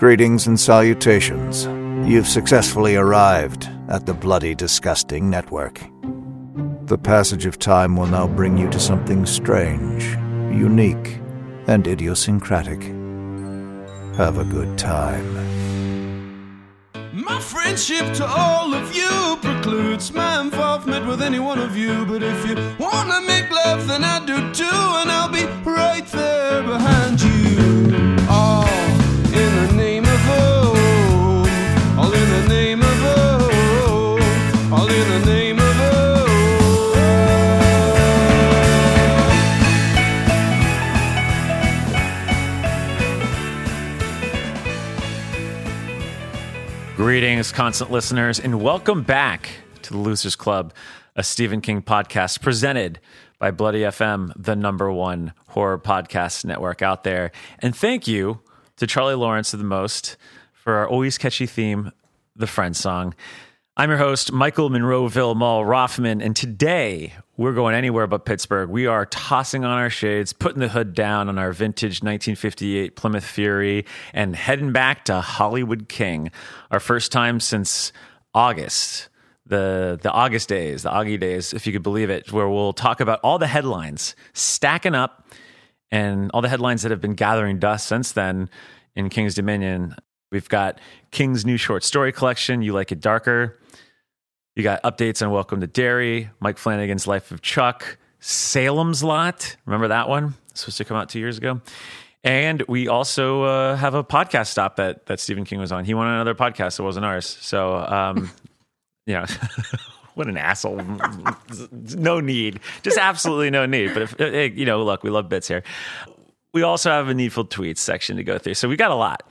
Greetings and salutations. You've successfully arrived at the Bloody Disgusting Network. The passage of time will now bring you to something strange, unique, and idiosyncratic. Have a good time. My friendship to all of you precludes my involvement with any one of you. But if you wanna make love, then I do too, and I'll be right there behind you. Greetings, constant listeners, and welcome back to the Losers Club, a Stephen King podcast presented by Bloody FM, the number one horror podcast network out there. And thank you to Charlie Lawrence of the Most for our always catchy theme, the Friend Song. I'm your host, Michael Monroeville Mall Rothman, and today we're going anywhere but Pittsburgh. We are tossing on our shades, putting the hood down on our vintage 1958 Plymouth Fury, and heading back to Hollywood King. Our first time since August, the the August days, the Augie days, if you could believe it, where we'll talk about all the headlines stacking up and all the headlines that have been gathering dust since then in King's Dominion. We've got King's new short story collection, You Like It Darker. You got updates on Welcome to Derry, Mike Flanagan's Life of Chuck, Salem's Lot. Remember that one? Supposed to come out two years ago. And we also uh, have a podcast stop that that Stephen King was on. He went on another podcast. It wasn't ours. So, um, what an asshole. no need. Just absolutely no need. But if, you know, look, we love bits here. We also have a needful tweets section to go through. So we got a lot.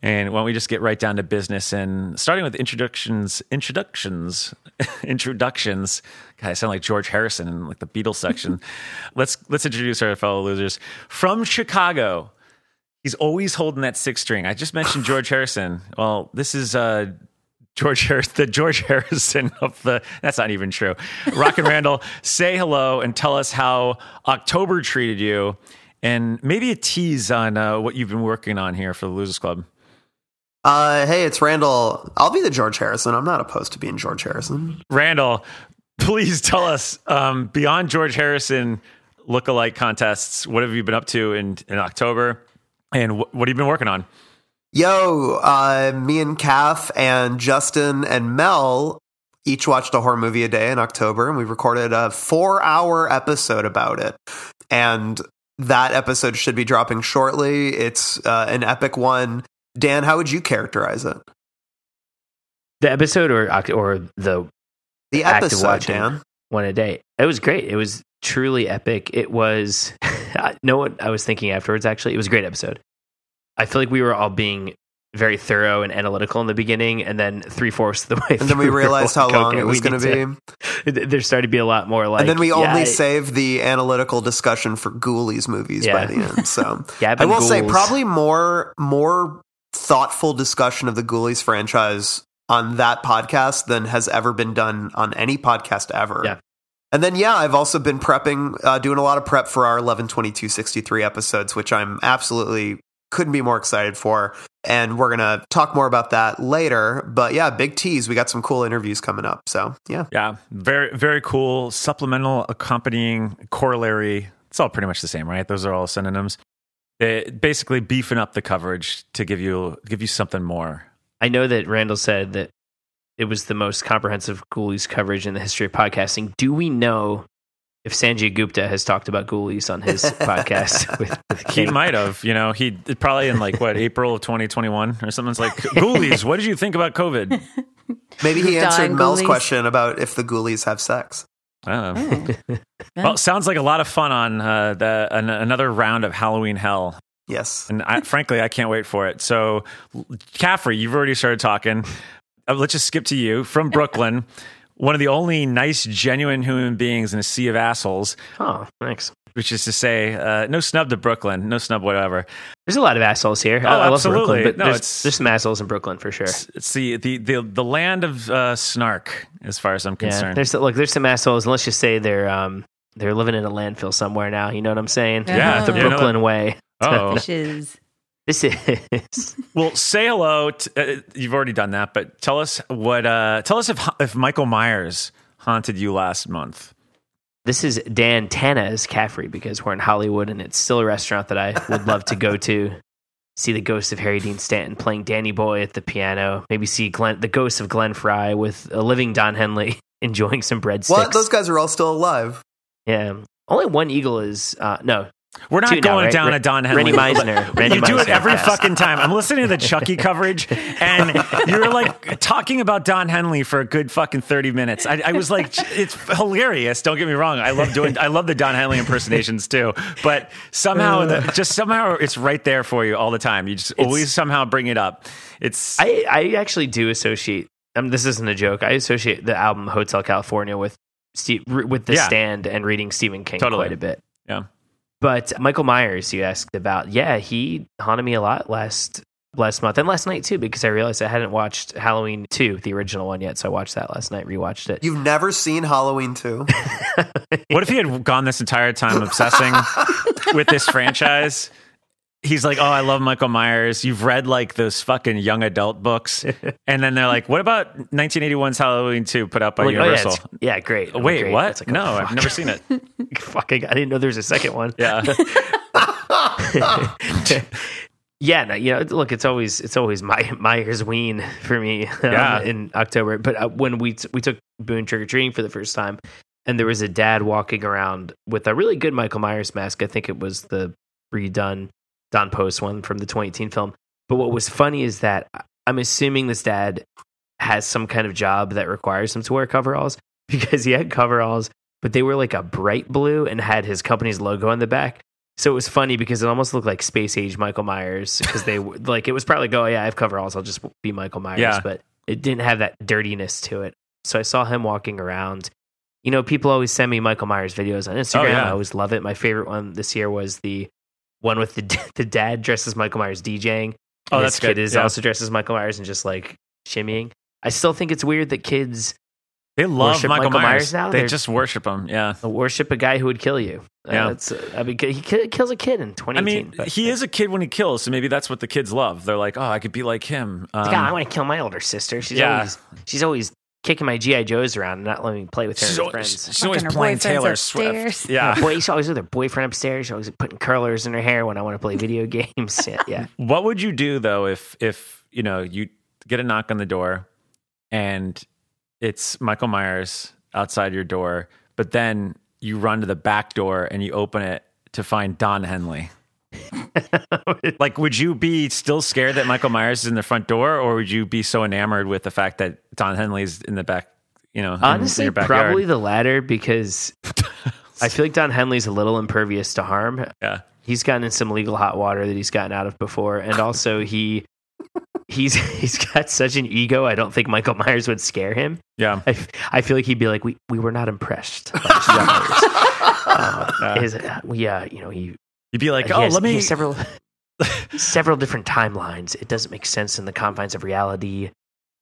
And why don't we just get right down to business and starting with introductions, introductions, introductions. God, I sound like George Harrison in like the Beatles section. let's let's introduce our fellow losers from Chicago. He's always holding that six string. I just mentioned George Harrison. Well, this is uh, George Harrison, the George Harrison of the. That's not even true. Rock and Randall, say hello and tell us how October treated you, and maybe a tease on uh, what you've been working on here for the Losers Club. Uh, hey, it's Randall. I'll be the George Harrison. I'm not opposed to being George Harrison. Randall, please tell us um, beyond George Harrison lookalike contests. What have you been up to in in October, and wh- what have you been working on? Yo, uh, me and Kath and Justin and Mel each watched a horror movie a day in October, and we recorded a four hour episode about it. And that episode should be dropping shortly. It's uh, an epic one. Dan, how would you characterize it? The episode or or the The episode, watching Dan. one a day. It was great. It was truly epic. It was no what I was thinking afterwards. Actually, it was a great episode. I feel like we were all being very thorough and analytical in the beginning, and then three fourths of the way, And then we realized how long it was going to be. There started to be a lot more like, and then we yeah, only I- saved the analytical discussion for Ghoulies movies by the end. So I will say probably more more thoughtful discussion of the Ghoulies franchise on that podcast than has ever been done on any podcast ever. Yeah. And then yeah, I've also been prepping, uh, doing a lot of prep for our 11, 22, 63 episodes, which I'm absolutely couldn't be more excited for. And we're gonna talk more about that later. But yeah, big tease. We got some cool interviews coming up. So yeah. Yeah, very very cool. Supplemental, accompanying, corollary. It's all pretty much the same, right? Those are all synonyms. It, basically, beefing up the coverage to give you give you something more. I know that Randall said that it was the most comprehensive Ghoulies coverage in the history of podcasting. Do we know if Sanjay Gupta has talked about Ghoulies on his podcast with, with He might have, you know, he probably in like what April of 2021 or something's like Ghoulies. What did you think about COVID? Maybe he answered Mel's Ghoulies. question about if the Ghoulies have sex. I. Well, sounds like a lot of fun on uh, the an, another round of Halloween Hell. Yes. And I, frankly, I can't wait for it. So, Caffrey, you've already started talking. Uh, let's just skip to you from Brooklyn. One of the only nice, genuine human beings in a sea of assholes, Oh, thanks. Which is to say, uh, no snub to Brooklyn, no snub whatever. There's a lot of assholes here. Oh, I, I love absolutely. Brooklyn, but No, there's, it's- there's some assholes in Brooklyn for sure. It's, it's the, the the the land of uh, snark, as far as I'm Yeah, concerned. there's look, there's some assholes, and let's just say they're um they're living in a landfill somewhere now. You know what I'm saying? Yeah, the yeah, no, Brooklyn way. oh, Fishes. This is Well, say hello. To, uh, you've already done that, but tell us what. Uh, tell us if if Michael Myers haunted you last month. This is Dan Tana's Caffrey because we're in Hollywood and it's still a restaurant that I would love to go to. See the ghost of Harry Dean Stanton playing Danny Boy at the piano. Maybe see Glenn, the ghost of Glenn Frey with a living Don Henley enjoying some breadsticks. What? Those guys are all still alive. yeah, only one eagle is uh, no. We're not Two now, going right? down a Don Henley. Rennie Meisner. Rennie you do it every fucking time. I'm listening to the Chucky coverage, and you're like talking about Don Henley for a good fucking 30 minutes. I, I was like, it's hilarious. Don't get me wrong. I love doing, I love the Don Henley impersonations too. But somehow, the, just somehow, it's right there for you all the time. You just always somehow bring it up. It's I, I actually do associate. Um, this isn't a joke. I associate the album Hotel California with Steve, with The Yeah. Stand and reading Stephen King Totally. quite a bit. yeah. But Michael Myers, you asked about. Yeah, he haunted me a lot last last month and last night too, because I realized I hadn't watched Halloween two, the original one yet. So I watched that last night, rewatched it. You've never seen Halloween 2? What if he had gone this entire time obsessing with this franchise? He's like, oh, I love Michael Myers. You've read like those fucking young adult books, and then they're like, what about 1981's Halloween 2 put out by Like, oh, yeah, Universal? yeah, great. Oh, Wait, great. what? It's like, no, oh, I've never seen it. Fucking, I didn't know there was a second one. Yeah, Yeah, no, you know, look, it's always it's always my Myers Ween for me um, Yeah. in October. But uh, when we t- we took Boone trick or treating for the first time, and there was a dad walking around with a really good Michael Myers mask. I think it was the redone Don Post one from the 2018 film. But what was funny is that I'm assuming this dad has some kind of job that requires him to wear coveralls because he had coveralls, but they were like a bright blue and had his company's logo on the back. So it was funny because it almost looked like space age Michael Myers because they like it was probably like, oh yeah, I have coveralls, I'll just be Michael Myers, Yeah. but it didn't have that dirtiness to it. So I saw him walking around. You know, people always send me Michael Myers videos on oh, Instagram. yeah. I always love it. My favorite one this year was the one with the the dad dresses as Michael Myers DJing. Oh, and that's his kid good. is Yeah. also dressed as Michael Myers and just like shimmying. I still think it's weird that kids they love Michael, Michael Myers. Myers now? They They're- just worship him. Yeah, worship a guy who would kill you. Uh, Yeah. uh, I mean, he kills a kid in 2018. I mean, but- he is a kid when he kills, so maybe that's what the kids love. They're like, oh, I could be like him. Um, God, I want to kill my older sister. She's Yeah. always she's always kicking my GI Joes around and not letting me play with her she's and always, friends. she's always playing Taylor upstairs. Swift. Yeah. Boy, she's always with her boyfriend upstairs. She's always putting curlers in her hair when I want to play video games. Yeah, yeah. What would you do though if if you know you get a knock on the door and it's Michael Myers outside your door, but then you run to the back door and you open it to find Don Henley? like, would you be still scared that Michael Myers is in the front door, or would you be so enamored with the fact that Don Henley's in the back? You know, Honestly, probably the latter because I feel like Don Henley's a little impervious to harm. Yeah, He's gotten in some legal hot water that he's gotten out of before, and also he he's he's got such an ego. I don't think Michael Myers would scare him. yeah. I, I feel like he'd be like, we, we were not impressed. by. Myers. uh, his, uh, yeah, you know, he, You'd be like, he oh, has, let me. several several different timelines. It doesn't make sense in the confines of reality.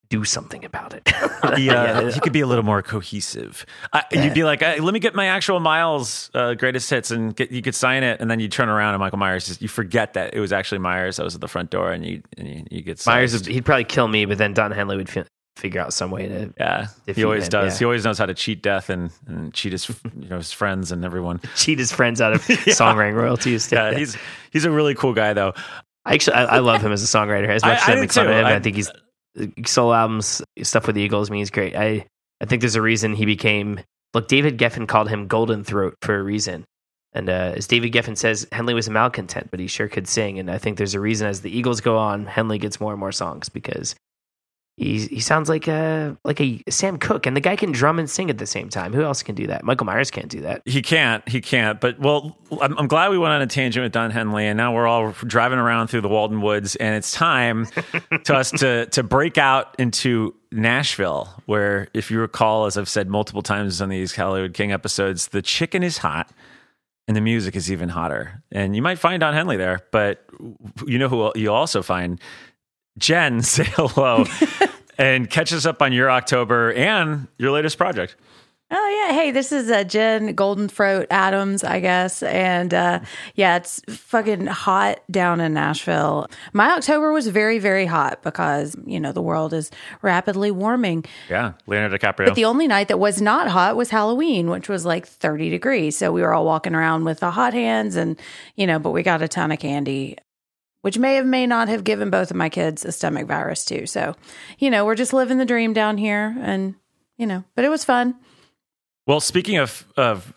Do something about it. Yeah, Yeah. he could be a little more cohesive. I, You'd be like, "Hey, "Let me get my actual Miles uh, greatest hits," and get, you could sign it, and then you turn around and Michael Myers. Just, you forget that it was actually Myers that was at the front door, and you and you, you get Myers, would, he'd probably kill me, but then Don Henley would fi- figure out some way to Yeah, he always him, does. yeah. He always knows how to cheat death and, and cheat his you know his friends and everyone. cheat his friends out of songwriting royalties. Yeah, he's he's a really cool guy though. I actually I, I love him as a songwriter. As much I- as I I do fun of him, I- I, think he's solo albums stuff with the Eagles. I mean, he's great. I I think there's a reason he became. Look, David Geffen called him Golden Throat for a reason. And uh, as David Geffen says, Henley was a malcontent, but he sure could sing. And I think there's a reason as the Eagles go on, Henley gets more and more songs because he he sounds like a like a Sam Cooke, and the guy can drum and sing at the same time. Who else can do that? Michael Myers can't do that. He can't. He can't. But well, I'm, I'm glad we went on a tangent with Don Henley, and now we're all driving around through the Walden Woods, and it's time to us to to break out into Nashville, where, if you recall, as I've said multiple times on these Hollywood King episodes, the chicken is hot. And the music is even hotter. And you might find Don Henley there, but you know who you'll also find? Jen, say hello and catch us up on your October and your latest project. Oh yeah, hey, this is uh, Jen Goldenthroat Adams, I guess, and uh, yeah, it's fucking hot down in Nashville. My October was very, very hot because you know the world is rapidly warming. Yeah, Leonardo DiCaprio. But the only night that was not hot was Halloween, which was like 30 degrees. So we were all walking around with the hot hands and, you know, but we got a ton of candy, which may have, may not have given both of my kids a stomach virus too. So, you know, we're just living the dream down here and, you know, but it was fun. Well, speaking of of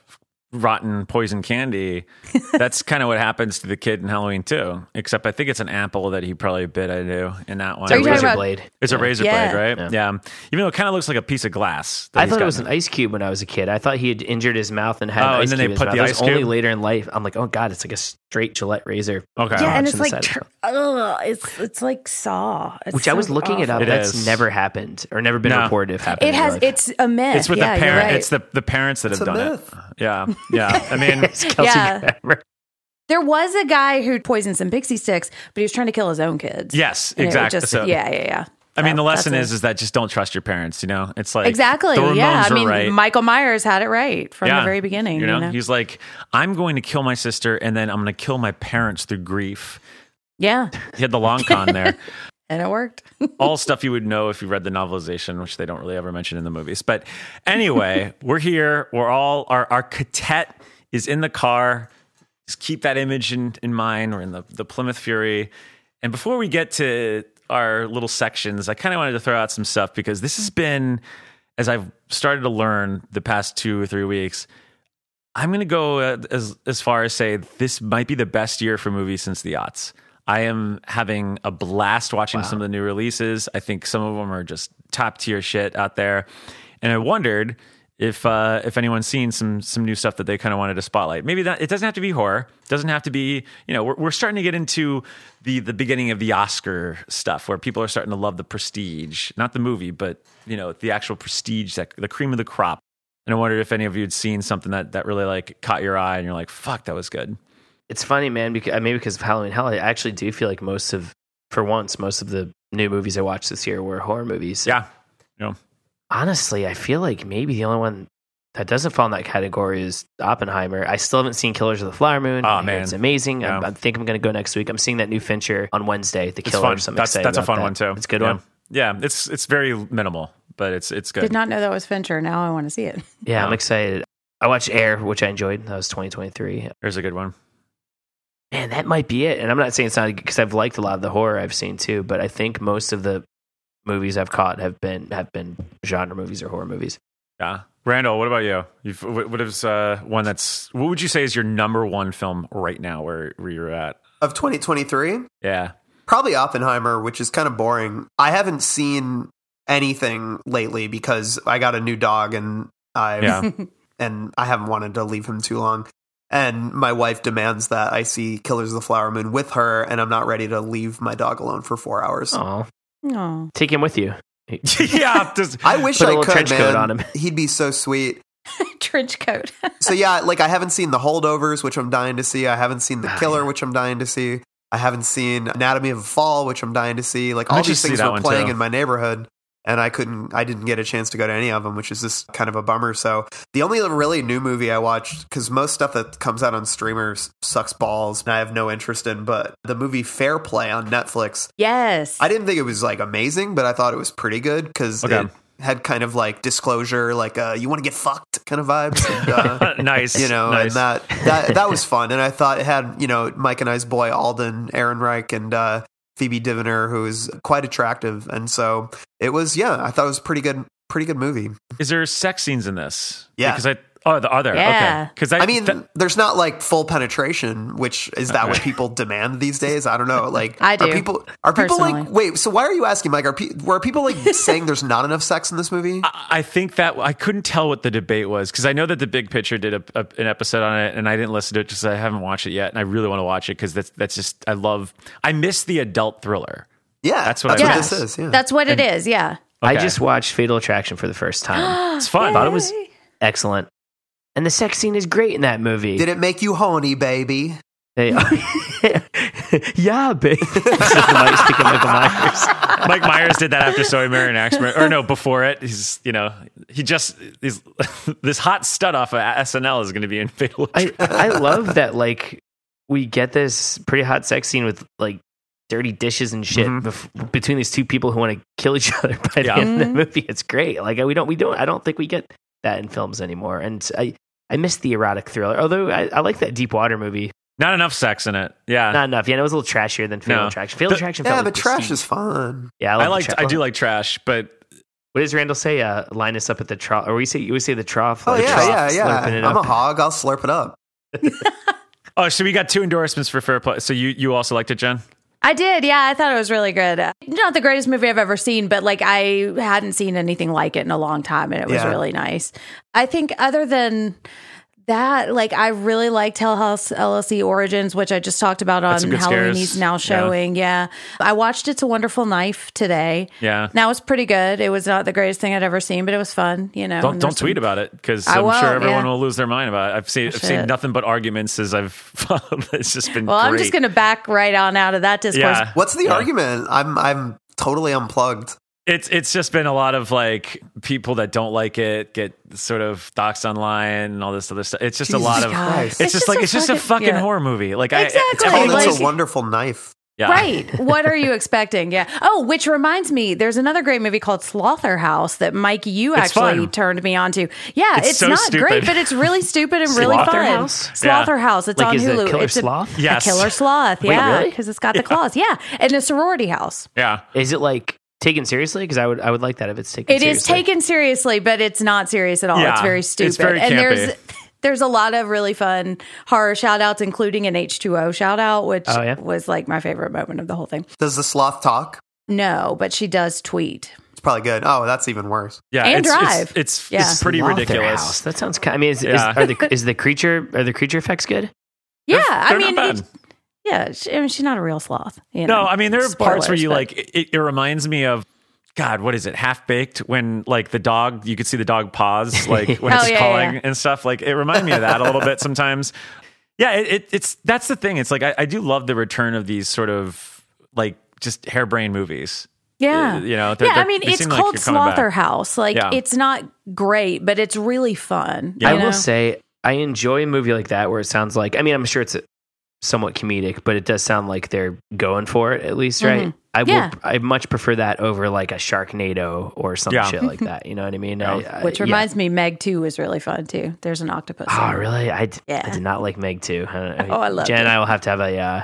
rotten poison candy, that's kind of what happens to the kid in Halloween too. Except I think it's an apple that he probably bit into in that one. Are you talking razor about- blade. It's a razor Yeah. blade, right? Yeah. Even though it kind of looks like a piece of glass. that I he's thought it was an ice cube when I was a kid. I thought he had injured his mouth and had Oh, an and ice then they cube in his put mouth. the That was ice only cube? later in life. I'm like, oh god, it's like a straight Gillette razor. Okay. Yeah, and Watching it's like tr- ugh, it's it's like saw. It's Which I was looking it up. It That's is. never happened or never been No. reported of happened, It has. It's a myth. It's with the you're parent. right. It's the the parents that It's have done myth. it. Yeah, yeah. I mean, Kelsey Yeah. Grammer. There was a guy who poisoned some pixie sticks, but he was trying to kill his own kids. yes, And exactly. just- so, yeah, yeah, yeah. I mean, the lesson that's is it. is that just don't trust your parents. You know, it's like exactly. The Yeah, I mean, right. Michael Myers had it right from Yeah. the very beginning. You know? he's like, I'm going to kill my sister, and then I'm going to kill my parents through grief. yeah, He had the long con there. and it worked. all stuff you would know if you read the novelization, which they don't really ever mention in the movies. But anyway, we're here. We're all our our cadet is in the car. Just keep that image in, in mind. We're in the, the Plymouth Fury. And before we get to our little sections, I kind of wanted to throw out some stuff because this has been, as I've started to learn the past two or three weeks, I'm going to go uh, as as far as say this might be the best year for movies since the aughts. I am having a blast watching some of the new releases. I think some of them are just top tier shit out there, and I wondered if uh, if anyone's seen some some new stuff that they kind of wanted to spotlight. Maybe that it doesn't have to be horror. It doesn't have to be you know we're we're starting to get into the the beginning of the Oscar stuff where people are starting to love the Prestige, not the movie, but you know the actual Prestige, that the cream of the crop. And I wondered if any of you had seen something that, that really like caught your eye and you're like, fuck, that was good. It's funny, man. Because maybe because of Halloween Hell, I actually do feel like most of, for once, most of the new movies I watched this year were horror movies. Yeah. You know, honestly, I feel like maybe the only one that doesn't fall in that category is Oppenheimer. I still haven't seen Killers of the Flower Moon. Oh, I man. it's amazing. I'm- Yeah. I think I'm going to go next week. I'm seeing that new Fincher on Wednesday. The it's Killers. fun. I'm That's, that's a fun that. one too. It's a good yeah. one. Yeah. It's, it's very minimal, but it's, it's good. Did not know that was Fincher. Now I want to see it. Yeah, I'm excited. I watched Air, which I enjoyed. That was 2023. There's a good one. Man, that might be it. And I'm not saying it's not because I've liked a lot of the horror I've seen too, but I think most of the movies I've caught have been have been genre movies or horror movies. Yeah. Randall, what about you? You've, what what is uh, one that's, what would you say is your number one film right now where, where you're at? Of 2023, Yeah. probably Oppenheimer, which is kind of boring. I haven't seen anything lately because I got a new dog and I Yeah. and I haven't wanted to leave him too long. And my wife demands that I see Killers of the Flower Moon with her, and I'm not ready to leave my dog alone for four hours. Oh, take him with you. yeah. Just, I wish Put a I could, trench man. coat on him. He'd be so sweet. trench coat. So yeah, like I haven't seen The Holdovers, which I'm dying to see. I haven't seen The Ah, Killer, which I'm dying to see. I haven't seen Anatomy of a Fall, which I'm dying to see. Like all these things that were playing too. in my neighborhood, and I couldn't. I didn't get a chance to go to any of them, which is just kind of a bummer. So the only really new movie I watched, because most stuff that comes out on streamers sucks balls, and I have no interest in. But the movie Fair Play on Netflix, yes. I didn't think it was like amazing, but I thought it was pretty good because Okay. it had kind of like disclosure, like uh, you want to get fucked kind of vibes. And, uh, nice. you know, nice. and that that that was fun. And I thought it had you know Mike and I's boy Alden Ehrenreich and uh, Phoebe Dynevor, who is quite attractive, and so it was. Yeah, I thought it was pretty good, pretty good movie. Is there sex scenes in this? Yeah. Because I, oh, the other. Yeah. Okay. Because I, I mean, th- there's not like full penetration, which is that what people demand these days? I don't know. Like, I Are do, people are people like wait? So why are you asking, Mike? Are pe- were people like saying there's not enough sex in this movie? I think that I couldn't tell what the debate was because I know that the Big Picture did a, a, an episode on it, and I didn't listen to it because I haven't watched it yet, and I really want to watch it because that's that's just I love. I miss the adult thriller. Yeah, That's what I that's what this is. Yeah, That's what it is. Yeah. I just watched Fatal Attraction for the first time. It's fun. I thought it was excellent, and the sex scene is great in that movie. did it make you horny, baby? They- yeah, babe. Mike, Michael Myers. Mike Myers did that after Zoe and Axe. or no, before it. He's you know he just he's this hot stud off of SNL is going to be in Fatal. I I love that like we get this pretty hot sex scene with like dirty dishes and shit mm-hmm. bef- between these two people who want to kill each other by the end of the mm-hmm. movie. It's great. Like we don't we don't I don't think we get that in films anymore. And I I miss the erotic thriller. Although I, I like that deep water movie. Not enough sex in it. Yeah, Not enough. Yeah, it was a little trashier than Fatal No. Attraction. Fatal The- Attraction. Yeah, felt but like trash prestige. is fun. Yeah, I, I like tra- I do like trash, but What does Randall say? Uh, line us up at the trough, or we say you always say the trough. Oh like, yeah, trough, yeah, yeah. it I'm a hog. I'll slurp it up. oh, so we got two endorsements for Fair Play. So you you also liked it, Jen? I did. Yeah, I thought it was really good. Not the greatest movie I've ever seen, but like I hadn't seen anything like it in a long time and it was Yeah. really nice. I think other than that, like I really liked Hell House LLC Origins, which I just talked about on Halloween scares. He's now showing. Yeah. I watched It's a Wonderful Knife today. Yeah. Now it's pretty good. It was not the greatest thing I'd ever seen, but it was fun, you know. Don't don't tweet some- about it because I I'm won't, sure everyone yeah. will lose their mind about it. I've seen I've seen nothing but arguments as I've it's just been. Well, I'm just going to back right on out of that discourse. Yeah, What's the Yeah. argument? I'm I'm totally unplugged. It's it's just been a lot of like people that don't like it get sort of doxxed online and all this other stuff. It's just a lot of. Christ. It's, just, like it's just a fucking yeah. horror movie. Like I, Exactly, it's everything- that's like- a wonderful knife. yeah. Right. What are you expecting? Yeah. Oh, which reminds me, there's another great movie called Slaughterhouse that Mike, you It's actually fun. turned me on to. Yeah, It's it's, so not stupid. great, but it's really stupid and really fun. House? Slaughterhouse? Slaughterhouse. It's Like, on is it Hulu. killer it's a, sloth? a Yes. killer sloth. Wait, Yeah, really? because it's got the claws. Yeah, and a sorority house. Yeah. Is it like taken seriously? Because I would I would like that if it's taken. It is seriously. taken seriously, but it's not serious at all. Yeah, it's very it's stupid. very and there's there's a lot of really fun horror shout outs, including an H2O shout out, which Oh, yeah? was like my favorite moment of the whole thing. Does the sloth talk? No, but she does tweet. It's probably good. Oh, that's even worse. Yeah. And it's, drive. It's it's, Yeah. it's pretty Slaughterhouse. ridiculous. That sounds. Kind, I mean, is, Yeah. is, are the is the creature are the creature effects good? Yeah, I They're mean, not bad. it- yeah, she, I mean, she's not a real sloth. You No. I mean there are parts where you but- like it, it reminds me of God, what is it? Half baked when like the dog you could see the dog pause like when Oh, it's yeah, calling yeah. and stuff. Like it reminded me of that a little bit sometimes. Yeah, it, it, it's that's the thing. It's like I, I do love the return of these sort of like just harebrained movies. Yeah, Uh, you know, they're- yeah. I they're- mean, it's seem like called you're back. Slaughterhouse. Like, Yeah. it's not great, but it's really fun. Yeah. I know? will say I enjoy a movie like that where it sounds like I mean I'm sure it's somewhat comedic, but it does sound like they're going for it at least, right? I Yeah. will I much prefer that over like a Sharknado or some Yeah. shit like that. You know what I mean? I, I- Which yeah. reminds me, Meg Two is really fun too. There's an octopus. Oh, in really? I, d- Yeah. I did not like Meg too. Oh, I loved Jen and it. I will have to have a. Uh,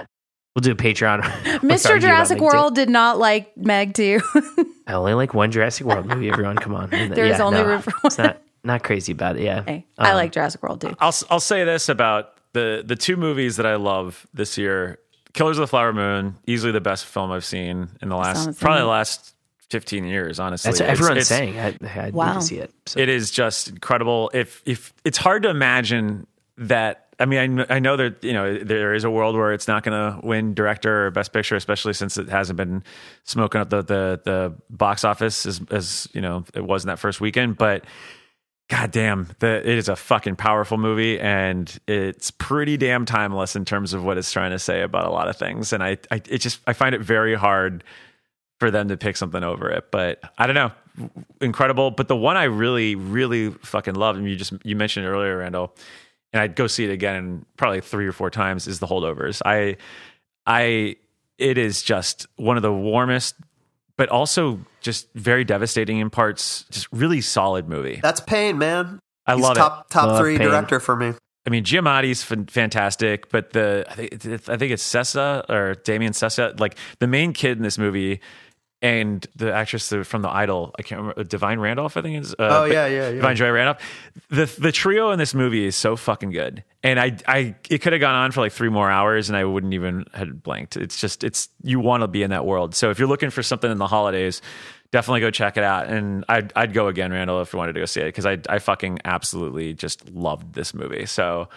we'll do a Patreon. Mr. Jurassic World did not like Meg Two. I only like one Jurassic World movie. Everyone, come on. There's only room for It's not not crazy about it. Yeah. Hey, I Um, like Jurassic World too. I'll I'll say this about the the two movies that I love this year: Killers of the Flower Moon, easily the best film I've seen in the last probably the last fifteen years. Honestly, That's what It's- everyone's it's- saying. I, I need Wow. to see it. So. It is just incredible. If if it's hard to imagine that. I mean, I, I know that you know there is a world where it's not going to win director or best picture, especially since it hasn't been smoking up the the, the box office as as you know it was in that first weekend. But God damn, the, it is a fucking powerful movie, and it's pretty damn timeless in terms of what it's trying to say about a lot of things. And I, I it just I find it very hard for them to pick something over it. But I don't know, incredible. But the one I really, really fucking love, and you just you mentioned earlier, Randall, and I'd go see it again probably three or four times. Is the holdovers? I, I, it is just one of the warmest, but also just very devastating in parts. Just really solid movie. That's Payne, man. I He's love it. top top Love three Payne. director for me. I mean, Giamatti's fan- fantastic, but the I think it's, I think it's Sessa or Damien Sessa, like the main kid in this movie, and the actress from the Idol. I can't remember Da'Vine Randolph. I think is. Uh, Oh, yeah, yeah, yeah. Da'Vine Joy Randolph. The the trio in this movie is so fucking good, and I I it could have gone on for like three more hours, and I wouldn't even had blanked. It's just it's you want to be in that world. So if you're looking for something in the holidays. Definitely go check it out, and I'd I'd go again, Randall, if you wanted to go see it, because I I fucking absolutely just loved this movie. So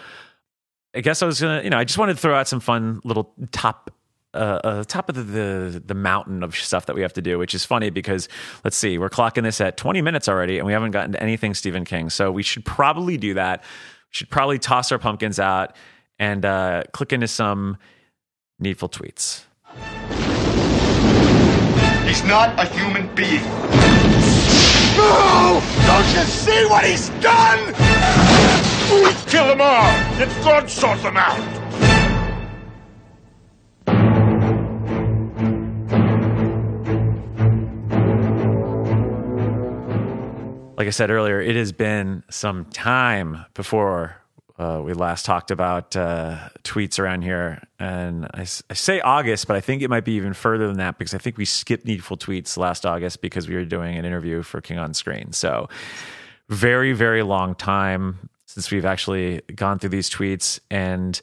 I guess I was gonna, you know, I just wanted to throw out some fun little top, uh, uh top of the, the the mountain of stuff that we have to do, which is funny because let's see, we're clocking this at 20 minutes already, and we haven't gotten to anything Stephen King. So we should probably do that. We should probably toss our pumpkins out and uh, click into some Needful Tweets. He's not a human being. No! Don't you see what he's done? Kill them all! Let God sort them out! Like I said earlier, it has been some time before uh, we last talked about uh, tweets around here. And I say August, but I think it might be even further than that because I think we skipped Needful Tweets last August because we were doing an interview for King on Screen. So, very, very long time since we've actually gone through these tweets. And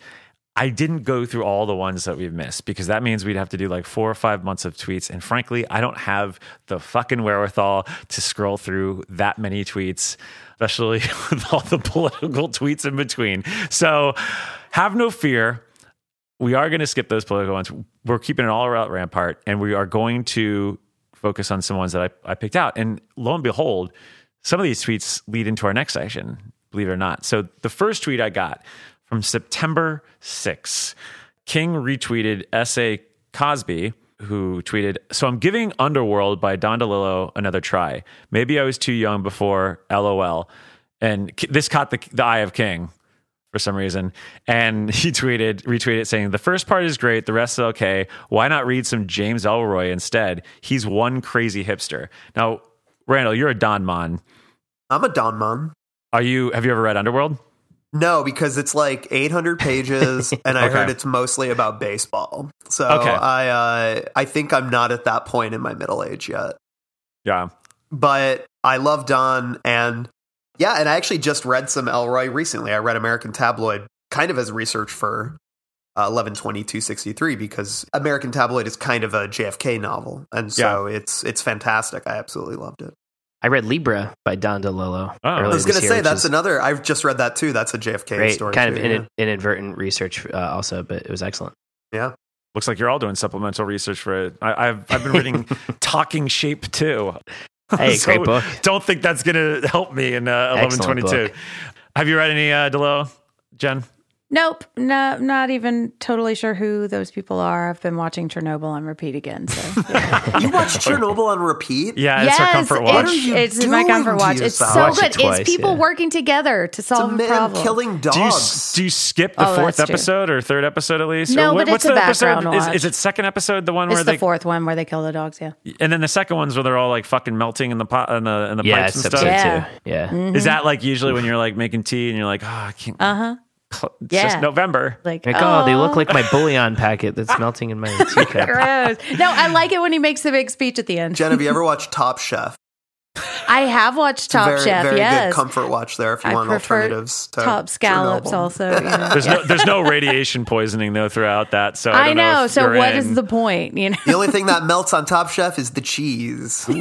I didn't go through all the ones that we've missed because that means we'd have to do like four or five months of tweets. And frankly, I don't have the fucking wherewithal to scroll through that many tweets, especially with all the political tweets in between. So have no fear. We are going to skip those political ones. We're keeping it all around Rampart, and we are going to focus on some ones that I, I picked out. And lo and behold, some of these tweets lead into our next section, believe it or not. So the first tweet I got from September 6th, King retweeted S.A. Cosby, who tweeted, So I'm giving Underworld by Don DeLillo another try. Maybe I was too young before, lol. And this caught the, the eye of King for some reason. And he tweeted, retweeted saying, The first part is great, the rest is okay. Why not read some James Ellroy instead? He's one crazy hipster. Now, Randall, you're a Don Mon. I'm a Don Mon. Are you have you ever read Underworld? No, because it's like 800 pages, and I Okay. heard it's mostly about baseball. So Okay. I, uh, I think I'm not at that point in my middle age yet. Yeah. But I love Don, and yeah, and I actually just read some Ellroy recently. I read American Tabloid, kind of as research for uh, 112263 because American Tabloid is kind of a JFK novel, and so it's it's fantastic. I absolutely loved it. I read Libra by Don DeLillo. Oh. I I was going to say which that's is another. I've just read that too. That's a JFK great, story. kind too, of yeah. inadvertent research uh, also, but it was excellent. yeah. Looks like you're all doing supplemental research for it. I, I've I've been reading Talking Shape too. Hey, great book. Don't think that's going to help me in uh, 1122. Have you read any uh, DeLillo, Jen? Nope, no, not even totally sure who those people are. I've been watching Chernobyl on repeat again. So yeah. You watched Chernobyl on repeat? Yeah, it's her comfort it's- watch. What are you it's my comfort watch. It's so Watched good. it twice, it's people yeah. working together to It's a solve a problem. killing do you dogs. do you skip the Oh, fourth episode or third episode at least? No, Or but what's it's a the episode? background Is, watch. is it second episode the one it's where the they fourth one where they kill the dogs. Yeah. and then the second one's where they're all like fucking melting in the pot in the in the Yeah, pipes and stuff. Yeah. Yeah. Mm-hmm. Is that like usually when you're like making tea and you're like, oh, I can't. Uh huh. Cl- It's yeah. just November. Like, Like, oh, they look like my bouillon packet that's melting in my teacup. gross. No, I like it when he makes the big speech at the end. Jen, have you ever watched Top Chef? I have watched Top very, Chef. very yes. good comfort watch there if you I want alternatives to top scallops Chernobyl. also. You know. There's no there's no radiation poisoning though throughout that. So I, I don't know. if so you're what is in- the point? You know. The only thing that melts on Top Chef is the cheese.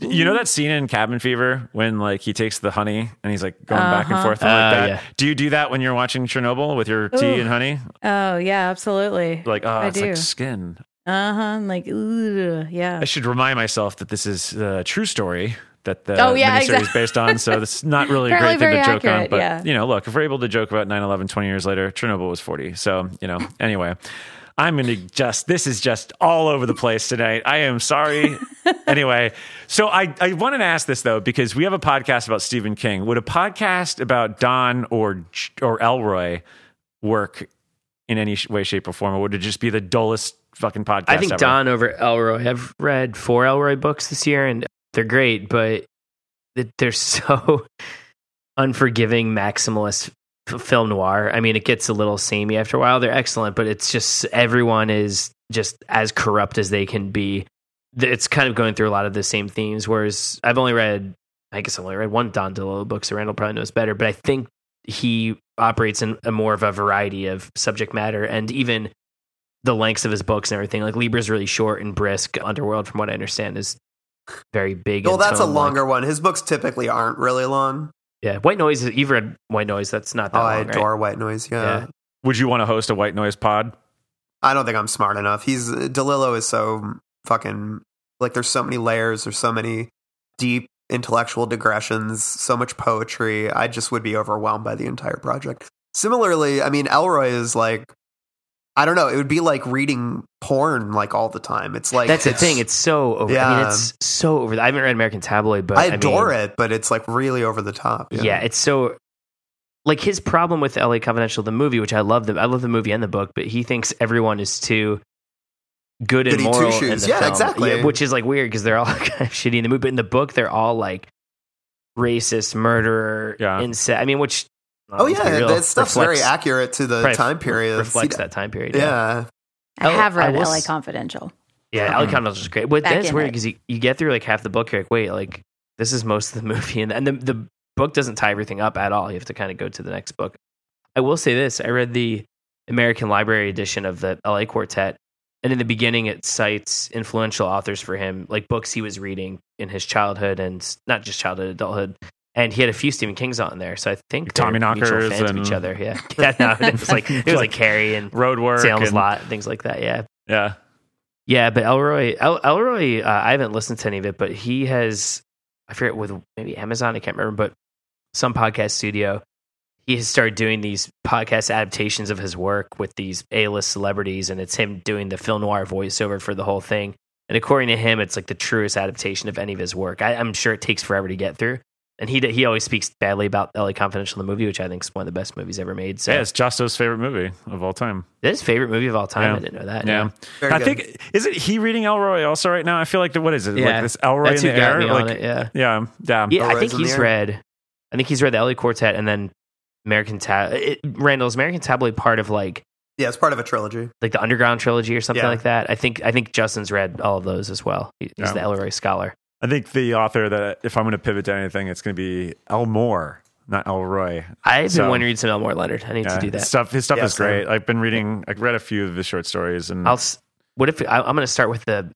You know that scene in Cabin Fever when like he takes the honey and he's like going back and forth and like Uh, that. yeah. Do you do that when you're watching Chernobyl with your tea Ooh. and honey? Oh yeah, absolutely. Like, oh, I it's do. like skin. Uh huh. Like, ooh, yeah. I should remind myself that this is a true story that the Oh, yeah, miniseries exactly. is based on. So this is not really a great thing to joke on. But yeah. you know, look, if we're able to joke about 9-11 20 years later, Chernobyl was 40. So, you know, anyway. I'm going to just, this is just all over the place tonight. I am sorry. anyway, so I, I wanted to ask this though, because we have a podcast about Stephen King. Would a podcast about Don or, or Ellroy work in any way, shape, or form? Or would it just be the dullest fucking podcast I think ever? Don over Ellroy. I've read four Ellroy books this year, and they're great, but they're so unforgiving, maximalist film noir. I mean, it gets a little samey after a while. They're excellent, but it's just everyone is just as corrupt as they can be. It's kind of going through a lot of the same themes. Whereas I've only read, I guess I've only read one Don DeLillo book, so Randall probably knows better. But I think he operates in a more of a variety of subject matter, and even the lengths of his books and everything. Like Libra's really short and brisk. Underworld, from what I understand, is very big. Well, in that's a tone, like- longer one. His books typically aren't really long. yeah, White Noise. is- You've read White Noise. That's not that Oh, I long, right? adore White Noise. Yeah. Yeah. Would you want to host a white noise pod? I don't think I'm smart enough. He's DeLillo is so fucking like there's so many layers, there's so many deep intellectual digressions, so much poetry. I just would be overwhelmed by the entire project. Similarly, I mean Ellroy is like I don't know. It would be like reading porn like all the time. It's like That's the thing. It's so over. I mean, Yeah. it's so over. I haven't read American Tabloid, but I adore mean, it, but it's like really over the top. Yeah. yeah, it's so like his problem with LA Confidential, the movie, which I love the I love the movie and the book, but he thinks everyone is too good and Goody moral in the Yeah, film. exactly. which is like weird because they're all kind of shitty in the movie, but in the book they're all like racist, murderer, Yeah. incest. I mean, which Oh um, yeah, real, that stuff's very accurate to the probably time period. Reflects that time period. Yeah. I Oh, have I read LA Confidential. Yeah, LA mm-hmm. Confidential is great. But Back that's weird because you, you get through like half the book, you're like, wait, like this is most of the movie, and, and the the book doesn't tie everything up at all. You have to kind of go to the next book. I will say this: I read the American Library edition of the LA Quartet, and in the beginning, it cites influential authors for him, like books he was reading in his childhood and not just childhood, adulthood. And he had a few Stephen Kings on there, so I think Tommyknockers fans of and- each other. Yeah, yeah. No, it was like it was like Carrie and Roadwork. Salem's and- Lot, things like that. Yeah, Yeah. yeah, but Ellroy, El, Ellroy, uh, I haven't listened to any of it, but he has, I forget with maybe Amazon, I can't remember, but some podcast studio, he has started doing these podcast adaptations of his work with these A-list celebrities, and it's him doing the film noir voiceover for the whole thing. And according to him, it's like the truest adaptation of any of his work. I, I'm sure it takes forever to get through. And he he always speaks badly about LA Confidential, the movie, which I think is one of the best movies ever made. So Yeah, it's Justo's favorite movie of all time. his favorite movie of all time. Yeah. I didn't know that. Yeah. Very I good. think is it he reading Ellroy also right now? I feel like the, what is it? Yeah. Like this Ellroy That's in who the got air? me on like it. Yeah. yeah, yeah. Yeah, I think he's read. I think he's read the LA Quartet and then American Tab. It, Randall's American Tabloid part of like Yeah, it's part of a trilogy. like the Underground trilogy or something Yeah. like that. I think I think Justin's read all of those as well. He's Yeah. the Ellroy scholar. I think the author that if I'm going to pivot to anything, it's going to be Elmore, not Ellroy. I've been wanting to read some Elmore Leonard. I need Yeah, to do that. His stuff. His stuff Yeah, is same. great. I've been reading. I've read a few of his short stories, and I'll. What if I, I'm going to start with the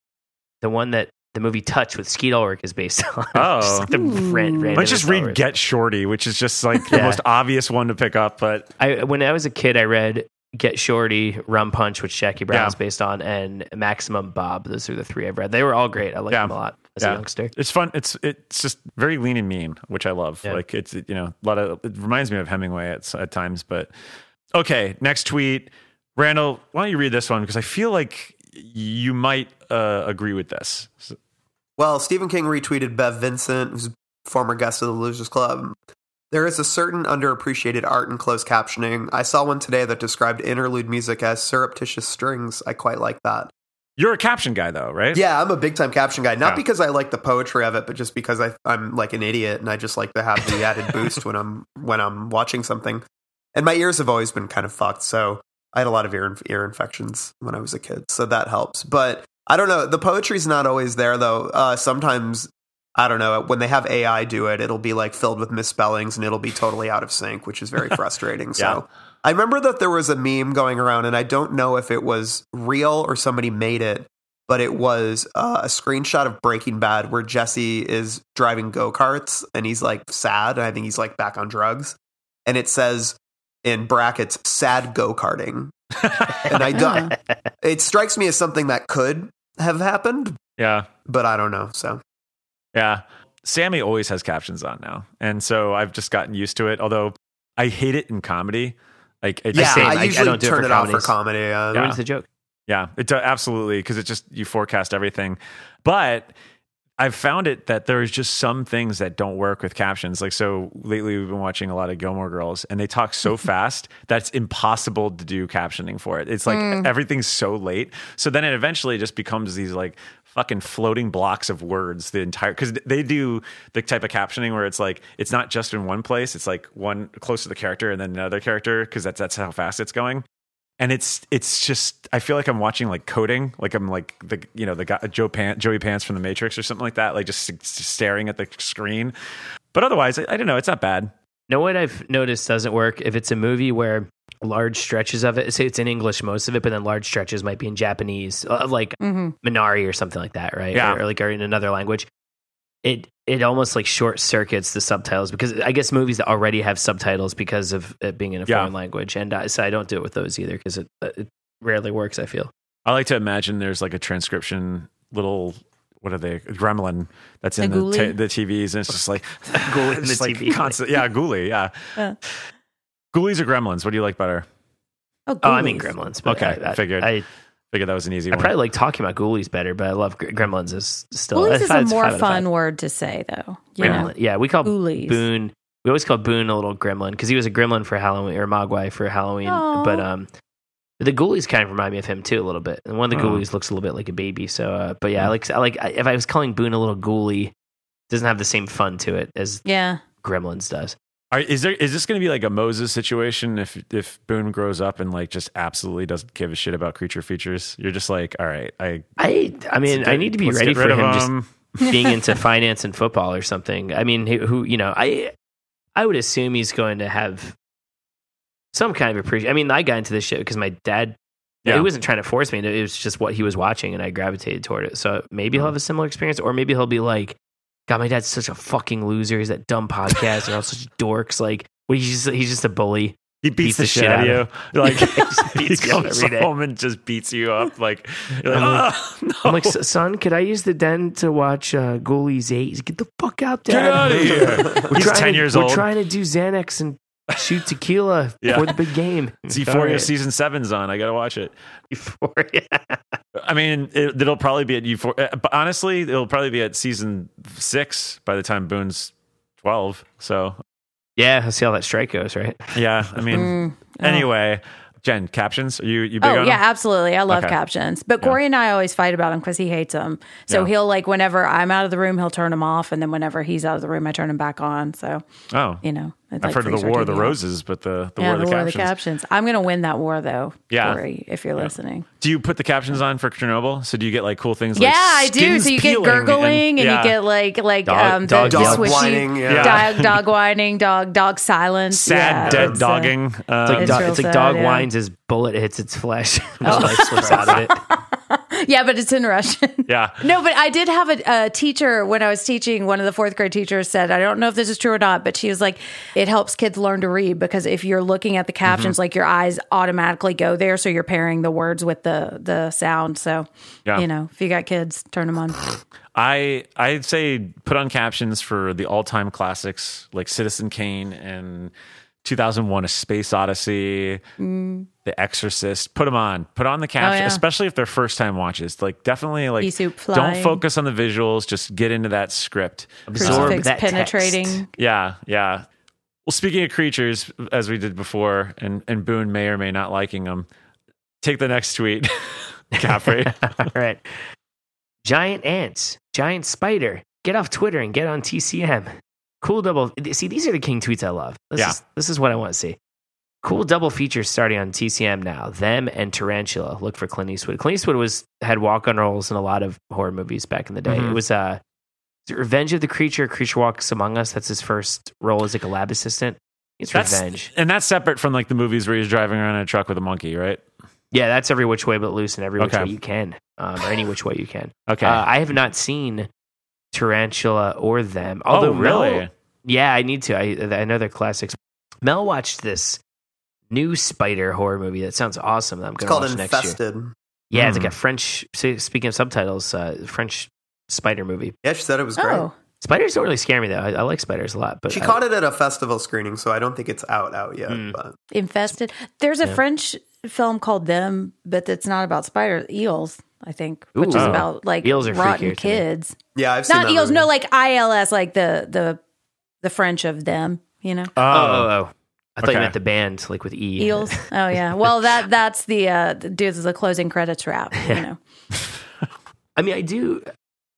the one that the movie Touch with Skeet Ulrich is based on? Oh. Just like the ran, Let's just read Get Shorty, which is just like the Yeah. most obvious one to pick up. But I when I was a kid, I read Get Shorty, Rum Punch, which Jackie Brown Yeah. based on, and Maximum Bob. Those are the three I've read. They were all great. I like Yeah. them a lot as Yeah. a youngster. it's fun. It's it's just very lean and mean, which I love. Yeah. Like it's you know a lot of. It reminds me of Hemingway at at times. But okay, next tweet, Randall. Why don't you read this one because I feel like you might uh, agree with this. So- Well, Stephen King retweeted Bev Vincent, who's a former guest of the Losers Club. There is a certain underappreciated art in closed captioning. I saw one today that described interlude music as surreptitious strings. I quite like that. You're a caption guy though, right? Yeah, I'm a big time caption guy. Not Yeah. because I like the poetry of it, but just because I, I'm like an idiot and I just like to have the added boost when I'm when I'm watching something. And my ears have always been kind of fucked, so I had a lot of ear ear infections when I was a kid, so that helps. But I don't know. The poetry's not always there though. Uh, sometimes I don't know when they have AI do it, it'll be like filled with misspellings and it'll be totally out of sync, which is very frustrating. So I remember that there was a meme going around, and I don't know if it was real or somebody made it, but it was uh, a screenshot of Breaking Bad where Jesse is driving go karts and he's like sad, and I think he's like back on drugs, and it says in brackets "sad go karting," and I don't. it strikes me as something that could have happened, Yeah. but I don't know. So Yeah. Sammy always has captions on now. And so I've just gotten used to it. Although I hate it in comedy. Like it yeah, just, same. I I- I usually don't do it turn for it off for comedies. comedy. Uh, Ruins the joke. yeah, it does absolutely because it just you forecast everything. But I've found it that there's just some things that don't work with captions. Like so lately we've been watching a lot of Gilmore Girls and they talk so fast that it's impossible to do captioning for it. It's like everything's so late. So then it eventually just becomes these like fucking floating blocks of words the entire because they do the type of captioning where it's like it's not just in one place it's like one close to the character and then another character because that's that's how fast it's going and it's it's just I feel like I'm watching like coding, like I'm like the you know the guy Joe Joey Pants from the Matrix or something like that, like just, s- staring at the screen. But otherwise, I, I don't know. It's not bad. Know what I've noticed doesn't work if it's a movie where large stretches of it, say it's in English most of it, but then large stretches might be in Japanese, uh, like Mhm. Minari or something like that, right? Yeah. Or, or like or in another language. It it almost like short circuits the subtitles because I guess movies that already have subtitles because of it being in a Yeah. foreign language, and uh, so I don't do it with those either because it it rarely works. I feel. I like to imagine there's like a transcription little what are they gremlin that's in the, ghoulie? ta- the TVs and it's just like Ghoulie in the like TV. constant yeah ghoulie yeah Uh. Ghoulies or gremlins what do you like better Oh, Oh, I mean Gremlins. But Okay, I, I figured. I, Figured that was an easy I one. probably like talking about Ghoulies better, but I love Gremlins. Is still Ghoulies it's is a more five out of five. fun word to say, though. You Gremlin. know? Yeah, we call Ghoulies. Boone. We always call Boone a little gremlin because he was a gremlin for Halloween or Mogwai for Halloween. Aw. But um, the Ghoulies kind of remind me of him too a little bit. And one of the Oh. Ghoulies looks a little bit like a baby. So, uh, but yeah, I like I like I, if I was calling Boone a little Ghoulie, doesn't have the same fun to it as Yeah. Gremlins does. Are, is there is this going to be like a Moses situation if if Boone grows up and like just absolutely doesn't give a shit about creature features? You're just like, all right, I I I mean I need to be ready for of him just being into finance and football or something. I mean, who, who you know, I I would assume he's going to have some kind of appreciation. I mean, I got into this shit because my dad. Yeah. He wasn't trying to force me. It was just what he was watching, and I gravitated toward it. So maybe he'll mm-hmm. have a similar experience, or maybe he'll be like, "God, my dad's such a fucking loser. He's that dumb podcast. They're all such dorks. Like? He's just he's just a bully. He beats, beats the, the shit out of you. Like He just he beats you up comes every day. home and just beats you up. Like, you're like, I'm like- "Ah, no. I'm like, son, could I use the den to watch uh, Ghoulies Eight? He's like, Get the fuck out, there. get out of here. We're He's ten to- years we're old. trying to do Xanax and shoot tequila Yeah. for the big game. Euphoria All season seven's on. I gotta watch it. Euphoria. I mean, it, it'll probably be at Euphoria. But honestly, it'll probably be at season six by the time Boone's twelve. So yeah, let's see how that strike goes, right? yeah, I mean, Mm, oh. anyway, Jen, captions. Are you you big Oh on yeah, them? absolutely. I love Okay. captions, but Corey and I always fight about them because he hates them. So Yeah. he'll like whenever I'm out of the room, he'll turn them off, and then whenever he's out of the room, I turn them back on. So Oh, you know, it's I've like heard of the War of the Roses, but the the yeah, War of the the war of captions. the captions. I'm gonna win that war though, Yeah. Corey, if you're listening. Do you put the captions on for Chernobyl? So do you get like cool things? like yeah, I do. So you get gurgling and, yeah. you get like like Dog- um, the, dog the yelp. swishy whining, yeah. dog dog whining, dog dog silence, sad yeah, dead it's, uh, dogging. It's like, Um, It's dog, real it's like sad, dog yeah. whines as bullet hits its flesh. Oh. Just life slips out of it. yeah, but it's in Russian. yeah. No, but I did have a, a teacher when I was teaching. One of the fourth grade teachers said, I don't know if this is true or not, but she was like, it helps kids learn to read because if you're looking at the captions, Mm-hmm. like your eyes automatically go there. So you're pairing the words with the, the sound. So, Yeah. you know, if you got kids, turn them on. I I'd say put on captions for the all time classics like Citizen Kane and 2001: A Space Odyssey, The Exorcist. Put them on. Put on the caption. Oh, yeah. especially if they're first time watches. Like definitely like don't focus on the visuals. Just get into that script. Absorb Crucifix that penetrating. text. Yeah, yeah. Well, speaking of creatures, as we did before, and and Boone may or may not liking them. Take the next tweet, Caffrey. All right. Giant ants, giant spider. Get off Twitter and get on TCM. Cool double. See, these are the king tweets I love. This Yeah. is this is what I want to see. Cool double features starting on TCM now. Them and Tarantula. Look for Clint Eastwood. Clint Eastwood was had walk on roles in a lot of horror movies back in the day. Mhm. It was uh, it Revenge of the Creature. Creature Walks Among Us. That's his first role as like a lab assistant. It's That's Revenge. and that's separate from like the movies where he's driving around in a truck with a monkey, right? Yeah, that's every which way but loose and every which Okay. way you can, um, or any which way you can. Okay. Uh, I have not seen Tarantula or them. Although oh, really? Mel- yeah, I need to. I, I know they're classics. Mel watched this new spider horror movie that sounds awesome. That I'm going to called watch next year. Infested. Yeah, it's Hmm. like a French. Speaking of subtitles, uh, French spider movie. Yeah, she said it was great. Oh, Spiders don't really scare me though. I, I like spiders a lot, but She I- caught it at a festival screening, so I don't think it's out out yet. Mm. But infested. There's a Yeah. French film called Them, but it's not about spiders, eels, I think, which is Oh. about like Eels are rotten freakier to kids. yeah, I've seen Not that eels, movie. no, like ILS, like the the the French of them, you know. Oh, oh, oh. I thought Okay. you meant the band, like with E. Eels. Oh yeah. Well, that that's the uh the dudes the closing credits wrap. You know, I mean, I do.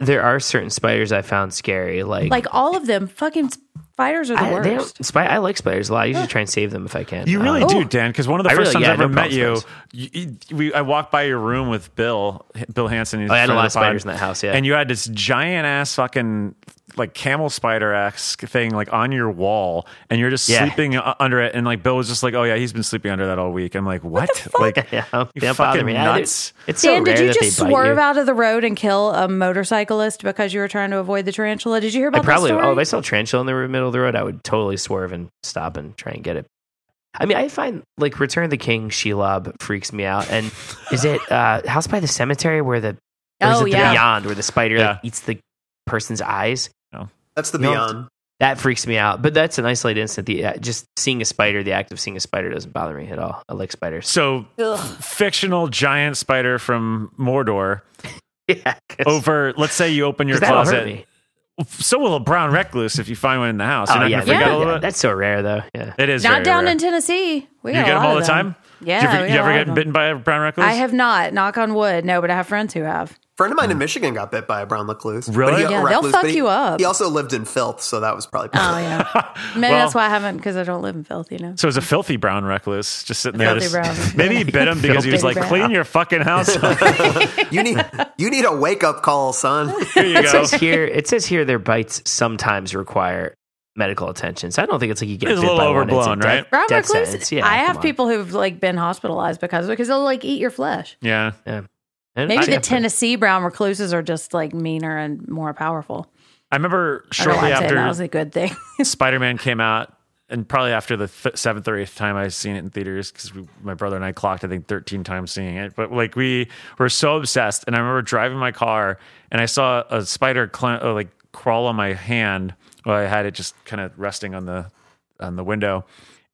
There are certain spiders I found scary, like like all of them, fucking spiders are the I, they worst. don't, spi- I like spiders a lot. I usually try and save them if I can. You really Um, do, Dan. Because one of the I first really- times yeah, I ever no met you, you, you- we, I walked by your room with Bill, Bill Hanson. he's Oh, I had a lot of spiders pod, in that house. Yeah, and you had this giant ass fucking like camel spider esque thing like on your wall, and you're just Yeah. sleeping under it. And like Bill was just like, "Oh yeah, he's been sleeping under that all week." I'm like, "What? like yeah, you they don't fucking me. Nuts?" It's so Dan, did you just swerve you. out of the road and kill a motorcyclist because you were trying to avoid the tarantula? Did you hear I about probably. story? Oh, if I saw a tarantula in the middle of the road, I would totally swerve and stop and try and get it. I mean, I find like Return of the King Shelob freaks me out. And is it uh, House by the Cemetery where the or is Oh, it yeah. the Beyond where the spider Yeah. like eats the person's eyes? That's the No. Beyond. that freaks me out. But that's an isolated incident. The uh, just seeing a spider, the act of seeing a spider doesn't bother me at all. I like spiders. So, fictional giant spider from Mordor yeah, 'cause- over, let's say you open your that'll hurt closet. me. So will a brown recluse if you find one in the house. You're Oh not yeah, going to freak yeah, out yeah. That's so rare though. Yeah. It is Not very down rare. in Tennessee. We You get them all of the time? Yeah, Do you ever, you ever get bitten by a brown recluse? I have not. Knock on wood. No, but I have friends who have. Friend of mine in mm. Michigan got bit by a brown recluse. Really? But he- Yeah, they'll fuck he- you up. He also lived in filth, so that was probably. Oh yeah. Maybe Well- that's why I haven't because I don't live in filth. You know. So it was a filthy brown recluse just sitting there. Filthy just- brown. Maybe he bit him because he was like, brown. clean your fucking house you need you need a wake up call, son. Here you It says here. It says here their bites sometimes require medical attention. So I don't think it's like you get It's a bit little by one, it's a overblown, death- right? Brown death recluse. sentence. Yeah, I have on. people who've like been hospitalized because of it because they'll like eat your flesh. Yeah. Yeah. And Maybe I- the Tennessee brown recluses are just like meaner and more powerful. I remember I shortly I'm saying that was a good thing. Spider Man came out, and probably after the th- seventh or eighth time I've seen it in theaters, because my brother and I clocked, I think, 13 times seeing it. But like, we were so obsessed. And I remember driving my car, and I saw a spider cl- uh, like crawl on my hand while I had it just kind of resting on the on the window.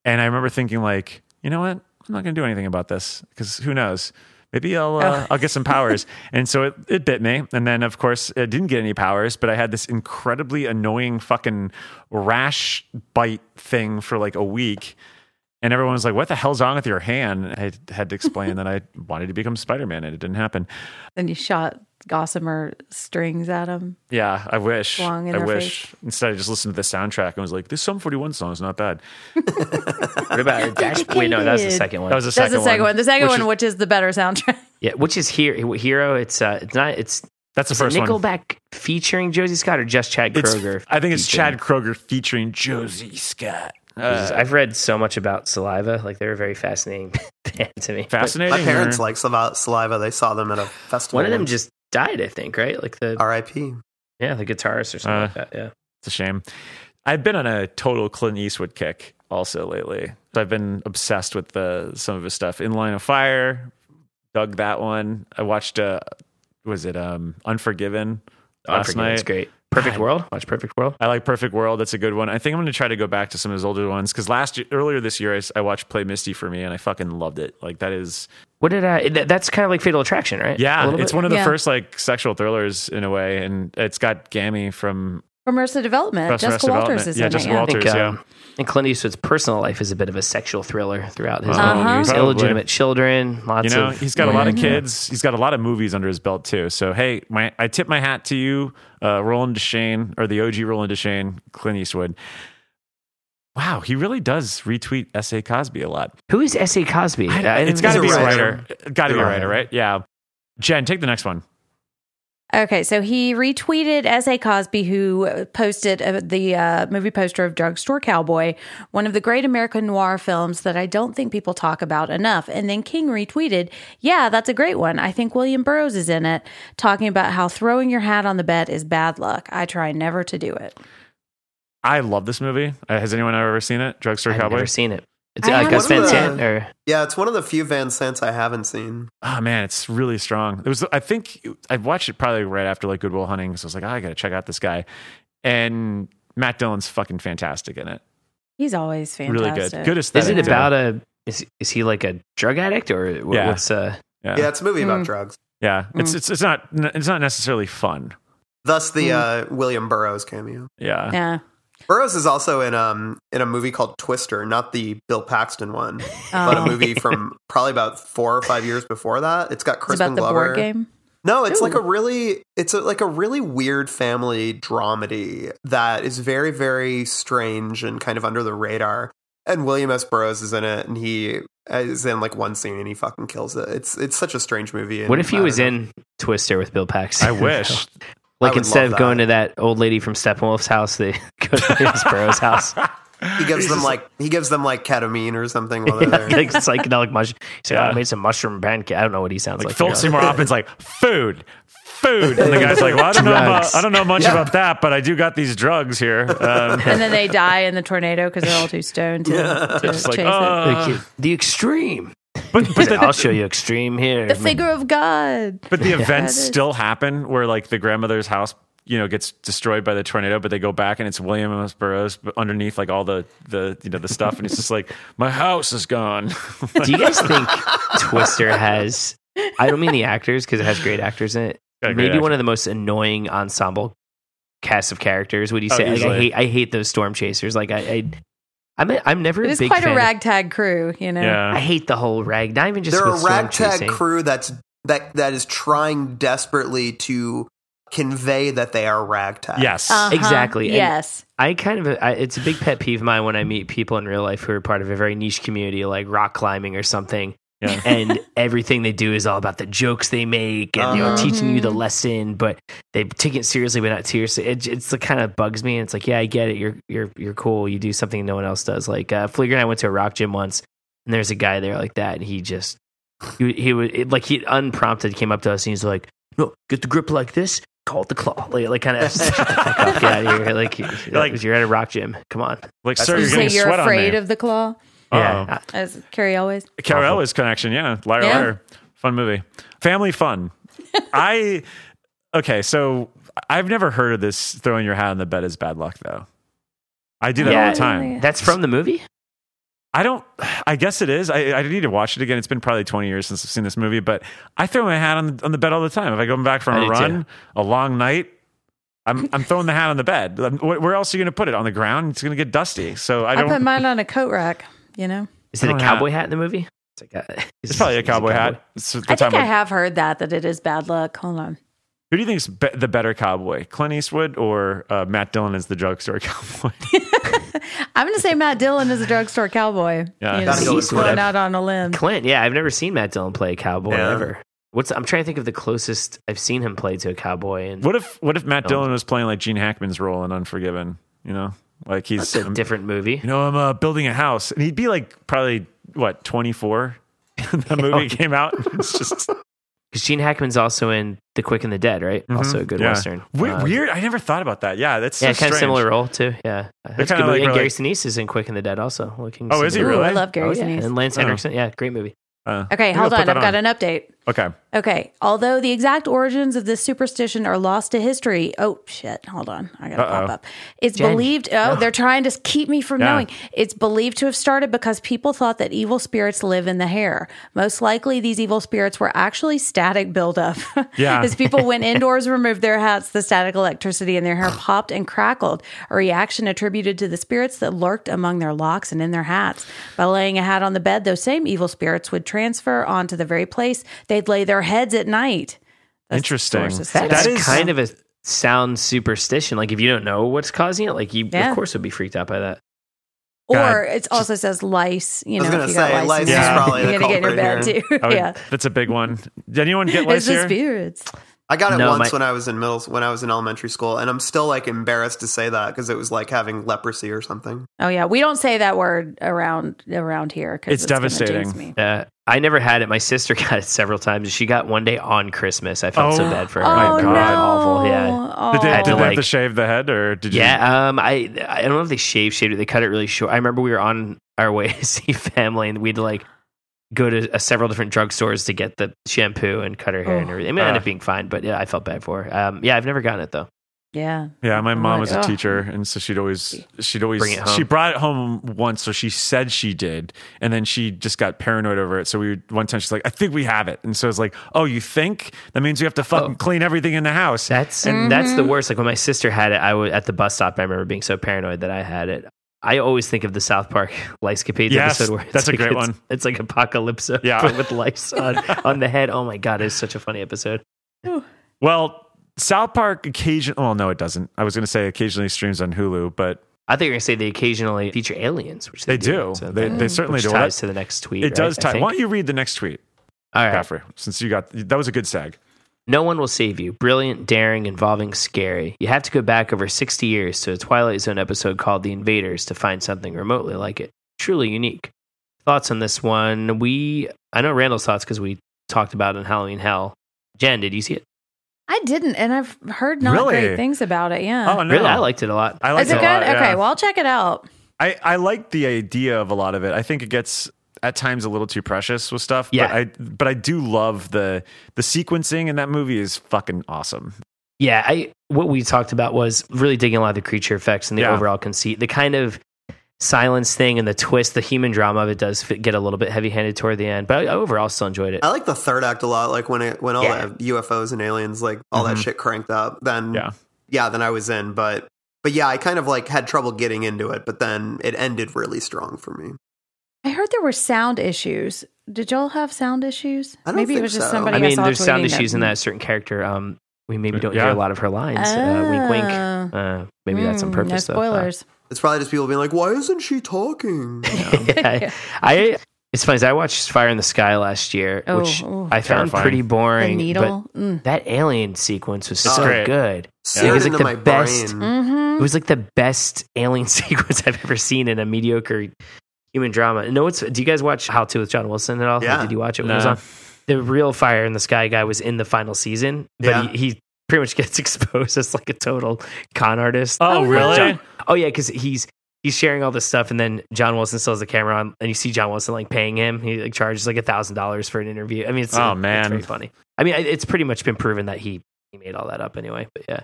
And I remember thinking, like, you know what? I'm not going to do anything about this because who knows? Maybe I'll uh, I'll get some powers. And so it, it bit me. And then of course it didn't get any powers, but I had this incredibly annoying fucking rash bite thing for like a week. And everyone was like, "What the hell's wrong with your hand?" I had to explain that I wanted to become Spider Man, and it didn't happen. then you shot gossamer strings at them. Yeah, I wish. Flung in I their wish. Instead, I just listened to the soundtrack and was like, "This Sum 41 song is not bad." What about Dash? Wait, no, that was the second one. That was the That's second the second one. The second which one, is- which is the better soundtrack. yeah, which is here Hero. It's uh, it's not. It's that's the is it first one. Nickelback featuring Josey Scott or just Chad It's- Kroeger. I think it's featuring? Chad Kroeger featuring Josey Scott. Uh, I've read so much about Saliva. Like they're a very fascinating band to me. But fascinating. My parents or- like saliva. saliva. They saw them at a festival. One of them just died, I think. Right? Like the R.I.P. yeah, the guitarist or something Uh, like that. Yeah. It's a shame. I've been on a total Clint Eastwood kick also lately. So I've been obsessed with the some of his stuff. In Line of Fire, dug that one. I watched uh was it um Unforgiven last Unforgiven is night. great. Perfect God. World. Watch Perfect World. I like Perfect World. That's a good one. I think I'm going to try to go back to some of his older ones because last year, earlier this year, I watched Play Misty for me and I fucking loved it. Like that is, What did I? that- That's kind of like Fatal Attraction, right? Yeah, it's bit? one of the Yeah. first like sexual thrillers in a way, and it's got Gammy from From Arrested Development. Arrested Jessica Walters Development. is Yeah, in Jessica it. Yeah. I think, Walters, yeah. um, and Clint Eastwood's personal life is a bit of a sexual thriller throughout his Uh-huh. long years. Probably. Illegitimate children, lots You know, of. he's got a lot of kids. He's got a lot of movies under his belt too. So hey, my I tip my hat to you, uh, Roland Deschain or the OG Roland Deschain, Clint Eastwood. Wow, he really does retweet S.A. Cosby a lot. Who is S.A. Cosby? I- I- it's got to be a a writer. writer. Got to be a writer, writer. right? Yeah. Jen, take the next one. Okay, so he retweeted S.A. Cosby, who posted uh, the uh, movie poster of Drugstore Cowboy, one of the great American noir films that I don't think people talk about enough. And then King retweeted, Yeah, that's a great one. I think William Burroughs is in it, talking about how throwing your hat on the bed is bad luck. I try never to do it. I love this movie. Uh, has anyone ever seen it? Drugstore I've Cowboy. never seen it. It's I uh, Gus Van Sant or Yeah, it's one of the few Van Sants I haven't seen. Oh man, it's really strong. It was. I think I watched it probably right after like Good Will Hunting. So I was like, oh, I got to check out this guy. And Matt Dillon's fucking fantastic in it. He's always fantastic. Really good. Good is aesthetic. it too. about a? Is is he like a drug addict or wh- Yeah. what's uh? Yeah. Yeah, it's a movie about Mm. drugs. Yeah, it's Mm. it's it's not it's not necessarily fun. Thus the Mm. uh, William Burroughs cameo. Yeah, Yeah. Burroughs is also in um in a movie called Twister, not the Bill Paxton one, but Oh. a movie from probably about four or five years before that. It's got It's Crispin about the Glover. board game. No, it's like a really it's a, like a really weird family dramedy that is very very strange and kind of under the radar. And William S. Burroughs is in it, and he is in like one scene, and he fucking kills it. It's it's such a strange movie. and What if he was know. in Twister with Bill Paxton? I wish. like instead love of going to that old lady from Steppenwolf's house, they go to his Burroughs house. He gives them like he gives them like ketamine or something while they're there. like psychedelic mushroom. He's like, Yeah. "Oh, I made some mushroom pancake. I don't know what he sounds like like. Philip Yeah. Seymour Hoffman's like food, food, and the guy's like, well, I don't know about I don't know much Yeah. about that, but I do got these drugs here. Um, And then they die in the tornado because they're all too stoned to, to chase like, it. uh, Like, the extreme. But but the, I'll show you extreme here. The figure of God. but the events That is- still happen where like the grandmother's house you know gets destroyed by the tornado, but they go back and it's William S. Burroughs underneath like all the the you know the stuff, and he's just like, my house is gone. Do you guys think Twister has? I don't mean the actors because it has great actors in it. Got a great Maybe one of the most annoying ensemble cast of characters. Would you Oh, say? like, I hate I hate those storm chasers. Like I, I I'm a, I'm never It a is big quite fan a of- ragtag crew, you know. yeah, I hate the whole rag. Not even just They're with a ragtag chasing. crew that's that that is trying desperately to convey that they are ragtag. yes, Uh-huh. Exactly. And- Yes. I kind of I, it's a big pet peeve of mine when I meet people in real life who are part of a very niche community like rock climbing or something. Yeah. and everything they do is all about the jokes they make and you know Uh-huh. teaching you the lesson, but they take it seriously but not seriously. It, it's the kind of bugs me. And It's like, yeah, I get it. You're you're you're cool. You do something no one else does. Like uh, Fleeger and I went to a rock gym once, and there's a guy there like that, and he just he he would it, like he unprompted came up to us and he's like, no, get the grip like this. Call it the claw, like, like kind of shut the fuck up, get out of here. Like, you're, Like- you're at a rock gym. Come on, like That's sir, you're You say getting you're afraid on of the claw, yeah. Uh-oh. Uh, as Carrie always. Carol Awful. Elwes connection, yeah. Liar, Yeah. liar. Fun movie. Family fun. I okay, so I've never heard of this throwing your hat on the bed is bad luck though. I do that Yeah. all the time. That's from the movie. I don't I guess it is. I, I need to watch it again. It's been probably 20 years since I've seen this movie, but I throw my hat on the, on the bed all the time. If I go back from I a do run, a long night, I'm I'm throwing the hat on the bed. Where where else are you going to put it? On the ground? It's going to get dusty. So I I, don't put mine on a coat rack. You know. Is it a don't cowboy hat in the movie? It's, like a, It's probably a is it cowboy hat. It's the I time think I have heard that that it is bad luck. Hold on. Who do you think is be- the better cowboy, Clint Eastwood or uh, Matt Dillon as the drugstore cowboy? I'm going to say Matt Dillon is a drugstore cowboy. Yeah. you know, Gotta he's going out on a limb. Clint, yeah, I've never seen Matt Dillon play a cowboy Yeah. ever. What's I'm trying to think of the closest I've seen him play to a cowboy, and what if what if Matt Oh. Dillon was playing like Gene Hackman's role in Unforgiven? You know, like he's it's a um, different movie. you know I'm uh, building a house, and he'd be like probably what 24. that movie came out. It's just Because Gene Hackman's also in The Quick and the Dead, right? Also a good Mm-hmm. yeah. western. We- Um, weird. I never thought about that. Yeah, that's Yeah, so kind of similar role too. Yeah, That's a good movie. like and Gary really- Sinise is in Quick and the Dead also. Looking Oh, is he Ooh, really? I love Gary Oh, yeah. Sinise. And Lance Oh. Henriksen. Yeah, great movie. Uh, Okay, hold on. I've that got an update. Okay. Okay, although the exact origins of this superstition are lost to history. Oh shit! Hold on, I gotta Uh-oh. pop up. It's Jen. believed. Oh, they're trying to keep me from Yeah. knowing. It's believed to have started because people thought that evil spirits live in the hair. Most likely, these evil spirits were actually static buildup. Yeah. As people went indoors, removed their hats, the static electricity in their hair popped and crackled. A reaction attributed to the spirits that lurked among their locks and in their hats. By laying a hat on the bed, those same evil spirits would transfer onto the very place they'd lay their heads at night. That's Interesting. sources That today. That's kind of a sound superstition. Like if you don't know what's causing it, like you Yeah. of course would be freaked out by that. Or it also says lice. You I was know, gonna if you got say, lice, lice in is probably you're the gonna get in your bed culprit too. Would- yeah, That's a big one. Did anyone get lice it's the spirits. I got it No, once my- when I was in middle when I was in elementary school, and I'm still like embarrassed to say that because it was like having leprosy or something. Oh yeah, we don't say that word around around here. 'cause It's gonna devastating. jinx me. Uh, I never had it. My sister got it several times. She got one day on Christmas. I felt so Oh. bad for her. Oh my no! Awful. Yeah. Oh. Did they, did to, they have to shave the head, or did you? Yeah, um, I I don't know if they shaved shaved it. They cut it really short. I remember we were on our way to see family, and we'd like go to uh, several different drugstores to get the shampoo and cut her hair and Oh. everything. It ended Uh. up being fine, but yeah, I felt bad for her. Um, yeah, I've never gotten it though. yeah. Yeah, my mom like, was a teacher, and so she'd always she'd always Bring it home. she brought it home once, so she said she did, and then she just got paranoid over it. So we one time she's like, "I think we have it," and so it's like, "Oh, you think that means you have to fucking Oh. clean everything in the house?" That's Mm-hmm. that's the worst. Like when my sister had it, I was at the bus stop. I remember being so paranoid that I had it. I always think of the South Park Lice Capades Yes, episode where it's that's a great it's, one. It's like apocalypse, Yeah. but with lice on, on the head. Oh my god, it's such a funny episode. Well, South Park occasion. Well, no, it doesn't. I was going to say occasionally streams on Hulu, but I think you're gonna say they occasionally feature aliens, which they, they do. So They that- they certainly which do. ties to the next tweet. it does right? I tie. Why don't you read the next tweet, All right. Caffrey? Since you got that was a good sag. No one will save you. Brilliant, daring, involving, scary. You have to go back over 60 years to a Twilight Zone episode called The Invaders to find something remotely like it. Truly unique. Thoughts on this one? We, I know Randall's thoughts because we talked about it in Halloween Hell. Jen, did you see it? I didn't, and I've heard not Really? great things about it. Yeah. Oh no, Really? I liked it a lot. I liked Is it a good? lot, yeah. Okay, well I'll check it out. I, I like the idea of a lot of it. I think it gets at times a little too precious with stuff. Yeah. But I but I do love the the sequencing in that movie is fucking awesome. Yeah, I what we talked about was really digging a lot of the creature effects and the Yeah. overall conceit. The kind of silence thing and the twist, the human drama of it does fit, get a little bit heavy handed toward the end, but I overall still enjoyed it. I like the third act a lot. Like when it when all Yeah. the UFOs and aliens, like all that mm-hmm. shit cranked up. Then Yeah. yeah, then I was in. But but yeah, I kind of like had trouble getting into it. But then it ended really strong for me. I heard there were sound issues. Did y'all have sound issues? I don't Maybe think it was just so. somebody. I mean, saw there's sound tweeting issues in that certain character. Um, we maybe don't hear a lot of her lines. Uh, wink, wink. Oh. Uh, maybe that's on Mm, purpose. No though. Uh, spoilers. It's probably just people being like, "Why isn't she talking?" yeah, I, it's funny. 'cause I watched Fire in the Sky last year, Oh, which oh. I found Terrifying. pretty the boring. needle. But Mm. that alien sequence was so great. good. Seared It was like into the my best- brain. Mm-hmm. It was like the best alien sequence I've ever seen in a mediocre human drama. No, what's do you guys watch How to with John Wilson at all? Like, Yeah. did you watch it when it was on? The real Fire in the Sky guy was in the final season, but Yeah. he, he pretty much gets exposed as like a total con artist. Oh, really? John- oh yeah, because he's he's sharing all this stuff, and then John Wilson still has the camera on, and you see John Wilson like paying him. He like charges like a thousand dollars for an interview. I mean, it's Oh, it's man. very funny. I mean, it's pretty much been proven that he he made all that up anyway. But yeah,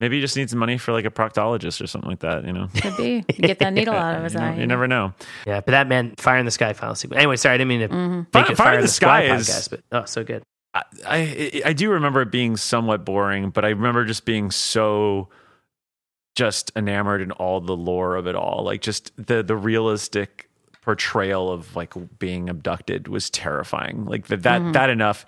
Maybe he just needs money for like a proctologist or something like that. You know, Could be. Get that needle out of his you, know, eye. you never know. yeah. But that man, Fire in the Sky final sequence. Anyway, sorry, I didn't mean to Mhm. make Fire- it Fire Fire, in in the the Sky, Sky is- podcast, but oh, so good. I, I I do remember it being somewhat boring, but I remember just being so just enamored in all the lore of it all. Like just the the realistic portrayal of like being abducted was terrifying. Like that that, that enough.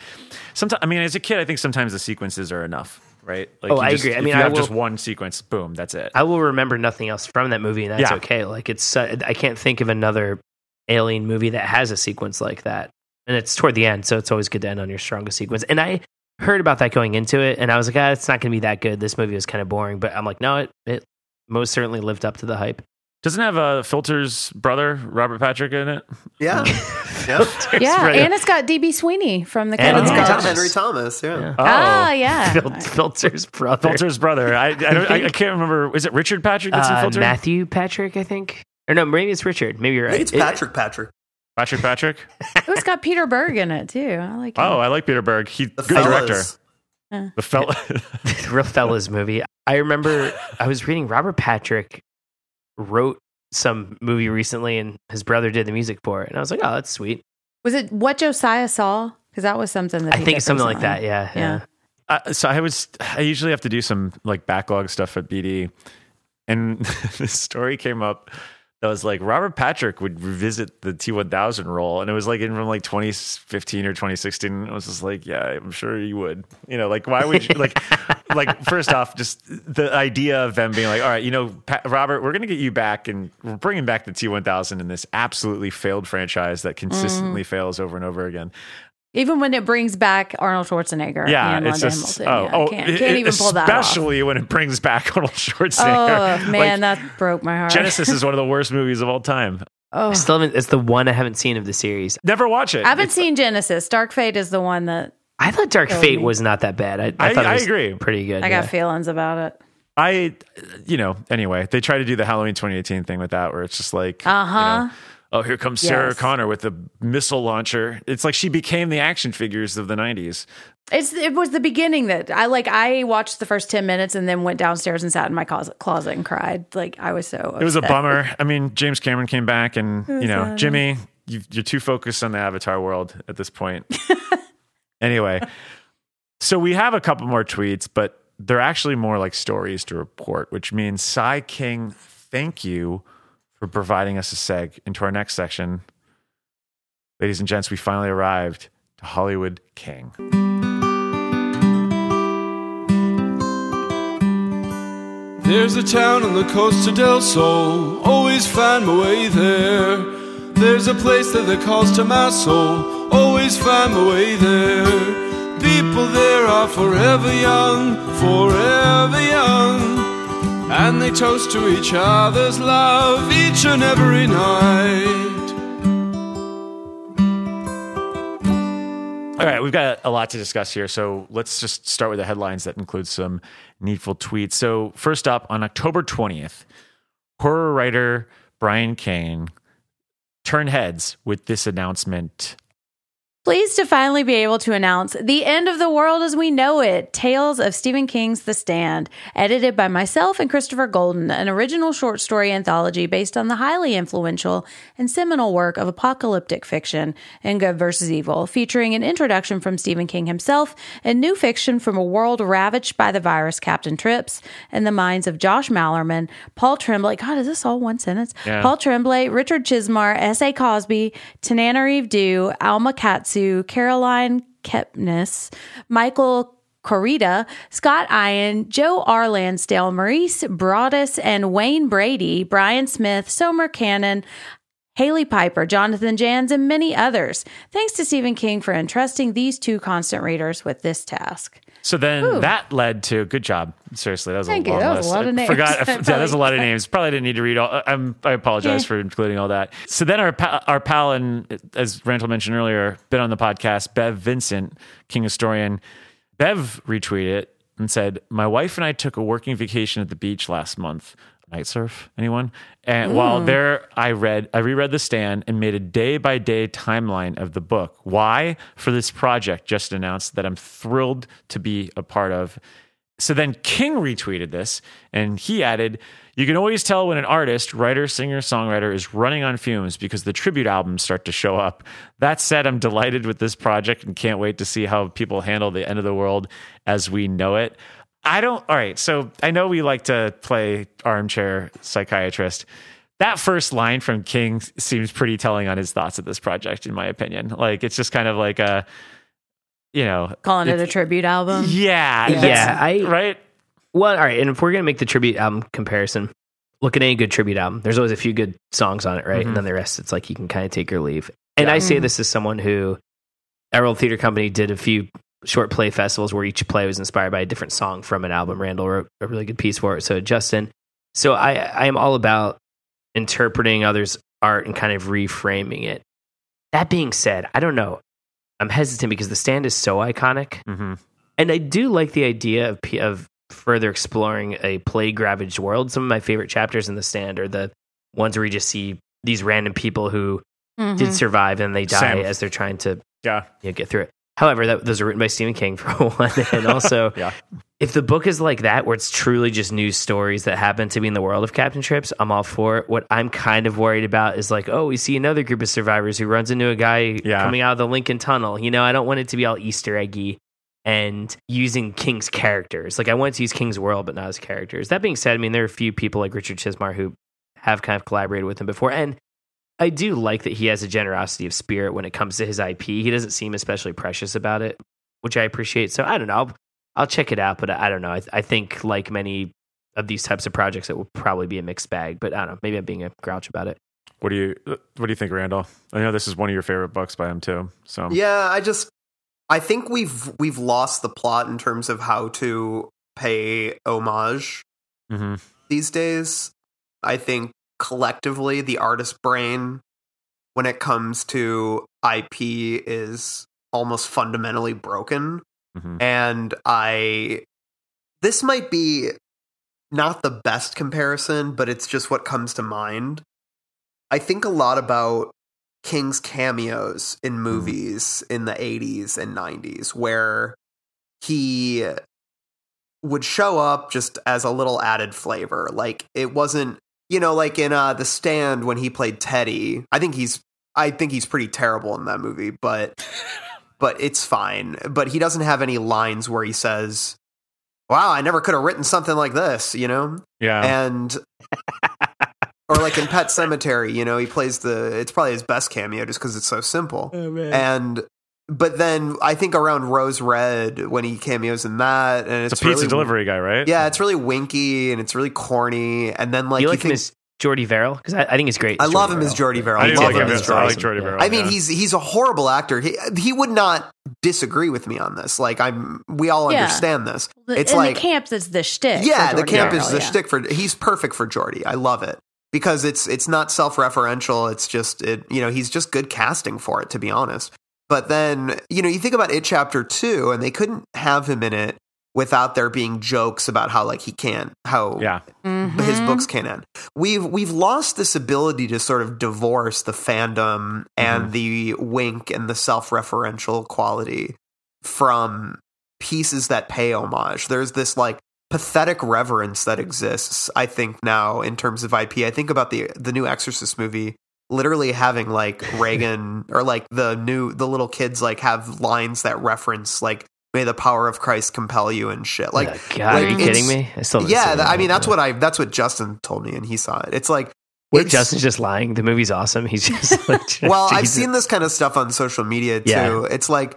Sometimes I mean, as a kid, I think sometimes the sequences are enough, right? Like Oh, you I just- agree. I mean, you I have will- just one sequence, boom, that's it. I will remember nothing else from that movie, and that's Yeah. okay. Like it's, uh, I can't think of another alien movie that has a sequence like that, and it's toward the end, so it's always good to end on your strongest sequence. And I heard about that going into it, and I was like, ah, it's not going to be that good. This movie was kind of boring, but I'm like, no, it it most certainly lived up to the hype. Doesn't have a Filter's brother, Robert Patrick, in it. Yeah, yep. Yeah, right. and it's got DB Sweeney from the And Kevin it's Henry, got Thomas. Henry Thomas. Yeah. Yeah. Ah, yeah. Fil- Filter's brother, Filter's brother. I I, don't, I I can't remember. Is it Richard Patrick that's in uh, Filter? Matthew Patrick, I think, or no, maybe it's Richard. Maybe you're right. think it's It- Patrick. Patrick. Patrick Patrick. It's got Peter Berg in it too. I like. Oh. I like Peter Berg. He The good fellas. director. The fella. the real fellas movie. I remember I was reading Robert Patrick wrote some movie recently and his brother did the music for it. And I was like, oh, that's sweet. was it what Josiah saw? Because that was something that I think did it's something like that. Yeah. Yeah. Yeah. uh, so I was. I usually have to do some like backlog stuff at BD, and this story came up that was like Robert Patrick would revisit the T1000 role, and it was like in from like 2015 or 2016. It was just like, yeah, I'm sure you would. You know, like why would you like? like first off, just the idea of them being like, all right, you know, pa- Robert, we're gonna get you back, and we're bringing back the T1000 in this absolutely failed franchise that consistently mm. fails over and over again. Even when it brings back Arnold Schwarzenegger. Yeah, and it's just Hamilton. oh, yeah, oh, can't, it- can't it- even pull that off. Especially when it brings back Arnold Schwarzenegger. Oh man, Like, that broke my heart. Genisys is one of the worst movies of all time. Oh, I still haven't, it's the one I haven't seen of the series. Never watch it. I haven't It's- seen Genisys. Dark Fate is the one that I thought Dark Fate me. was not that bad. I, I, I- thought it I agree. pretty good. I got yeah. feelings about it. I, you know, anyway, they try to do the Halloween 2018 thing with that, where it's just like, Uh huh. you know, oh, here comes Sarah Yes. Connor with the missile launcher. It's like she became the action figures of the 90s. It's it was the beginning that I like. I watched the first ten minutes and then went downstairs and sat in my closet, closet and cried. Like I was so. It was a bummer. I mean, James Cameron came back, and you know, sad. Jimmy, you, you're too focused on the Avatar world at this point. anyway, so we have a couple more tweets, but they're actually more like stories to report, which means Sai King, thank you for providing us a seg into our next section. Ladies and gents, we finally arrived to Hollywood King. There's a town on the Costa del Sol, always find my way there. There's a place that they calls to my soul, always find my way there. People there are forever young, forever young. And they toast to each other's love each and every night. All right, we've got a lot to discuss here. So let's just start with the headlines that include some needful tweets. So, first up, on October 20th, horror writer Brian Keene turned heads with this announcement Pleased to finally be able to announce The End of the World as We Know It Tales of Stephen King's The Stand, edited by myself and Christopher Golden, an original short story anthology based on the highly influential and seminal work of apocalyptic fiction in Good vs. Evil, featuring an introduction from Stephen King himself and new fiction from a world ravaged by the virus Captain Trips in the minds of Josh Malerman, Paul Tremblay. God, is this all one sentence? Yeah. Paul Tremblay, Richard Chizmar, S.A. Cosby, Tananarive Due, Alma Katsu, Caroline Kepnes, Michael Koryta, Scott Ian, Joe R. Lansdale, Maurice Broaddus, and Wayne Brady, Brian Smith, Somer Canon, Hailey Piper, Jonathan Janz, and many others. Thanks to Stephen King for entrusting these two constant readers with this task. So then Ooh. that led to good job. Seriously, that was Thank a you. long That was a lot I of names. Forgot. yeah, Probably- there's a lot of names. Probably didn't need to read all. I'm, I apologize Yeah. for including all that. So then our pa- our pal and as Randall mentioned earlier, been on the podcast, Bev Vincent, King historian. Bev retweeted it and said, "My wife and I took a working vacation at the beach last month. Night surf? Anyone? And while hmm. there, I read, I reread The Stand and made a day by day timeline of the book. Why? For this project just announced that I'm thrilled to be a part of. So then King retweeted this and he added, You can always tell when an artist, writer, singer, songwriter is running on fumes because the tribute albums start to show up. That said, I'm delighted with this project and can't wait to see how people handle the end of the world as we know it. I don't, all right. So I know we like to play armchair psychiatrist. That first line from King seems pretty telling on his thoughts of this project, in my opinion. Like, it's just kind of like a, you know, Calling it a tribute album. yeah, Yeah, I- right. Well, all right. And if we're gonna make the tribute album comparison, look at any good tribute album. There's always a few good songs on it, right? Mhm. And then the rest, it's like you can kind of take or leave. And I say this as someone who, Emerald Theater Company did a few short play festivals where each play was inspired by a different song from an album. Randall wrote a really good piece for it. So Justin, so I I am all about interpreting others' art and kind of reframing it. That being said, I don't know. I'm hesitant because the stand is so iconic hmm and I do like the idea of p- of further exploring a plague ravaged world. Some of my favorite chapters in the stand are the ones where you just see these random people who Mhm. did survive and they die Same. as they're trying to Yeah. you know, get through it. However, that, those are written by Stephen King for one, and also Yeah. if the book is like that, where it's truly just news stories that happen to be in the world of Captain Trips, I'm all for it. What I'm kind of worried about is like, oh, we see another group of survivors who runs into a guy Yeah. coming out of the Lincoln Tunnel. You know, I don't want it to be all Easter eggy and using King's characters. Like I want to use King's world, but not his characters. That being said, I mean there are a few people like Richard Chizmar who have kind of collaborated with him before, and I do like that he has a generosity of spirit when it comes to his IP. He doesn't seem especially precious about it, which I appreciate. So I don't know. I'll, I'll check it out, but I, I don't know. I, I think like many of these types of projects, it will probably be a mixed bag. But I don't know. Maybe I'm being a grouch about it. What do you What do you think, Randall? I know this is one of your favorite books by him too. So Yeah, I just I think we've we've lost the plot in terms of how to pay homage Mhm. these days. I think collectively the artist brain when it comes to IP is almost fundamentally broken Mhm. and I this might be not the best comparison, but it's just what comes to mind. I think a lot about King's cameos in movies in the 80s and 90s where he would show up just as a little added flavor. Like it wasn't, you know, like in uh The Stand when he played Teddy. I think he's I think he's pretty terrible in that movie, but but it's fine. But he doesn't have any lines where he says, "Wow, I never could have written something like this," you know? yeah, and or like in Pet Sematary, you know, he plays the. It's probably his best cameo just because it's so simple. and but then I think around Rose Red when he cameos in that, and it's, it's a pizza really, delivery guy, right? Yeah, it's really winky and it's really corny. And then like you you like him think, as Jordy Verrill? Because I, I think he's great. I as love Jordy him as Jordy Verrill. I I love like him him. as I Jordy. like Jordy Yeah. Verrill. I mean, yeah. he's he's a horrible actor. He he would not disagree with me on this. Like I'm, we all Yeah. understand this. The- It's in like the camps, it's the shtick. yeah, the camp Verrill, is the yeah. shtick for. He's perfect for Jordy. I love it because it's it's not self referential. It's just it. You know, he's just good casting for it. To be honest. But then you know, you think about it, chapter two, and they couldn't have him in it without there being jokes about how like he can't how Yeah. Mm-hmm. his books can't end. We've we've lost this ability to sort of divorce the fandom and mm-hmm. the wink and the self-referential quality from pieces that pay homage. There's this like pathetic reverence that exists, I think, now in terms of IP. I think about the the new Exorcist movie literally having like Reagan or like the new the little kids like have lines that reference like may the power of Christ compel you and shit. Like Oh, God, like, are you kidding me? I still yeah, seen th- it. I mean that's what I that's what Justin told me and he saw it. It's like What, it's- Justin's just lying. The movie's awesome. He's just like, well, I've seen this kind of stuff on social media too. Yeah. It's like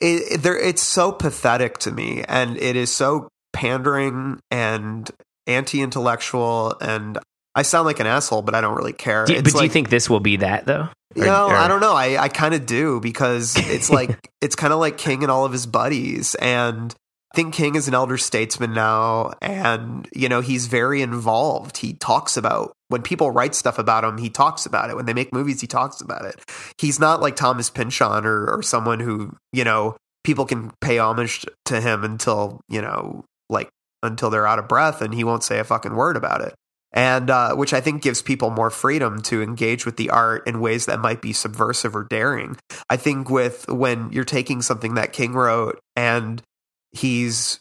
it, it, there, it's so pathetic to me, and it is so pandering and anti-intellectual. And I sound like an asshole, but I don't really care. Do but do you think this will be that though? Or- know, or- I don't know. I, I kind of do because it's like it's kind of like King and all of his buddies, and I think King is an elder statesman now, and you know he's very involved. He talks about when people write stuff about him, he talks about it. When they make movies, he talks about it. He's not like Thomas Pynchon or or someone who you know people can pay homage to him until you know like until they're out of breath, and he won't say a fucking word about it and uh, which I think gives people more freedom to engage with the art in ways that might be subversive or daring. I think with when you're taking something that King wrote and he's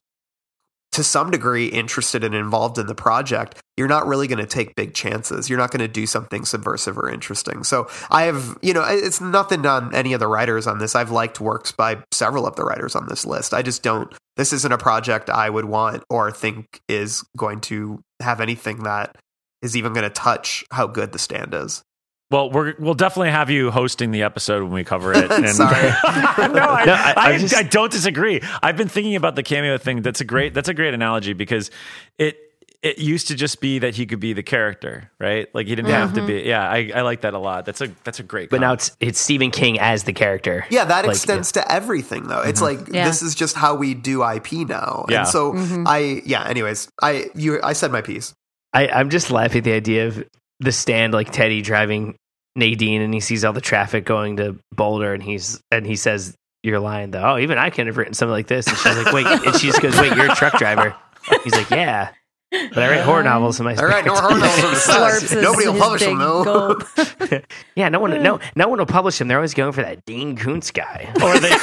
to some degree interested and involved in the project, you're not really going to take big chances. You're not going to do something subversive or interesting. So I have, you know, it's nothing on any of the writers on this. I've liked works by several of the writers on this list. I just don't, this isn't a project I would want or think is going to have anything that is even going to touch how good the stand is. Well, we're, we'll definitely have you hosting the episode when we cover it. And Sorry. no, I, No, I- I, I just- I don't disagree. I've been thinking about the cameo thing. That's a great. That's a great analogy because it it used to just be that he could be the character, right? Like he didn't have to mm-hmm. be. Yeah, I, I like that a lot. That's a that's a great. But now it's it's Stephen King as the character. Yeah, that Like, extends to everything though. It's mm-hmm. like Yeah. this is just how we do IP now. Yeah. And so mm-hmm. I yeah, anyways, I you I said my piece. I, I'm just laughing at the idea of the stand like Teddy driving Nadine and he sees all the traffic going to Boulder and he's and he says, You're lying though. Oh, even I could have written something like this. And she's like, Wait and she just goes, Wait, you're a truck driver. He's like, Yeah. But I write horror novels in my All right, no spare horror time." novels. Slurps his- Nobody will publish them big though. Yeah, no one no no one will publish them. They're always going for that Dean Koontz guy. or they.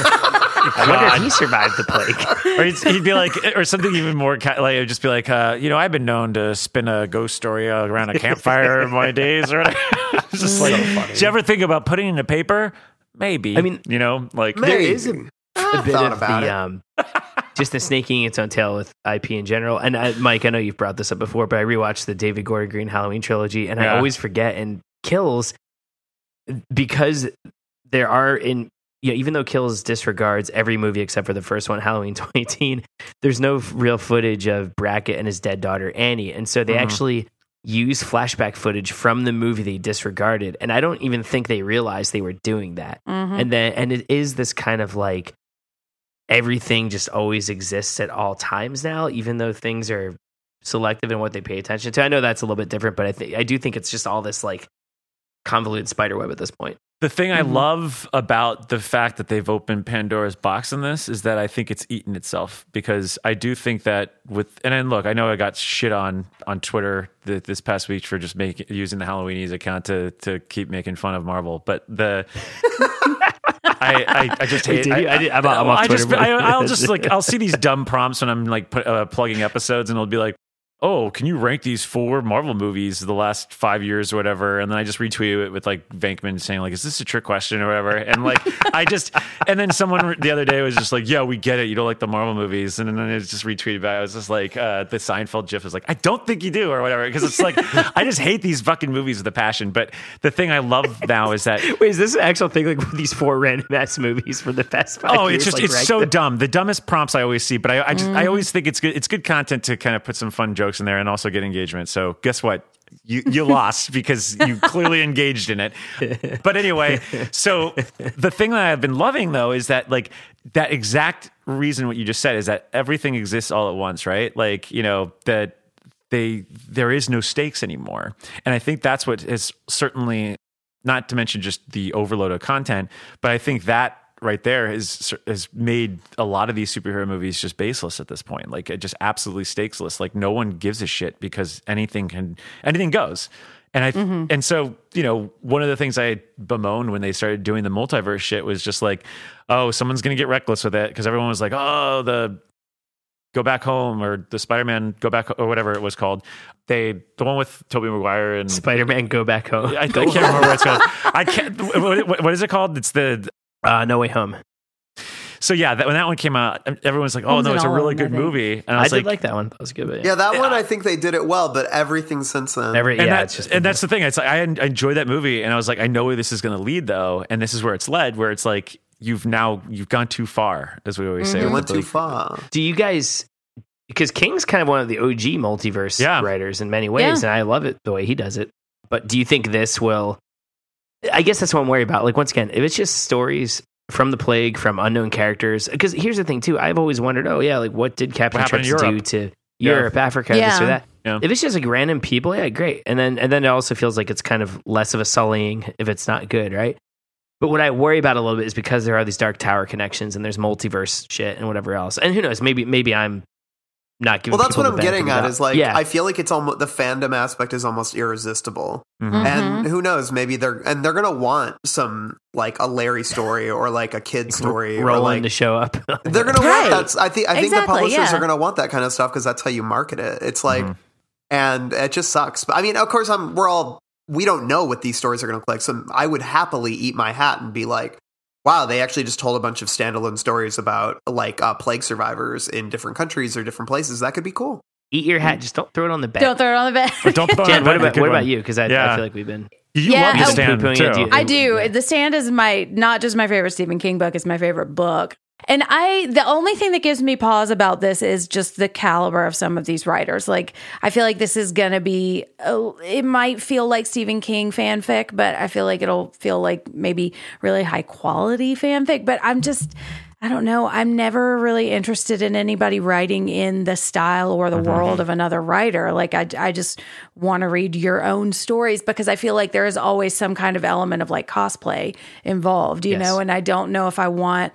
I wonder if he survived the plague. or he'd, he'd be like, or something even more like, it'd just be like, uh, you know, I've been known to spin a ghost story around a campfire in my days, or whatever. It's just like, did you ever think about putting it in a paper? Maybe. I mean, you know, like there is a, a bit thought of about the it. um, just the snaking its own tail with IP in general. And I, Mike, I know you've brought this up before, but I rewatched the David Gordon Green Halloween trilogy, and I always forget and kills because there are in you know, even though Kills disregards every movie except for the first one, Halloween 2018, there's no real footage of Brackett and his dead daughter Annie, and so they Mhm. actually use flashback footage from the movie they disregarded, and I don't even think they realized they were doing that Mhm. and then and it is this kind of like everything just always exists at all times now even though things are selective in what they pay attention to i know that's a little bit different but i think i do think it's just all this like convoluted spider web at this point The thing I Mhm. love about the fact that they've opened Pandora's box in this is that I think it's eaten itself because I do think that with and then look, I know I got shit on on Twitter th- this past week for just making using the Halloweenies account to to keep making fun of Marvel, but the I, I, I just hate. I, I'm, I'm off I Twitter. Just, I, I'll just like I'll see these dumb prompts when I'm like put, uh, plugging episodes, and it'll be like, "Oh, can you rank these four Marvel movies the last five years or whatever?" And then I just retweet it with like Venkman saying like, "Is this a trick question or whatever?" And like I just, and then someone the other day was just like, "Yeah, we get it. You don't like the Marvel movies," and then it's just retweeted back. I was just like, uh, the Seinfeld GIF is like, "I don't think you do" or whatever because it's like I just hate these fucking movies with a passion. But the thing I love now is that wait is this an actual thing like these four random ass movies for the past five Oh, years, Oh, it's just like, it's so them? dumb. The dumbest prompts I always see, but I, I just I always think it's good. It's good content to kind of put some fun jokes in there and also get engagement. So guess what? You you lost because you clearly engaged in it. But anyway, so the thing that I've been loving though is that like that exact reason what you just said is that everything exists all at once, right? Like you know that they there is no stakes anymore, and I think that's what is certainly not to mention just the overload of content, but I think that right there is has made a lot of these superhero movies just baseless at this point. Like it just absolutely stakesless. Like no one gives a shit because anything can anything goes. And I mm-hmm. and so you know one of the things I bemoaned when they started doing the multiverse shit was just like, oh, someone's gonna get reckless with it because everyone was like, oh, the go back home or the Spider-Man go back or whatever it was called. They the one with Tobey Maguire and Spider Man Go Back Home. I, I can't remember what it's called. I can't. What, what- what is it called? It's the Uh, no Way Home. so yeah. That, when that one came out, everyone's like, "Oh Comes no, it's a really good movie." And I I, was did like, like that one. That was good. Yeah, Yeah, that one I think they did it well, but everything since then. Every, and, yeah, that- it's just and that's the thing. It's like I, en- I enjoy that movie, and I was like, I know where this is going to lead though, and this is where it's led. Where it's like you've now you've gone too far, as we always say. you went too far. Do you guys? Because King's kind of one of the OG multiverse Yeah. writers in many ways, Yeah. and I love it the way he does it. But do you think this will? I guess that's what I'm worried about. Like once again, if it's just stories from the plague from unknown characters, because here's the thing too. I've always wondered, oh yeah, like what did Captain What Trips do to Yeah. Europe, Africa, this or that? Yeah. If it's just like random people, yeah, great. And then and then it also feels like it's kind of less of a sullying if it's not good, right? But what I worry about a little bit is because there are these Dark Tower connections and there's multiverse shit and whatever else. And who knows? Maybe maybe I'm not giving. Well, that's what the I'm getting at is like yeah, I feel like it's almost the fandom aspect is almost irresistible. Mhm. Mhm. And who knows, maybe they're and they're gonna want some like a Larry story or like a kid story or Roland like to show up. they're gonna Right. want that. I think I think Exactly, the publishers yeah. are gonna want that kind of stuff because that's how you market it. It's like, Mhm. and it just sucks. But I mean, of course, I'm we're all we don't know what these stories are gonna click. So I would happily eat my hat and be like. Wow, they actually just told a bunch of standalone stories about like uh, plague survivors in different countries or different places. That could be cool. Eat your hat. Just don't throw it on the bed. Don't throw it on the bed. But don't put on Jen, that what about good what one. about you? Because I, I feel like we've been. You Yeah, love the stand too. it, do you- I do. The Stand is my not just my favorite Stephen King book; it's my favorite book. And I, the only thing that gives me pause about this is just the caliber of some of these writers. Like, I feel like this is going to be, uh, it might feel like Stephen King fanfic, but I feel like it'll feel like maybe really high quality fanfic. But I'm just, I don't know. I'm never really interested in anybody writing in the style or the world of another writer. Like, I, I just want to read your own stories because I feel like there is always some kind of element of like cosplay involved, you Yes. know? And I don't know if I want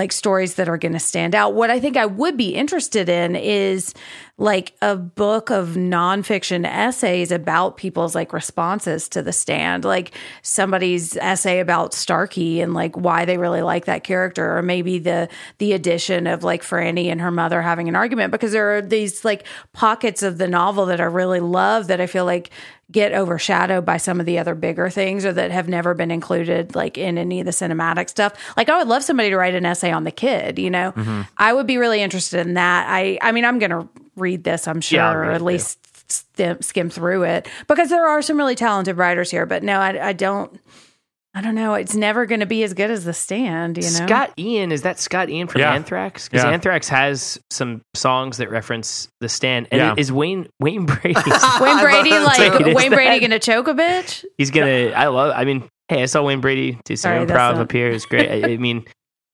like stories that are going to stand out. What I think I would be interested in is like a book of nonfiction essays about people's like responses to the stand, like somebody's essay about Starkey and like why they really like that character, or maybe the the addition of like Franny and her mother having an argument because there are these like pockets of the novel that I really love that I feel like get overshadowed by some of the other bigger things or that have never been included like in any of the cinematic stuff. Like I would love somebody to write an essay on the kid, you know. Mm-hmm. I would be really interested in that. I I mean I'm going to read this, I'm sure, Yeah, or at least skim, skim through it because there are some really talented writers here, but no, I I don't I don't know. It's never going to be as good as The Stand, you know. Scott Ian is that Scott Ian from Yeah. Anthrax? Because Yeah. Anthrax has some songs that reference the stand. And Yeah. is Wayne Wayne Brady? Wayne Brady like that. Is Wayne Brady going to choke a bitch? He's gonna. I love. I mean, hey, I saw Wayne Brady do some Sorry, that's improv not- up here. It's great. I, I mean,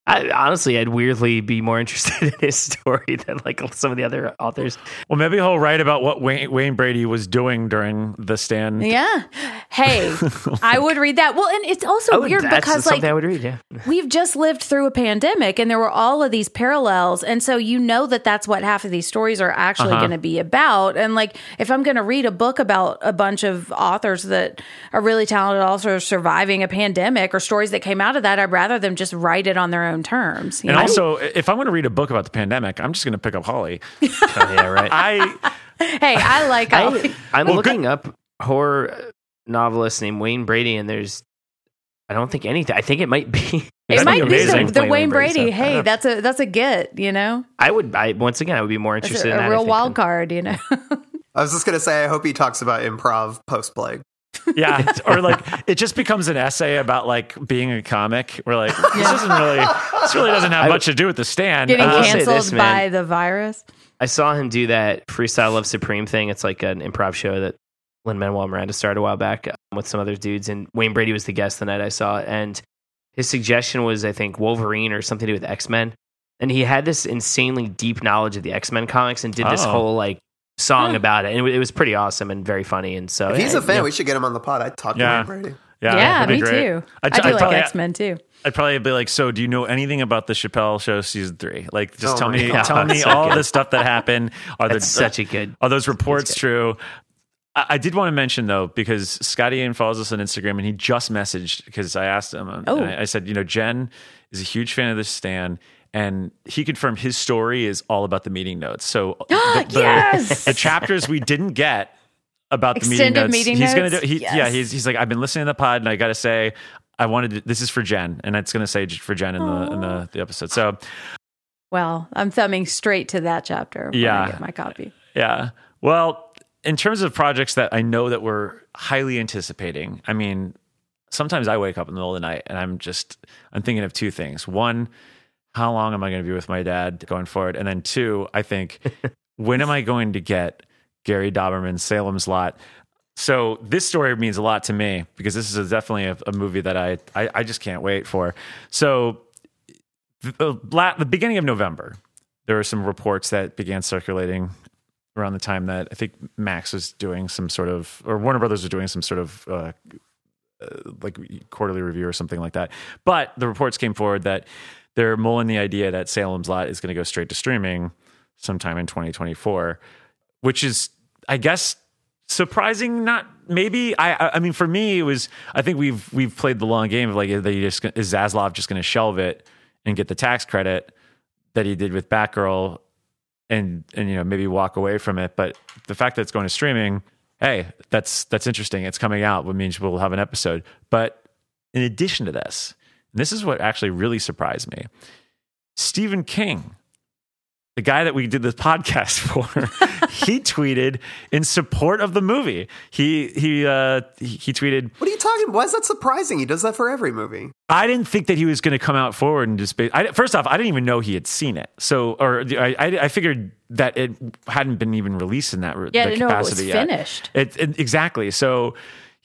I, honestly, I'd weirdly be more interested in his story than like some of the other authors. Well, maybe he'll write about what Wayne, Wayne Brady was doing during the stand. Yeah. Hey, I would read that. Well, and it's also I would- weird because like I would read. Yeah, we've just lived through a pandemic and there were all of these parallels and so you know that that's what half of these stories are actually Uh-huh. going to be about and like if i'm going to read a book about a bunch of authors that are really talented authors surviving a pandemic or stories that came out of that i'd rather them just write it on their own terms you And know? also, if I want to read a book about the pandemic, I'm just going to pick up Holly. oh, yeah, right. I hey i like I, I'm Well, looking up horror novelist named Wayne Brady, and there's. I don't think anything. I think it might be. it might be be the, the Wayne Brady. stuff. Hey, that's a that's a get. You know, I would. I once again, I would be more interested a, in that. a I real wild than- card. You know, I was just gonna say, I hope he talks about improv post plague. Yeah, or like it just becomes an essay about like being a comic. We're like, this isn't really, this really doesn't have much to do with the stand. getting will say canceled this, by the virus. I saw him do that Freestyle Love Supreme thing. It's like an improv show that Lin Manuel Miranda started a while back um, with some other dudes, and Wayne Brady was the guest the night I saw it. And his suggestion was, I think, Wolverine or something to do with X Men. And he had this insanely deep knowledge of the X Men comics and did this Oh. whole like song about it. And it, it was pretty awesome and very funny. And so If he's yeah, a fan, yeah. we should get him on the pod. I'd talk Yeah. to him Brady. Yeah, Yeah, me great. too. I, I do I'd like probably- X Men too. I'd probably be like, "So, do you know anything about the Chappelle Show season three? Like, just Oh tell me, God. tell me So all good. the stuff that happened. Are That's there such a good. are those reports true? I, I did want to mention though, because Scotty Ian follows us on Instagram, and he just messaged because I asked him. um, Oh. I, I said, you know, Jen is a huge fan of this stand. And he confirmed his story is all about the meeting notes. So the, the, Yes! the chapters we didn't get about the meeting notes. meeting he's gonna do. He, Yes. Yeah, he's he's like I've been listening to the pod, and I got to say, I wanted to, this is for Jen, and it's gonna say for Jen in the in the, the episode. So Well, I'm thumbing straight to that chapter when Yeah. I get my copy. Yeah. Well, in terms of projects that I know that we're highly anticipating, I mean, sometimes I wake up in the middle of the night and I'm just I'm thinking of two things. One, how long am I going to be with my dad going forward? And then two, I think when am I going to get Gary Dauberman's Salem's Lot? So this story means a lot to me because this is a, definitely a, a movie that I, I I just can't wait for. So the, la- the beginning of November, there were some reports that began circulating around the time that I think Max was doing some sort of, or Warner Brothers was doing some sort of uh, uh, like quarterly review or something like that. But the reports came forward that they're mulling the idea that Salem's Lot is going to go straight to streaming sometime in 2024, which is, I guess, surprising. Not maybe. I, I- mean, for me, it was. I think we've we've played the long game of like, they just is Zaslav just going to shelve it and get the tax credit that he did with Batgirl and and you know maybe walk away from it. But the fact that it's going to streaming, hey, that's that's interesting. It's coming out, which means we'll have an episode. But in addition to this, this is what actually really surprised me. Stephen King, the guy that we did this podcast for, he tweeted in support of the movie. He he uh, he, he tweeted, What are you talking? Why is that surprising? He does that for every movie. I didn't think that he was going to come out forward and just. Be, I, first off, I didn't even know he had seen it. So, or I, I, I figured that it hadn't been even released in that, Yeah, I that didn't know it was capacity yet. finished. It, it- exactly. So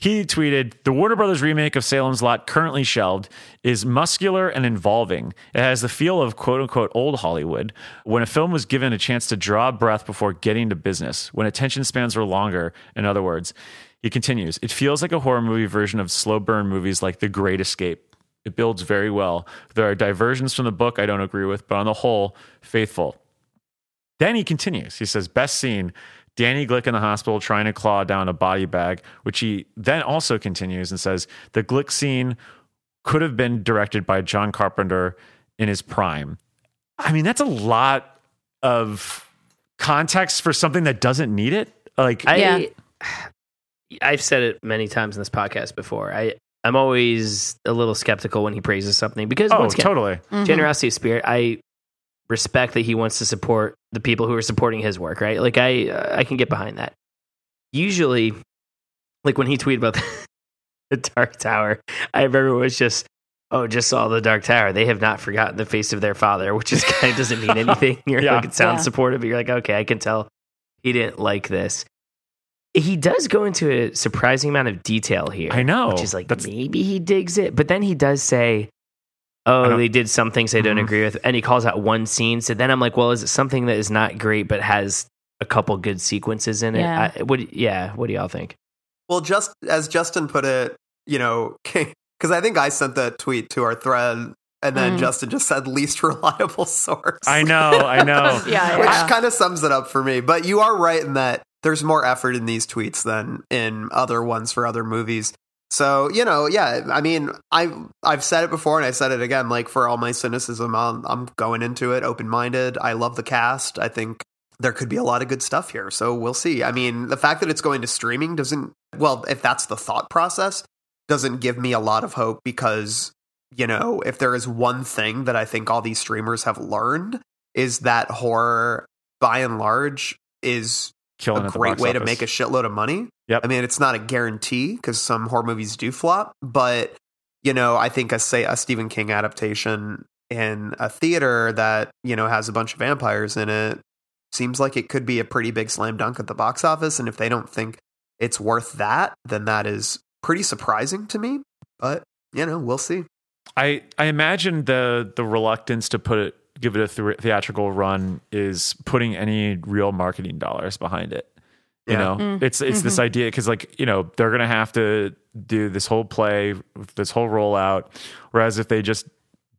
he tweeted The Warner Brothers remake of Salem's Lot, currently shelved, is muscular and involving. It has the feel of quote unquote old Hollywood when a film was given a chance to draw breath before getting to business, when attention spans were longer, in other words. He continues, It feels like a horror movie version of slow burn movies like The Great Escape. It builds very well. There are diversions from the book I don't agree with, but on the whole, faithful. Then he continues. He says, Best scene Danny Glick in the hospital trying to claw down a body bag, which he then also continues and says, The Glick scene could have been directed by John Carpenter in his prime. I mean, that's a lot of context for something that doesn't need it. Like, I, Yeah. I've said it many times in this podcast before. I I'm always a little skeptical when he praises something because oh, once again, totally. Mhm. generosity of spirit. I respect that he wants to support the people who are supporting his work. Right? Like I uh, I can get behind that. Usually, like when he tweeted about the Dark Tower, I remember it was just. Oh, just saw the Dark Tower. They have not forgotten the face of their father, which is kind of doesn't mean anything. You're Yeah. like it sounds Yeah. supportive, but you're like, okay, I can tell he didn't like this. He does go into a surprising amount of detail here. I know. Which is like That's- maybe he digs it, but then he does say, "Oh, they did some things I don't Mhm. agree with," and he calls out one scene. So then I'm like, "Well, is it something that is not great but has a couple good sequences in it?" Yeah. I, what? Yeah. What do y'all think? Well, just as Justin put it, you know, because I think I sent that tweet to our thread, and then Mm. Justin just said least reliable source. I know. I know. Yeah, which kind of sums it up for me. But you are right in that there's more effort in these tweets than in other ones for other movies. So you know, yeah. I mean, I I've said it before and I said it again. Like for all my cynicism, I'm, I'm going into it open minded. I love the cast. I think there could be a lot of good stuff here. So we'll see. I mean, the fact that it's going to streaming doesn't. Well, if that's the thought process, doesn't give me a lot of hope because you know if there is one thing that I think all these streamers have learned is that horror by and large is a great way to make a shitload of money. Yep. I mean, it's not a guarantee because some horror movies do flop, but you know, I think a say a Stephen King adaptation in a theater that you know has a bunch of vampires in it seems like it could be a pretty big slam dunk at the box office. And if they don't think it's worth that, then that is pretty surprising to me. But you know, we'll see. I I imagine the the reluctance to put it give it a the- theatrical run is putting any real marketing dollars behind it. You Yeah. know, Mm. it's it's this idea because like you know they're gonna have to do this whole play, this whole rollout. Whereas if they just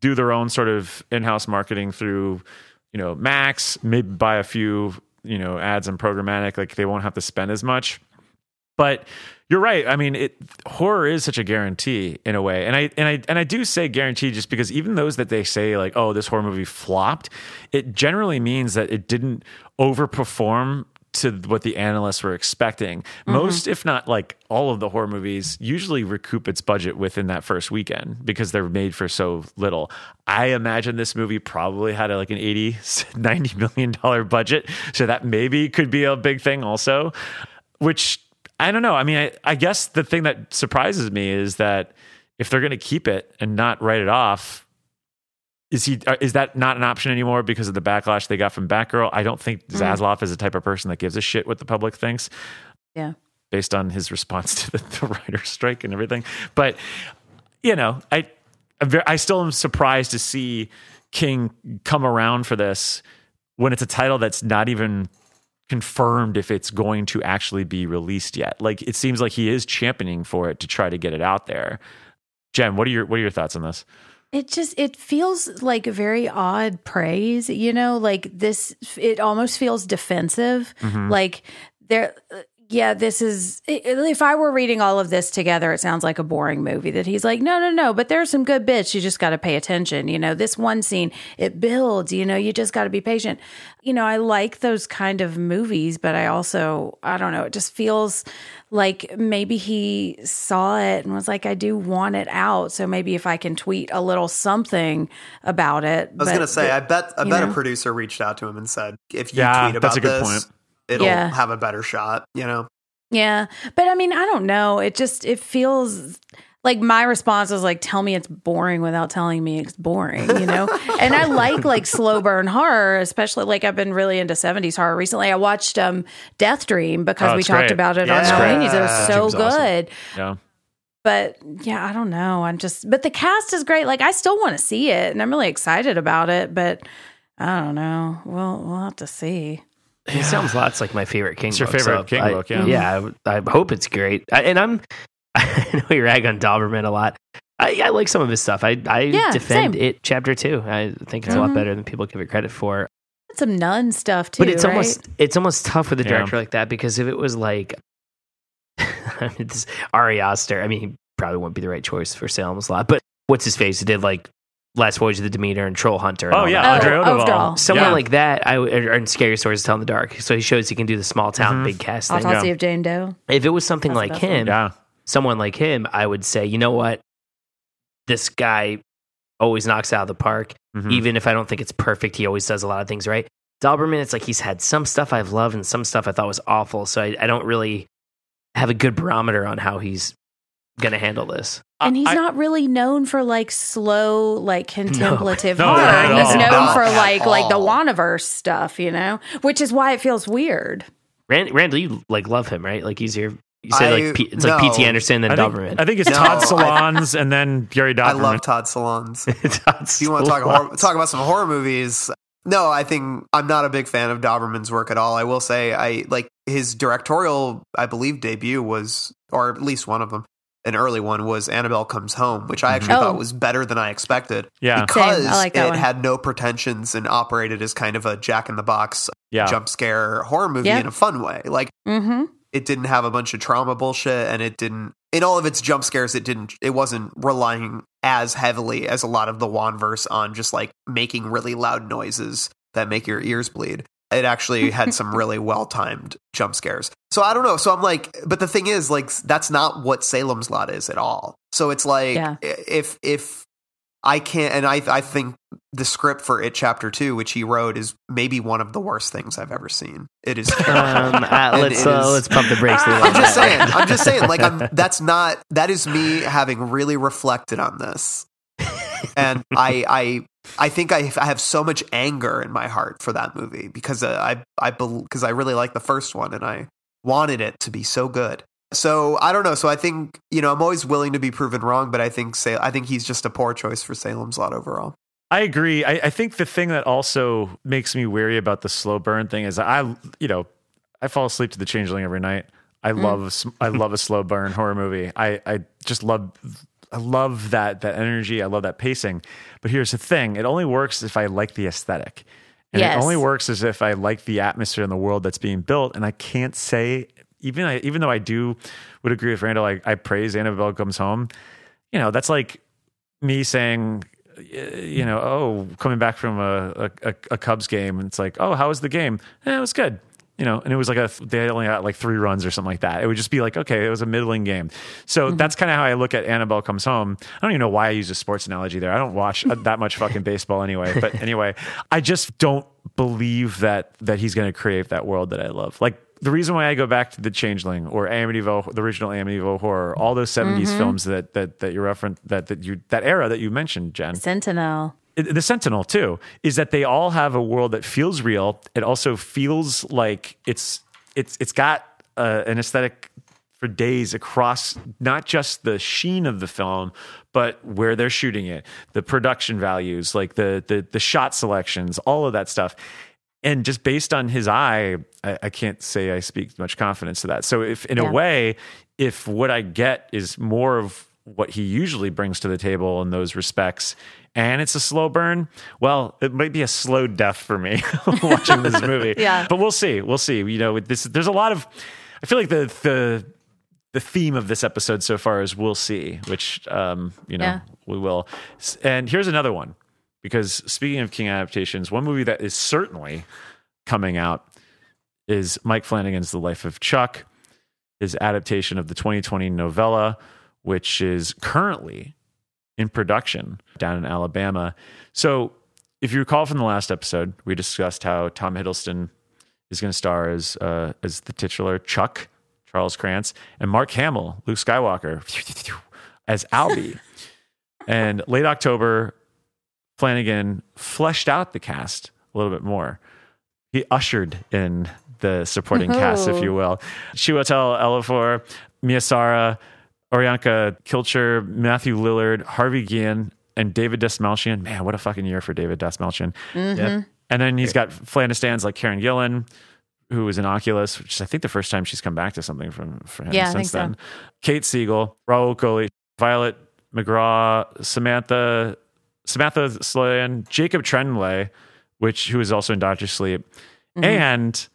do their own sort of in-house marketing through, you know, Max, maybe buy a few, you know, ads and programmatic, like they won't have to spend as much. But you're right. I mean, it horror is such a guarantee in a way, and I and I and I do say guarantee just because even those that they say like, oh, this horror movie flopped, it generally means that it didn't overperform to what the analysts were expecting. Mm-hmm. Most, if not like all of the horror movies, usually recoup its budget within that first weekend because they're made for so little. I imagine this movie probably had a, like an 80, 90 million dollar budget. So that maybe could be a big thing also, which I don't know. I mean, I, I guess the thing that surprises me is that if they're going to keep it and not write it off, is he uh, is that not an option anymore because of the backlash they got from Batgirl? I don't think Zaslav is the type of person that gives a shit what the public thinks Yeah. based on his response to the, the writer's strike and everything. But you know, I I still am surprised to see King come around for this when it's a title that's not even confirmed if it's going to actually be released yet. Like it seems like he is championing for it to try to get it out there. Jen, what are your what are your thoughts on this? It just it feels like very odd praise, you know, like this it almost feels defensive. Mm-hmm. Like there yeah, this is if I were reading all of this together, it sounds like a boring movie that he's like, "No, no, no, but there's some good bits. You just got to pay attention. You know, this one scene, it builds, you know, you just got to be patient." You know, I like those kind of movies, but I also, I don't know, it just feels like maybe he saw it and was like, I do want it out. So maybe if I can tweet a little something about it. I was gonna say, I bet I bet know? a producer reached out to him and said, "If you Yeah, tweet about that's a good this, point. It'll Yeah. have a better shot." You know, Yeah. But I mean, I don't know. It just it feels like my response was like, tell me it's boring without telling me it's boring, you know? and I like like slow burn horror, especially like I've been really into 70s horror recently. I watched um Death Dream because Oh, we talked great. about it Yeah. on It's Halloween. It was so Dream's awesome. good. Yeah. But yeah, I don't know. I'm just but the cast is great. Like I still want to see it and I'm really excited about it, but I don't know. We'll we'll have to see. It sounds lots like my favorite King It's your book. favorite so King I- book, yeah. Yeah, I, I hope it's great. I, and I'm, I know you rag on Dauberman a lot. I, I like some of his stuff. I, I Yeah, defend same. it chapter two. I think it's a lot mm-hmm. better than people give it credit for. Some nun stuff too. but it's right? almost it's almost tough with a Yeah. director like that because if it was like I mean, this Ari Aster, I mean, he probably wouldn't be the right choice for Salem's Lot. But what's his face? He did like Last Voyage of the Demeter and Troll Hunter. and Oh yeah, that. Andre Oh, Øvredal. Øvredal. Someone Yeah. like that, I would- or in Scary Stories to Tell in the Dark. So he shows he can do the small town, Mhm. big cast thing. Autopsy Yeah. of Jane Doe. If it was something That's like him, Yeah. someone like him, I would say, you know what? This guy always knocks out of the park. Mhm. Even if I don't think it's perfect, he always does a lot of things right. Dauberman, it's like he's had some stuff I've loved and some stuff I thought was awful. So I, I don't really have a good barometer on how he's going to handle this. And he's I- not really known for like slow, like contemplative No, horror. not at He's known Not for at like like the all. Wanaverse stuff, you know, which is why it feels weird. Rand, Randall, you like love him, right? Like he's your, you say I- like P, it's like. P.T. Anderson and I then think, Dauberman. I think it's No, Todd I- Solondz and then Gary Dauberman. I love Todd Solondz. If If you want to talk horror, talk about some horror movies, no, I think I'm not a big fan of Dauberman's work at all. I will say I like his directorial, I believe, debut was, or at least one of them, an early one was Annabelle Comes Home, which I actually Oh. thought was better than I expected. Yeah. because like it one. had no pretensions and operated as kind of a Jack in the Box yeah. jump scare horror movie Yeah. in a fun way. Like Mm-hmm. it didn't have a bunch of trauma bullshit and it didn't in all of its jump scares it didn't it wasn't relying as heavily as a lot of the Wanverse on just like making really loud noises that make your ears bleed. It actually had some really well timed jump scares. So I don't know. So I'm like, but the thing is, like, that's not what Salem's Lot is at all. So it's like, Yeah. if if I can't, and I I think the script for it chapter two, which he wrote, is maybe one of the worst things I've ever seen. It is. um, uh, let's it uh, is- let's pump the brakes. I'm just saying. I'm just saying. Like, I'm. That's not. That is me having really reflected on this, and I, I, I think I, I have so much anger in my heart for that movie because uh, I, I, because I really like the first one and I wanted it to be so good. So I don't know. So I think you know I'm always willing to be proven wrong, but I think Sa- I think he's just a poor choice for Salem's Lot overall. I agree. I, I think the thing that also makes me weary about the slow burn thing is I, you know, I fall asleep to the Changeling every night. I love I love a slow burn horror movie. I I just love I love that that energy. I love that pacing. But here's the thing: it only works if I like the aesthetic, and Yes. it only works as if I like the atmosphere and the world that's being built. And I can't say even I, even though I do would agree with Randall. I, I praise Annabelle Comes Home. You know, that's like me saying. You know, oh, coming back from a, a, a Cubs game, and it's like, oh, how was the game? Eh, it was good you know, and it was like a they only got like three runs or something like that. It would just be like, okay, it was a middling game. So that's kind of how I look at Annabelle Comes Home. I don't even know why I use a sports analogy there. I don't watch uh, that much fucking baseball anyway. But anyway, I just don't believe that that he's going to create that world that I love. Like the reason why I go back to the Changeling or Amityville, the original Amityville horror, all those 70s films that that that you referenced that that you that era that you mentioned, Jen Sentinel. The Sentinel too is that they all have a world that feels real. It also feels like it's it's it's got uh, an aesthetic for days across not just the sheen of the film, but where they're shooting it, the production values, like the the the shot selections, all of that stuff. And just based on his eye, I, I can't say I speak much confidence to that. So if in Yeah. a way, if what I get is more of what he usually brings to the table in those respects, and it's a slow burn, well, it might be a slow death for me watching this movie. Yeah. But we'll see. We'll see. You know, with this there's a lot of I feel like the the the theme of this episode so far is we'll see, which um, you know, Yeah. we will. And here's another one. Because speaking of King adaptations, one movie that is certainly coming out is Mike Flanagan's The Life of Chuck, his adaptation of the 2020 novella, which is currently in production down in Alabama. So, if you recall from the last episode, we discussed how Tom Hiddleston is going to star as uh, as the titular Chuck, Charles Krantz, and Mark Hamill, Luke Skywalker, as Albie. and late October, Flanagan fleshed out the cast a little bit more. He ushered in the supporting cast, if you will. Chiwetel Ejiofor, Mia Sara, Orianka Kilcher, Matthew Lillard, Harvey Guillen, and David Dastmalchian. Man, what a fucking year for David Dastmalchian. Yep. And then he's got Flandistans like Karen Gillan, who was in Oculus, which is I think the first time she's come back to something from for him Yeah, since think so. then. Kate Siegel, Rahul Kohli, Violet McGraw, Samantha Samantha Sloyan, Jacob Tremblay, which who is also in Doctor Sleep, Mm-hmm. and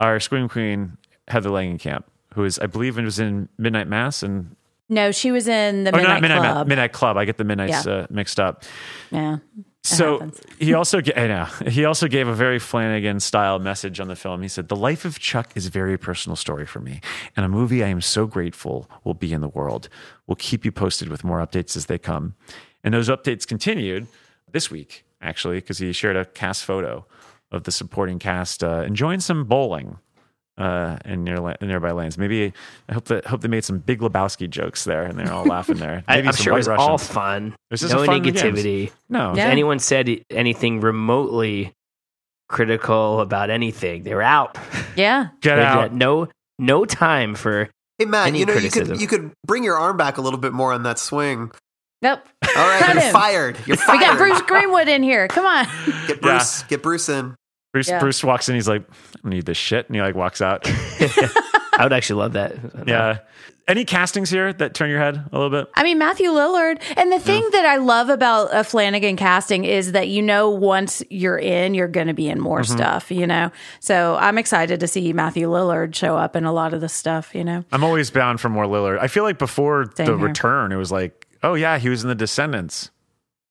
our Scream Queen Heather Langenkamp, who is I believe it was in Midnight Mass and No, she was in the oh Midnight, Midnight Club. Midnight Club. I get the midnights Yeah. uh, mixed up. yeah. So he also ga- I know he also gave a very Flanagan style message on the film. He said, "The life of Chuck is a very personal story for me, and a movie I am so grateful will be in the world. We'll keep you posted with more updates as they come." And those updates continued this week, actually, because he shared a cast photo of the supporting cast uh, enjoying some bowling uh, in, near, in nearby lanes. Maybe I hope that hope they made some Big Lebowski jokes there, and they're all laughing there. I, Maybe I'm some sure it White was all Russians. fun. was just No a fun games. negativity. No, If Yeah. anyone said anything remotely critical about anything, they were out. Yeah. get They out. no no time for Hey man, Any you know you could you could bring your arm back a little bit more on that swing. Nope. All right, Cut you're him. fired. You're We fired. got Bruce Greenwood in here. Come on. Get Bruce. Get Bruce in. Bruce Yeah. Bruce walks in. He's like, "I need this shit," and he like walks out. I would actually love that. yeah. Any castings here that turn your head a little bit? I mean, Matthew Lillard. And the thing that I love about a Flanagan casting is that you know once you're in, you're going to be in more Mm-hmm. stuff, you know? So I'm excited to see Matthew Lillard show up in a lot of the stuff, you know? I'm always bound for more Lillard. I feel like before Same the here. return, it was like, oh yeah, he was in the Descendants.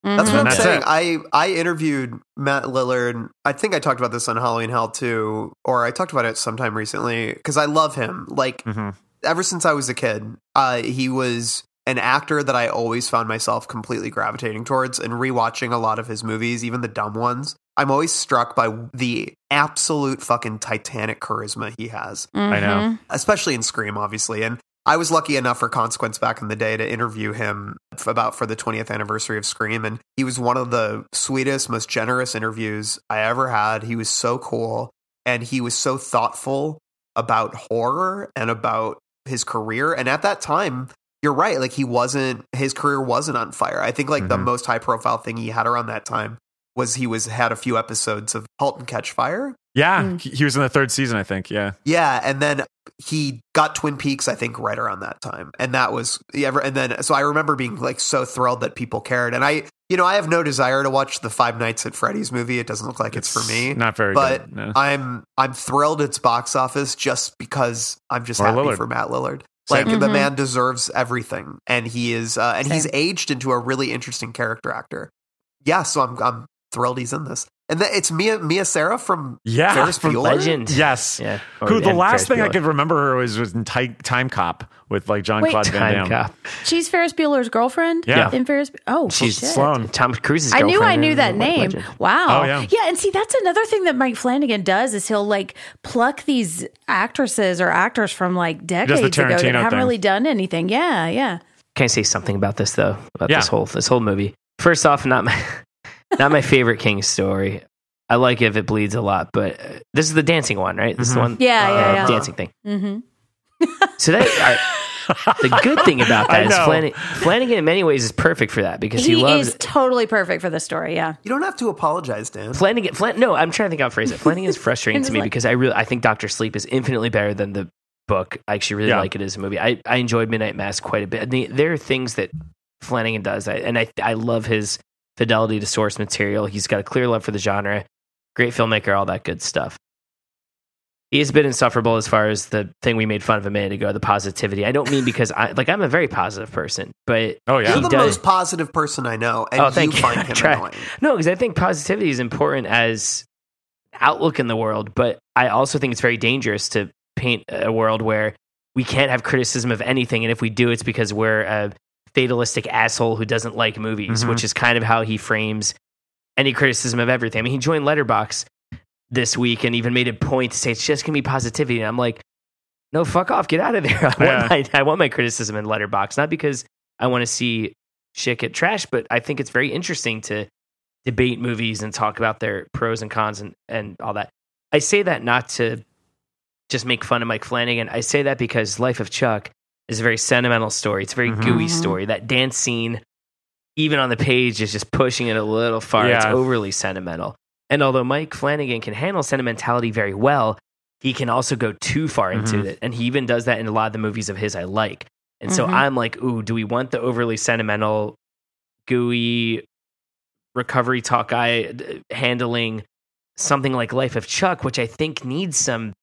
That's Mhm. what I'm That's saying. it. I I interviewed Matt Lillard. I think I talked about this on Halloween Hell too, or I talked about it sometime recently because I love him. Like Mhm. ever since I was a kid, uh, he was an actor that I always found myself completely gravitating towards. And rewatching a lot of his movies, even the dumb ones, I'm always struck by the absolute fucking titanic charisma he has I know. especially in Scream, obviously. And I was lucky enough for Consequence back in the day to interview him about for the 20th anniversary of Scream. And he was one of the sweetest, most generous interviews I ever had. He was so cool and he was so thoughtful about horror and about his career. And at that time, you're right. Like he wasn't, his career wasn't on fire. I think like the Mhm. most high profile thing he had around that time was he was had a few episodes of Halt and Catch Fire. Yeah, Mm. he he was in the third season, I think. Yeah, Yeah, and then he got Twin Peaks, I think, right around that time, and that was yeah. And then so I remember being like so thrilled that people cared, and I you know I have no desire to watch the Five Nights at Freddy's movie. It doesn't look like it's, for me. Not very but good. no. I'm I'm thrilled it's box office just because I'm just Or happy Lillard. for Matt Lillard. Like the Mhm. man deserves everything, and he is, uh, and he's aged into a really interesting character actor. Yeah, so I'm I'm thrilled he's in this, and th- it's Mia Mia Sara from Yeah, Ferris from Bueller. Legend. Yes. Yeah. Or- Who the last Ferris thing I could remember her was was in Ti- Time Cop with like John Wait, Claude Van Time Damme. Cop. She's Ferris Bueller's girlfriend. Yeah. in Ferris. Oh, She's shit. Sloane. Tom Cruise's I knew I knew that White name. Legend. Wow. Oh, yeah. yeah, and see that's another thing that Mike Flanagan does is he'll like pluck these actresses or actors from like decades ago that haven't thing. really done anything. Yeah, yeah. Can I say something about this though? About Yeah. this whole this whole movie. First off, not my not my favorite King story. I like it if it bleeds a lot, but uh, this is the dancing one, right? This is the Mhm. one, Yeah, yeah, uh, yeah. dancing thing. Mm-hmm. So that I, the good thing about I that is know. Flan- Flanagan in many ways is perfect for that because he, He loves is totally perfect for the story. Yeah. You don't have to apologize, Dan. Flanagan. Flan- no, I'm trying to think how to phrase it. Flanagan is frustrating It's to me like- because I really I think Doctor Sleep is infinitely better than the book. I actually really Yeah. like it as a movie. I, I enjoyed Midnight Mass quite a bit. And the, there are things that Flanagan does, I, and I I love his fidelity to source material. He's got a clear love for the genre. Great filmmaker, all that good stuff. He is a bit insufferable as far as the thing we made fun of a minute ago, the positivity. I don't mean because I like I'm a very positive person, but Oh yeah. You're the does- most positive person I know, and Oh, thank you you. find him try. annoying. No, because I think positivity is important as outlook in the world, but I also think it's very dangerous to paint a world where we can't have criticism of anything, and if we do, it's because we're a fatalistic asshole who doesn't like movies, Mhm. which is kind of how he frames any criticism of everything. I mean, he joined Letterboxd this week and even made a point to say it's just gonna be positivity, and I'm like, no, fuck off, get out of there. I Yeah. want my I want my criticism in Letterboxd, not because I want to see shit get trash, but I think it's very interesting to debate movies and talk about their pros and cons and, and all that. I say that not to just make fun of Mike Flanagan. I say that because Life of Chuck is a very sentimental story. It's a very Mhm. gooey story. That dance scene, even on the page, is just pushing it a little far. It's overly sentimental. And although Mike Flanagan can handle sentimentality very well, he can also go too far into Mhm. it. And he even does that in a lot of the movies of his I like. And so Mhm. I'm like, ooh, do we want the overly sentimental, gooey recovery talk guy handling something like Life of Chuck, which I think needs some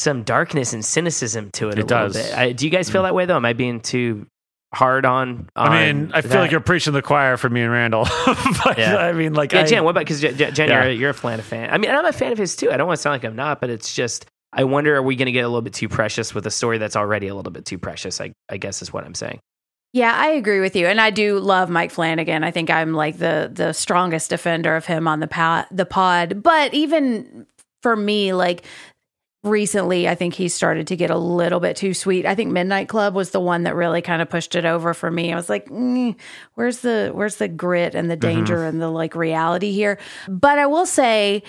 some darkness and cynicism to it. It a does. bit. I, do you guys feel mm. that way though? Am I being too hard on? I mean, on I feel that? like you're preaching the choir for me and Randall. but Yeah. I mean, like, Yeah, I, Jen, what about because Jen, Jen Yeah. you're, you're a Flan fan. I mean, I'm a fan of his too. I don't want to sound like I'm not, but it's just I wonder are we going to get a little bit too precious with a story that's already a little bit too precious? I, I guess is what I'm saying. Yeah, I agree with you, and I do love Mike Flanagan. I think I'm like the the strongest defender of him on the pod, the pod. But even for me, like recently, I think he started to get a little bit too sweet. I think Midnight Club was the one that really kind of pushed it over for me. I was like, mm, where's the where's the grit and the danger and the like reality here? But I will say.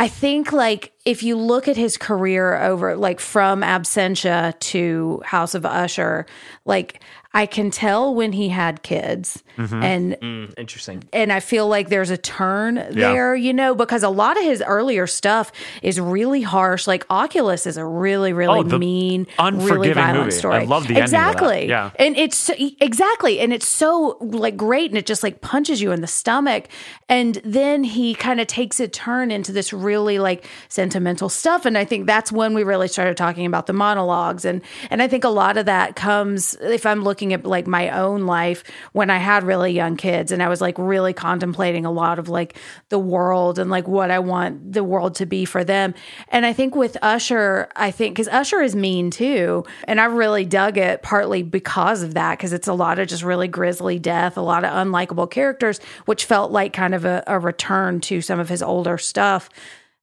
I think like if you look at his career over like from Absentia to House of Usher, like I can tell when he had kids and Mm, interesting. and I feel like there's a turn there, you know, because a lot of his earlier stuff is really harsh. Like Oculus is a really, really Oh, mean, really Unforgiving violent movie. story. I love the ending exactly. Yeah. and it's exactly, and it's so like great, and it just like punches you in the stomach, and then he kind of takes a turn into this really like sentimental stuff, and I think that's when we really started talking about the monologues, and and I think a lot of that comes if I'm looking at like my own life when I had really young kids, and I was like really contemplating a lot of like the world and like what I want the world to be for them, and I think with Usher, I think because Usher is mean too, and I really dug it partly because of that because it's a lot of just really grisly death, a lot of unlikable characters, which felt like kind of a, a return to some of his older stuff.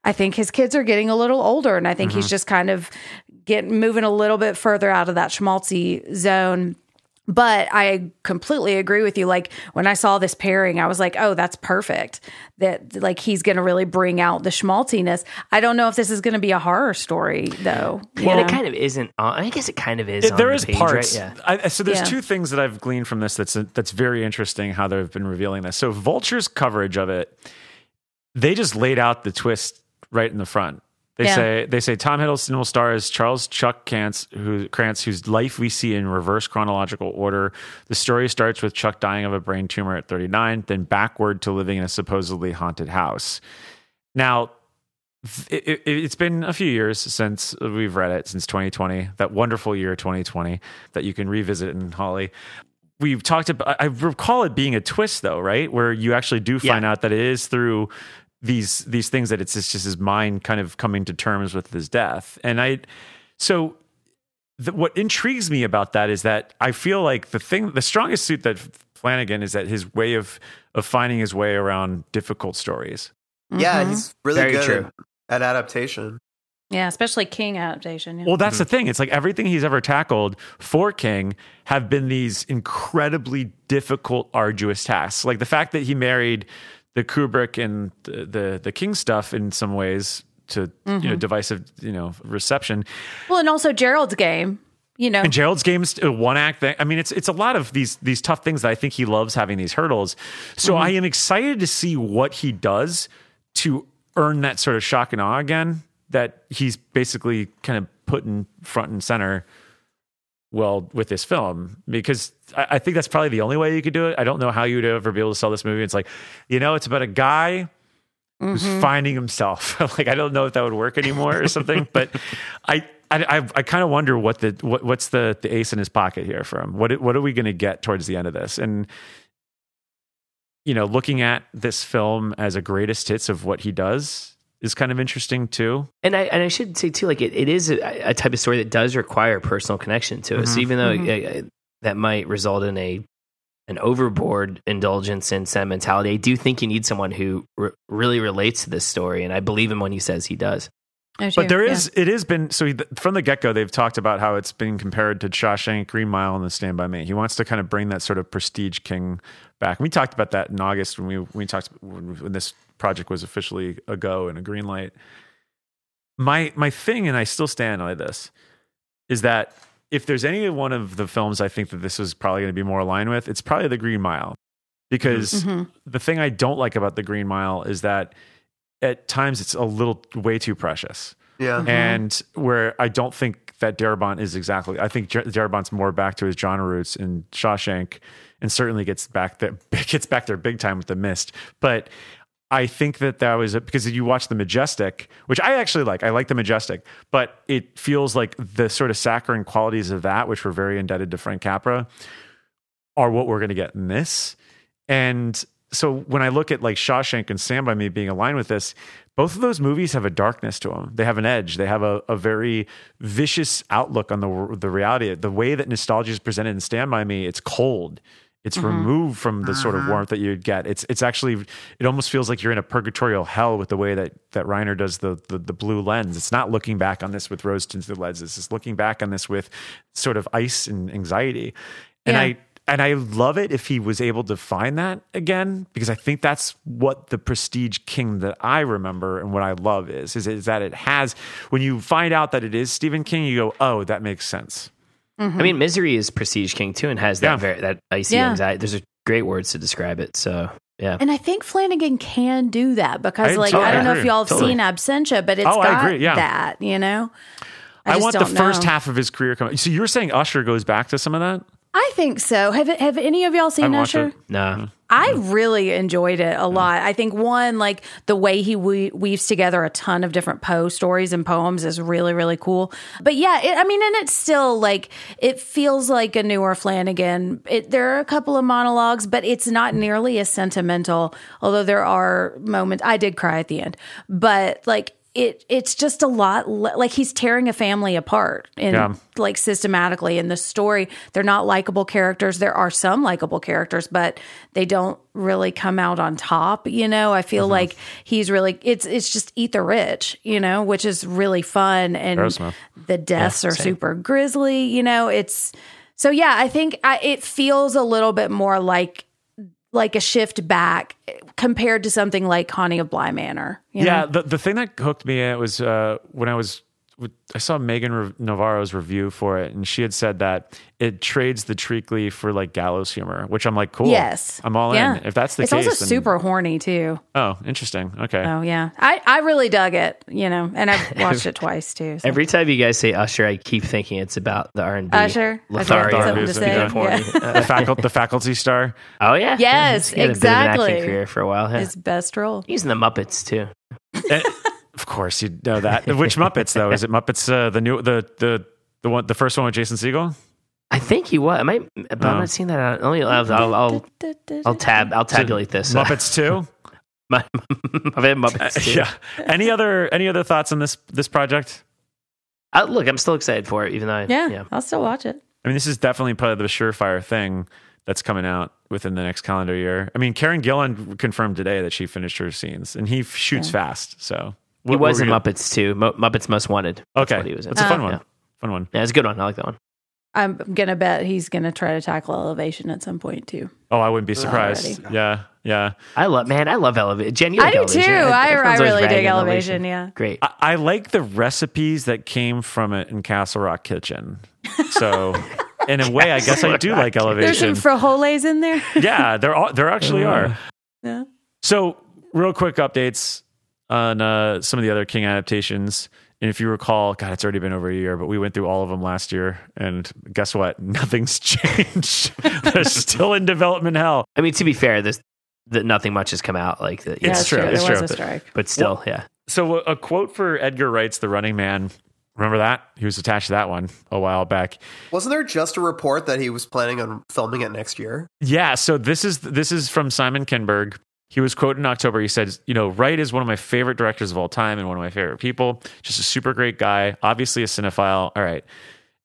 I think his kids are getting a little older, and I think he's mm-hmm. just kind of getting moving a little bit further out of that schmaltzy zone. But I completely agree with you. Like when I saw this pairing, I was like, "Oh, that's perfect." That like he's going to really bring out the schmaltiness. I don't know if this is going to be a horror story though. you Well, know? it kind of isn't. On, I guess it kind of is. It- on there the is page, parts. Right? Yeah. I, so there's Yeah. two things that I've gleaned from this that's uh, that's very interesting how they've been revealing this. So Vulture's coverage of it, they just laid out the twist right in the front. They Yeah. say they say Tom Hiddleston will star as Charles Chuck Krantz, who Krantz, whose life we see in reverse chronological order. The story starts with Chuck dying of a brain tumor at 39, then backward to living in a supposedly haunted house. Now, it, it, it's been a few years since we've read it, since 2020, that wonderful year 2020 that you can revisit in Holly. We've talked about, I recall it being a twist though, right? Where you actually do find Yeah. out that it is through these these things that it's, it's just his mind kind of coming to terms with his death. And I, so the, what intrigues me about that is that I feel like the thing, the strongest suit that Flanagan is that his way of of finding his way around difficult stories. Yeah, Mhm. he's really Very good true. at adaptation. yeah, especially King adaptation. Yeah. Well, that's the thing. It's like everything he's ever tackled for King have been these incredibly difficult, arduous tasks. Like the fact that he married the Kubrick and the the, the King stuff in some ways to you know mm-hmm. divisive you know reception. well, and also Gerald's game. You know, And Gerald's game's a one act thing. I mean, it's it's a lot of these these tough things that I think he loves having these hurdles. So mm-hmm. I am excited to see what he does to earn that sort of shock and awe again that he's basically kind of put in front and center. Well, with this film, because I, I think that's probably the only way you could do it. I don't know how you would ever be able to sell this movie. It's like, you know, it's about a guy who's finding himself. like I don't know if that would work anymore or something, but I I I, I kind of wonder what the what, what's the the ace in his pocket here for him. What what are we going to get towards the end of this? And you know, looking at this film as a greatest hits of what he does is kind of interesting too. And I and I should say too, like it, it is a, a type of story that does require personal connection to it. So even though uh, that might result in a an overboard indulgence in sentimentality, I do think you need someone who re- really relates to this story, and I believe him when he says he does. Oh, I do, But there is, yeah. it has been so he, from the get go. They've talked about how it's been compared to Shawshank, Green Mile, and The Stand by Me. He wants to kind of bring that sort of prestige king back. We talked about that in August when we we talked when, when this project was officially a go and a green light. My my thing, and I still stand by this, is that if there's any one of the films I think that this is probably going to be more aligned with, it's probably The Green Mile, because Mhm. the thing I don't like about The Green Mile is that at times it's a little way too precious Yeah. and where I don't think that Darabont is exactly. I think Jar- Darabont's more back to his genre roots in Shawshank, and certainly gets back there gets back there big time with the Mist. But I think that that was because you watch the Majestic, which I actually like. I like the Majestic, but it feels like the sort of saccharine qualities of that, which were very indebted to Frank Capra, are what we're going to get in this. And so when I look at like Shawshank and Stand By Me being aligned with this, both of those movies have a darkness to them. They have an edge. They have a, a very vicious outlook on the the reality. The way that nostalgia is presented in Stand By Me, it's cold. It's mm-hmm. removed from the sort of mm-hmm. warmth that you'd get. It's it's actually it almost feels like you're in a purgatorial hell with the way that that Reiner does the the, the blue lens. It's not looking back on this with rose tinted lenses. It's looking back on this with sort of ice and anxiety. And Yeah. I and I love it if he was able to find that again because I think that's what the prestige king that I remember and what I love is is, is that it has when you find out that it is Stephen King you go oh that makes sense Mm-hmm. I mean, Misery is Prestige King too, and has that Yeah. very, that icy Yeah. anxiety. There's a great words to describe it. So yeah, And I think Flanagan can do that because, I like, totally I don't know if y'all have Totally. seen Absentia, but it's Oh, I got agree, yeah. that, you know? I, just want the don't first know. half of his career coming so you're saying Usher goes back to some of that I think so. Have have any of y'all seen Usher? no, I really enjoyed it a lot. I think one, like the way he we- weaves together a ton of different Poe stories and poems is really, really cool. But yeah, it, I mean, and it's still like, it feels like a newer Flanagan. It, there are a couple of monologues, but it's not nearly as sentimental, although there are moments. I did cry at the end, but like, it, it's just a lot le- like he's tearing a family apart and Yeah. like systematically in the story. They're not likable characters. There are some likable characters, but they don't really come out on top. You know, I Mm-hmm. feel like he's really it's it's just eat the rich. You know, which is really fun and Aerosmith. the deaths are same. super grisly. You know, it's so yeah. I think I, it feels a little bit more like like a shift back compared to something like Connie of Bly Manor. You know? Yeah, the the thing that hooked me it was uh, when I was I saw Megan Re- Navarro's review for it, and she had said that it trades the treacly for like gallows humor, which I'm like, cool. Yes. I'm all Yeah. in. If that's the it's case, it's also then- super horny too. Oh, interesting. Okay. Oh yeah, I I really dug it. You know, and I've watched it twice too. so. Every time you guys say Usher, I keep thinking it's about the R and B. Usher? I thought Lothario, something to say, yeah. the, facul- the faculty star. Oh yeah, Yes, He had a bit of an exactly. acting career for a while. Yeah. his best role. He's in the Muppets too. Eh, Of course, you know that. Which Muppets though? Is it Muppets? Uh, the new the the the one the first one with Jason Segel? I think he was. I might, but I'm Oh. not seeing that. On, only I'll, I'll, I'll, I'll tab. I'll tabulate this. Muppets two. My, Muppets. Muppets too. yeah. Any other any other thoughts on this this project? Uh, look, I'm still excited for it, even though I, Yeah, yeah. I'll still watch it. I mean, this is definitely probably the surefire thing that's coming out within the next calendar year. I mean, Karen Gillan confirmed today that she finished her scenes, and he f- shoots fast. So He was what in were you- Muppets too. Mu- Muppets Most Wanted. That's Okay, what he was in. that's a fun Uh, one. Yeah. Fun one. Yeah, it's a good one. I like that one. I'm gonna bet he's gonna try to tackle elevation at some point too. Oh, I wouldn't be surprised. Already. Yeah, yeah. I love, man. I love Elevation. Jen, you I like do Elevation. too. I, I Everyone's always really dig ragging on elevation. Yeah. Great. I, I like the recipes that came from it in Castle Rock Kitchen. So, in a way, I guess I do like elevation. There's elevation. some frijoles in there. yeah, there are, there actually are. yeah. So, real quick updates on uh, some of the other King adaptations. And if you recall, God, it's already been over a year, but we went through all of them last year. And guess what? Nothing's changed. They're still in development hell. I mean, to be fair, this that nothing much has come out. Like, the, It's Yeah, it's true, true. it's there true. was a strike. but still, yeah. So, a, a quote for Edgar Wright's The Running Man. Remember that? He was attached to that one a while back. Wasn't there just a report that he was planning on filming it next year? Yeah, so this is this is from Simon Kinberg. He was quoted in October. He said, "You know, Wright is one of my favorite directors of all time and one of my favorite people. Just a super great guy. Obviously a cinephile. All right."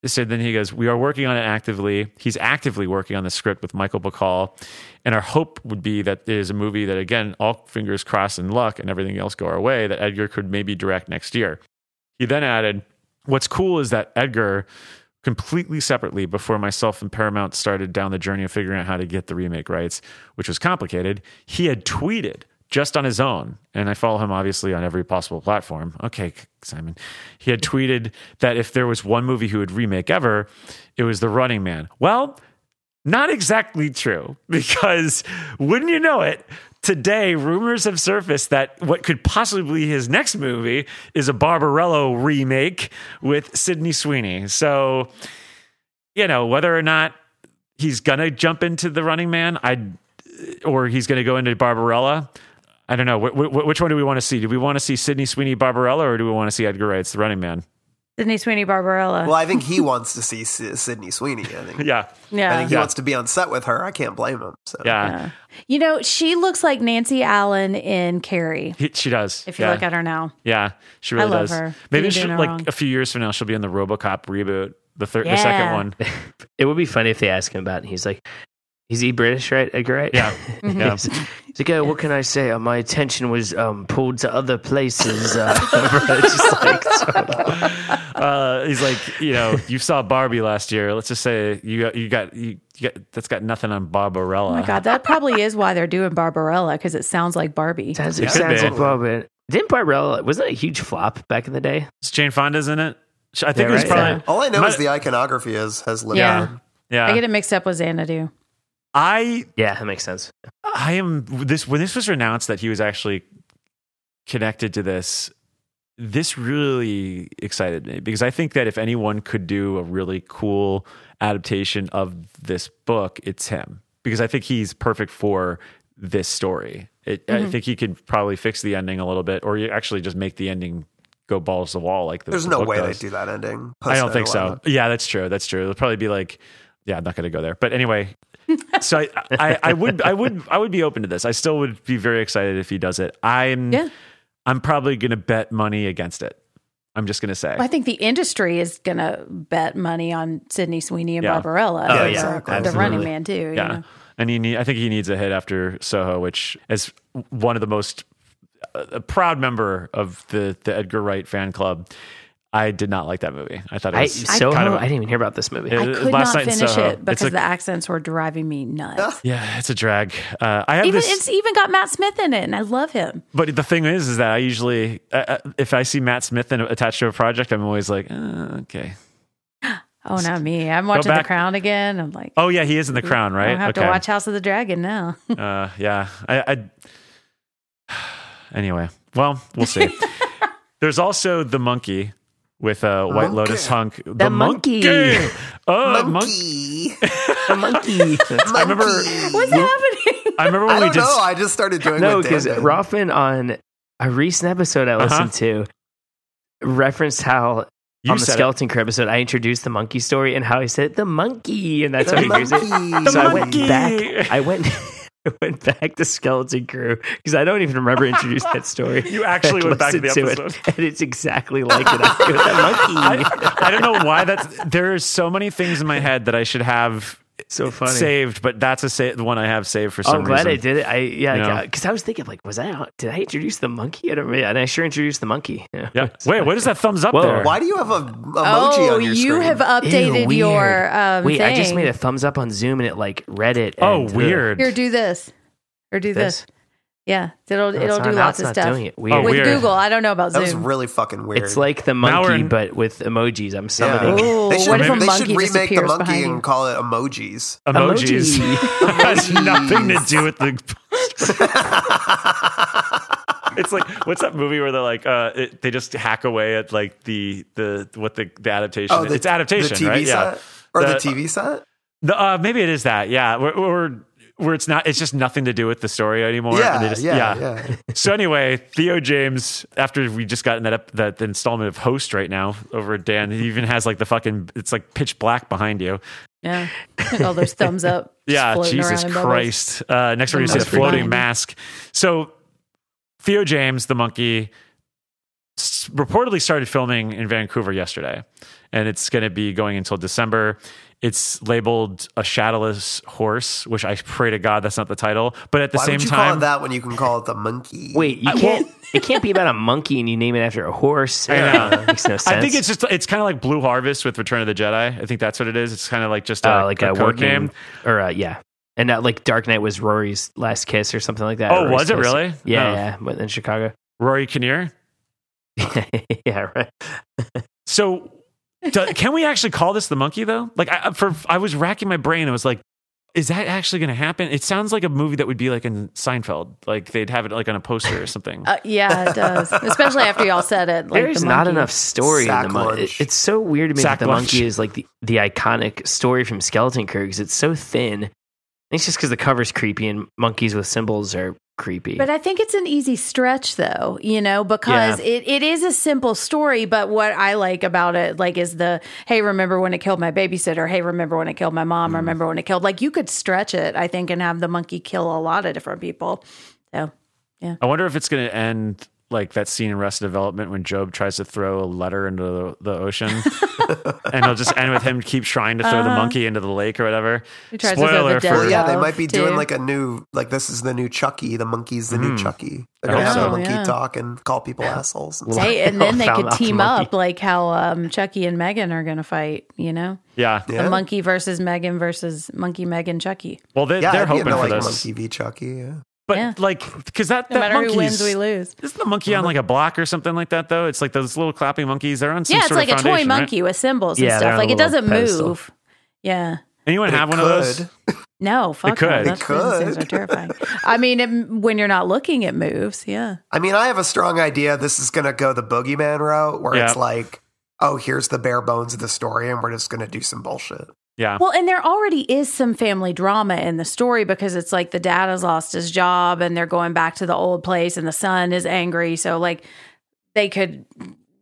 So then he goes, "We are working on it actively. He's actively working on the script with Michael Bacall, and our hope would be that it is a movie that, again, all fingers crossed and luck and everything else go our way, that Edgar could maybe direct next year." He then added, "What's cool is that Edgar." Completely separately before myself and Paramount started down the journey of figuring out how to get the remake rights, which was complicated. He had tweeted just on his own, and I follow him obviously on every possible platform. Okay, Simon. He had tweeted that if there was one movie who would remake ever, it was The Running Man. Well, not exactly true because wouldn't you know it, today rumors have surfaced that what could possibly be his next movie is a Barbarella remake with Sydney Sweeney. So, you know, whether or not he's gonna jump into the Running Man, I or he's gonna go into Barbarella. I don't know. Wh- wh- which one do we want to see? Do we want to see Sydney Sweeney Barbarella, or do we want to see Edgar Wright's The Running Man? Sydney Sweeney Barbarella. Well, I think he wants to see S- Sydney Sweeney. I think. Yeah, Yeah. I think he Yeah. wants to be on set with her. I can't blame him. So. yeah, Yeah. You know, she looks like Nancy Allen in Carrie. He- she does. If you yeah. look at her now, Yeah, she really love does. her. Maybe she'll, like wrong. a few years from now, she'll be in the RoboCop reboot, the third, the second one. It would be funny if they ask him about it. And he's like, is he British, right? Edgar Wright? Yeah, yeah. he's, he's like, oh, what can I say? Uh, my attention was um, pulled to other places. Uh, just like, uh, he's like, you know, you saw Barbie last year. Let's just say you got, you got, you, you got that's got nothing on Barbarella. oh my god, that probably is why they're doing Barbarella because it sounds like Barbie. sounds, It it could sounds like Barbara. Didn't Barbarella, wasn't that a huge flop back in the day? It's Jane Fonda's in it. I think Yeah, it was right. probably. Yeah. All I know Might- is the iconography is has lived Yeah. on. Yeah, I get it mixed up with Xanadu. I Yeah, that makes sense. I am this when this was announced that he was actually connected to this. This really excited me because I think that if anyone could do a really cool adaptation of this book, it's him. Because I think he's perfect for this story. It, I mm-hmm. think he could probably fix the ending a little bit, or you actually just make the ending go balls to the wall like the, There's the no book way does. they do that ending. I don't think so. Post-9/11. Yeah, that's true. That's true. It'll probably be like, yeah, I'm not going to go there. But anyway, so I, I, I would, I would, I would be open to this. I still would be very excited if he does it. I'm, Yeah. I'm probably going to bet money against it. I'm just going to say, I think the industry is going to bet money on Sydney Sweeney and Yeah. Barbarella. Oh, yeah, the. Running Man too. you yeah. know? And he need, I think he needs a hit after Soho, which is one of the most uh, a proud member of the the Edgar Wright fan club. I did not like that movie. I thought it I, was Soho, kind of I didn't even hear about this movie. Yeah. I could last not night in finish Soho. it because a- the accents were driving me nuts. yeah, it's a drag. Uh, I have even this, it's even got Matt Smith in it, and I love him. but the thing is, is that I usually, uh, uh, if I see Matt Smith in, attached to a project, I'm always like, uh, okay. Oh, not me. I'm watching The Crown again. I'm like, Oh yeah, he is in The Crown, right? don't have okay. to watch House of the Dragon now. Uh, yeah. I, I. Anyway, well, we'll see. There's also the monkey with a White Monkey. Lotus hunk. The, monkey. Oh, monkey. Monkey. Uh, the monkey. I remember. What's happening? I remember I when we don't did. know. I just started doing no, because did. Rothman on a recent episode I uh-huh. listened to referenced how you on the said it. Skeleton Crew episode I introduced the monkey story and how he said the monkey, and that's how he hears it. monkey. so I went back. I went. I went back to Skeleton Crew because I don't even remember introducing that story. You actually went back to the episode. it, and it's exactly like it. I. I, I don't know why that's. There are so many things in my head that I should have so funny. saved, but that's a sa- the one I have saved for Oh, some I'm glad reason. I did it. I yeah, Yeah. because I was thinking like, was that did I introduce the monkey? I don't yeah, and I sure introduced the monkey. Yeah. Yeah. Wait, what is that thumbs up Whoa. there? Why do you have a emoji oh, on your you screen? have updated Ew, your um, Wait, I just made a thumbs up on Zoom and it like read it. Oh, and, uh, weird. Here, do this or do this. This? Yeah, it'll No, it'll do not- now lots it's of not stuff. doing it. Weird. With weird. Google, I don't know about that was Zoom. really fucking weird. It's like the Now we're monkey, in- but with emojis. I'm summoning. Ooh, they should, what if a they monkey should remake the disappears monkey behind and you? call it emojis. emojis. Emoji. has nothing to do with the. it's like what's that movie where they're like uh, it, they just hack away at like the the what the, the adaptation. Oh, the, it's adaptation, the TV right? set Yeah. or the, The- TV set. The, uh, maybe it is that. Yeah, where, where where it's not. It's just nothing to do with the story anymore. and Yeah, they just- yeah, yeah. so anyway, Theo James, after we just got in that ep- that installment of Host right now over at Dan, he even has like the fucking it's like pitch black behind you. Yeah, all those thumbs up. Yeah, Jesus around in bubbles. Christ. Uh, next one, you see a floating fine. mask. So Theo James, the monkey, s- reportedly started filming in Vancouver yesterday, and it's going to be going until December. It's labeled a shadowless horse, which I pray to God that's not the title. But at the Why same would you call time, it that when you can call it the monkey? Wait, you can't. it can't be about a monkey and you name it after a horse. I know. Makes no sense. I think it's just it's kind of like Blue Harvest with Return of the Jedi. I think that's what it is. It's kind of like just uh, a, like a a, code working name. or uh, yeah, and that like Dark Knight was Rory's last kiss or something like that. Oh, Rory's was it kiss. really? Yeah, Oh. yeah, but in Chicago. Rory Kinnear. yeah, right. So, do, can we actually call this the monkey though? Like, I, for I was racking my brain. I was like, is that actually going to happen? It sounds like a movie that would be like in Seinfeld. Like they'd have it like on a poster or something. Uh, yeah, it does. Especially after y'all said it. Like There's the not enough story in the monkey. lunch. it's so weird to me Sack that the lunch. monkey is like the, the iconic story from Skeleton Crew because it's so thin. I think It's just because the cover's creepy and monkeys with cymbals are creepy. But I think it's an easy stretch though, you know, because Yeah. it, it is a simple story, but what I like about it, like, is the hey, remember when it killed my babysitter? Hey, remember when it killed my mom? Mm-hmm. Remember when it killed like you could stretch it, I think, and have the monkey kill a lot of different people. So yeah. I wonder if it's going to end like that scene in Arrested Development when Gob tries to throw a letter into the, the ocean, and it'll just end with him keep trying to throw the monkey into the lake or whatever. Uh-huh. He tries to throw the Spoiler for yeah, they might be doing like a new, like this is the new Chucky. The monkey's the new Chucky. They're gonna I have hope the monkey Oh, yeah. talk and call people assholes. And hey, and then they could out the team up like how um, Chucky and Megan are going to fight. You know, yeah. Yeah. the monkey versus Megan versus monkey Megan Chucky. Well, they, Yeah, they're I'd be hoping into, for like this, monkey v Chucky. Yeah. But Yeah. like because that No that matter who wins, we lose. Isn't the monkey on like a block or something like that though? It's like those little clapping monkeys. They're on some yeah, it's like of a toy foundation, right? monkey with cymbals and Yeah, stuff. Like it doesn't pedestal. move. Yeah. Anyone But have it one of those? No, fuck could. no. It That's, those things could. are terrifying. I mean, it, when you're not looking, it moves. Yeah. I mean, I have a strong idea this is going to go the boogeyman route where it's like, oh, here's the bare bones of the story, and we're just going to do some bullshit. Yeah. Well, and there already is some family drama in the story because it's like the dad has lost his job and they're going back to the old place and the son is angry. So, like, they could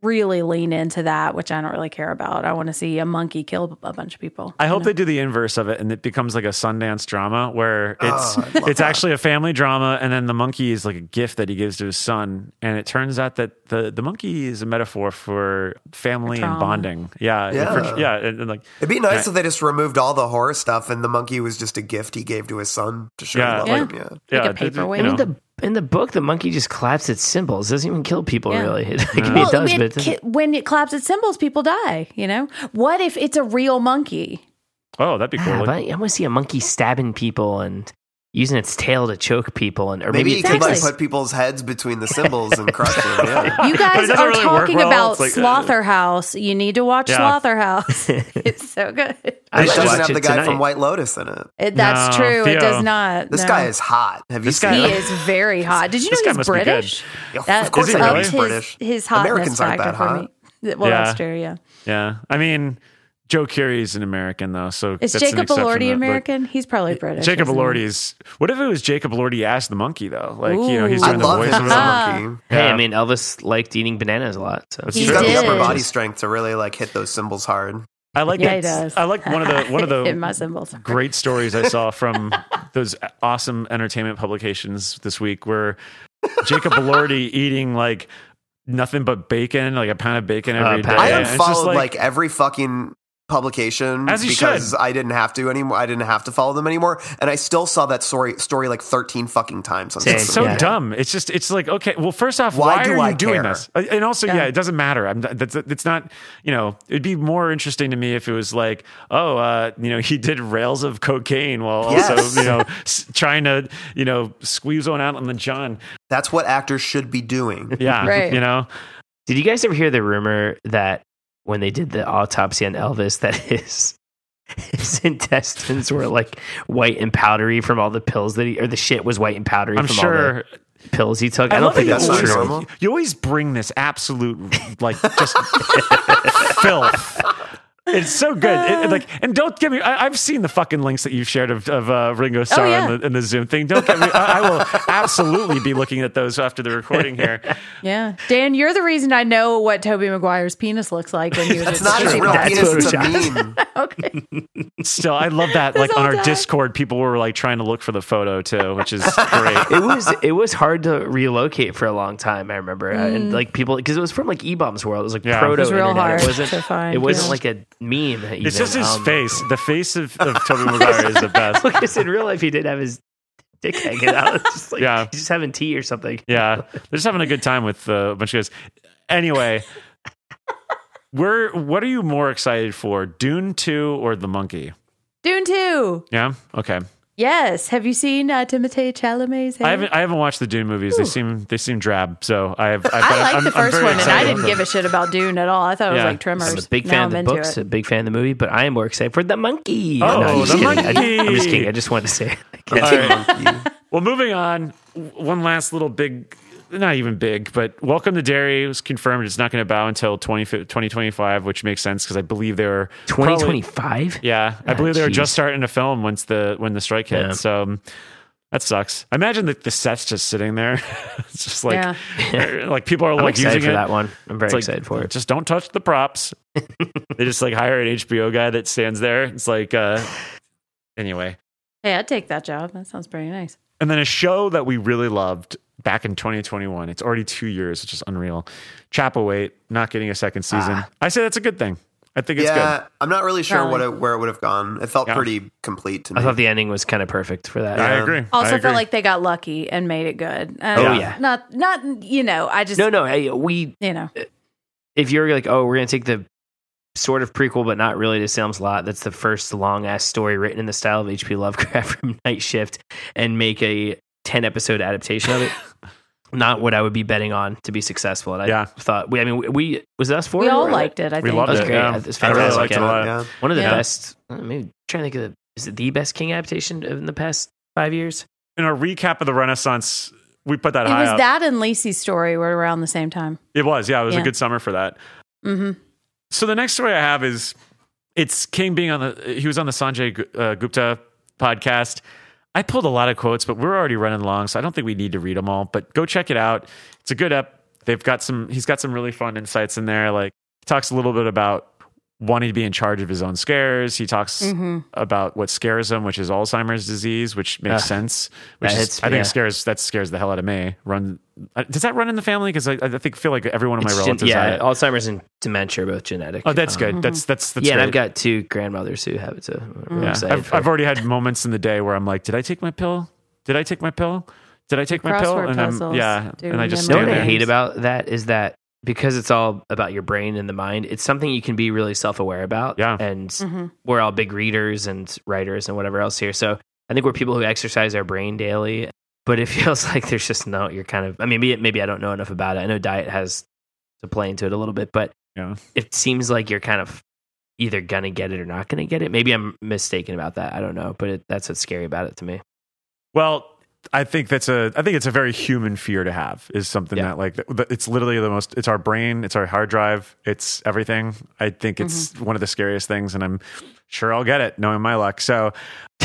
really lean into that, which I don't really care about. I want to see a monkey kill a bunch of people. I hope know? they do the inverse of it and it becomes like a Sundance drama where oh, it's Oh, it's that. actually a family drama and then the monkey is like a gift that he gives to his son and it turns out that the the monkey is a metaphor for family and bonding. Yeah, Yeah. for- yeah, and, and like It'd be nice Yeah. if they just removed all the horror stuff and the monkey was just a gift he gave to his son to show Yeah. he loved Yeah. him. Yeah. yeah, a th- th- paperweight. you I mean, the in the book, the monkey just claps its cymbals. It doesn't even kill people Yeah. really. It, like, Well, it does, when, but it doesn't- ki- when it claps its cymbals, people die. You know what if it's a real monkey? Oh, that'd be cool. Ah, Like- but I want to see a monkey stabbing people and using its tail to choke people, and or Maybe, maybe, you it could takes like put people's heads between the cymbals and crush them. Yeah. You guys are really talking well. about It's like, uh, Slaughterhouse. You need to watch Yeah. Slaughterhouse. it's so good. I It should doesn't have the guy tonight. from White Lotus in it. It, that's No, true. Theo. It does not. This no. guy is hot. Have you This seen guy- He is very hot. Did you know he's must be good. British? Yeah, That of course Is he upped really? his, British. his hotness Americans aren't factor that for hot. me. Well, Yeah. that's true. Yeah. yeah. I mean, Joe Keery is an American though, so Is that's Jacob exception Elordi to that. Like, American? He's probably British. Jacob Elordi isn't he? Elordi's. What if it was Jacob Elordi as the monkey though? Like you know, he's Ooh. I doing the voice. of as a it. monkey. Hey, I mean, Elvis liked eating bananas a lot. So That's He He's true. got the upper body strength to really like hit those cymbals hard. I like Yeah, that. does. I like one of the one of the great stories I saw from those awesome entertainment publications this week where Jacob Elordi eating like nothing but bacon, like a pound of bacon Uh, every day. I And it's just unfollowed like, every fucking publication As you because should. I didn't have to anymore. I didn't have to follow them anymore, and I still saw that story story like thirteen fucking times. On It's social so media. Yeah. dumb. It's just it's like okay. Well, first off, Why why, do are I you doing care? this? Uh, And also, yeah. Yeah. it doesn't matter. I'm that's it's not. You know, it'd be more interesting to me if it was like, oh, uh, you know, he did rails of cocaine while Yes. also you know trying to you know squeeze one out on the John. That's what actors should be doing. Yeah, Right. you know. Did you guys ever hear the rumor that when they did the autopsy on Elvis, that his his intestines were like white and powdery from all the pills that he, or the shit was white and powdery I'm from sure. all the pills he took? I, I, don't think that's that's true. normal. You always bring this absolute like just filth. It's so good. It- it, like, and don't get me. I, I've seen the fucking links that you've shared of, of uh, Ringo Starr yeah. in, the, in the Zoom thing. Don't get me. I, I will absolutely be looking at those after the recording here. Yeah, Dan, you're the reason I know what Tobey Maguire's penis looks like when he was. It's not his baby. real That's penis; it's a Photoshop. meme. okay. Still, I love that. Like on our time. Discord, people were like trying to look for the photo too, which is great. It was it was hard to relocate for a long time. I remember, Uh, and like people because it was from like eBaum's World. It was like Yeah. proto It was real internet. hard it wasn't. to find, it wasn't yeah. like a meme. Even. It's just his Um, face. The face of, of Tobey Maguire is the best. Because in real life, he did have his dick hanging out. It's just like Yeah. he's just having tea or something. Yeah, they're just having a good time with uh, a bunch of guys. Anyway, we're what are you more excited for, Dune Two or The Monkey? Dune two. Yeah, okay. Yes. Have you seen uh, Timothée Chalamet's? hair? I haven't I haven't watched the Dune movies. They seem they seem drab. So I have. I, I like the first one, and I didn't give a shit about Dune at all. I thought it was Yeah. like Tremors. I'm a big fan I'm of the books, it. a big fan of the movie, but I am more excited for the monkey. Oh, I'm the kidding. I, monkey. am just kidding. I just wanted to say. All right. Well, moving on. One last little big, not even big, but Welcome to Derry was confirmed. It's not going to bow until 20, 2025, which makes sense because I believe they were 2025. Yeah, I Ah, believe they were just starting to film once the when the strike hit. Yeah. So um, that sucks. I imagine that the set's just sitting there. it's just like Yeah. like people are I'm like excited using for it. that one. I'm very It's like, excited for it. Just don't touch the props. they just like hire an HBO guy that stands there. It's like uh anyway. Hey, I'd take that job. That sounds pretty nice. And then a show that we really loved back in 2021. It's already two years, which is unreal. Chapelwaite not getting a second season. I say that's a good thing. I think it's yeah, good. I'm not really sure what it, where it would have gone. It felt Yeah. pretty complete to me. I thought the ending was kind of perfect for that. I Yeah. agree. I Also, agree. felt like they got lucky and made it good. Uh, Oh, Yeah. yeah. Not, not you know. I just No, no. Hey, we you know. if you're like, oh, we're gonna take the sort of prequel, but not really to Salem's Lot. That's the first long ass story written in the style of H.P. Lovecraft from Night Shift, and make a ten episode adaptation of it. Not what I would be betting on to be successful. And I Yeah. thought, we, I mean, we, we was it us four. We who all liked it. I We think. loved was it. great. Yeah. It's I really fantastic. liked it a lot. yeah. One of the Yeah. best. uh, Maybe trying to think of the, is it the best King adaptation in the past five years? In our recap of the Renaissance, we put that It high was up. that and Lisey's Story were around the same time. It was, yeah. It was a good summer for that. Mm-hmm. So the next story I have is it's King being on the. He was on the Sanjay uh, Gupta podcast. I pulled a lot of quotes, but we're already running long, so I don't think we need to read them all. But go check it out. It's a good ep. They've got some. He's got some really fun insights in there. Like talks a little bit about wanting to be in charge of his own scares. He talks Mm-hmm. about what scares him, which is Alzheimer's disease, which makes Ah, sense. Which that is, hits- I think yeah. scares that scares the hell out of me. Run uh, does that run in the family? Because I, I think feel like every one of my It's gen- relatives. yeah, it. Alzheimer's and dementia are both genetic. Oh, that's Um, good. That's that's that's yeah, and. I've got two grandmothers who have it. So I'm Yeah, excited I've, for I've already had moments in the day where I'm like, did I take my pill? Did I take my pill? Did I take my pill? And I'm yeah, do and I just memory You know what I hate about that is that because it's all about your brain and the mind, it's something you can be really self aware about. Yeah. And Mhm. we're all big readers and writers and whatever else here. So I think we're people who exercise our brain daily. But it feels like there's just no, you're kind of, I mean, maybe, maybe I don't know enough about it. I know diet has to play into it a little bit, but Yeah. it seems like you're kind of either going to get it or not going to get it. Maybe I'm mistaken about that. I don't know. But it, that's what's scary about it to me. Well, I think that's a I think it's a very human fear to have is something Yeah. that like it's literally the most it's our brain, it's our hard drive, it's everything. I think it's mm-hmm. one of the scariest things and I'm sure I'll get it knowing my luck. So,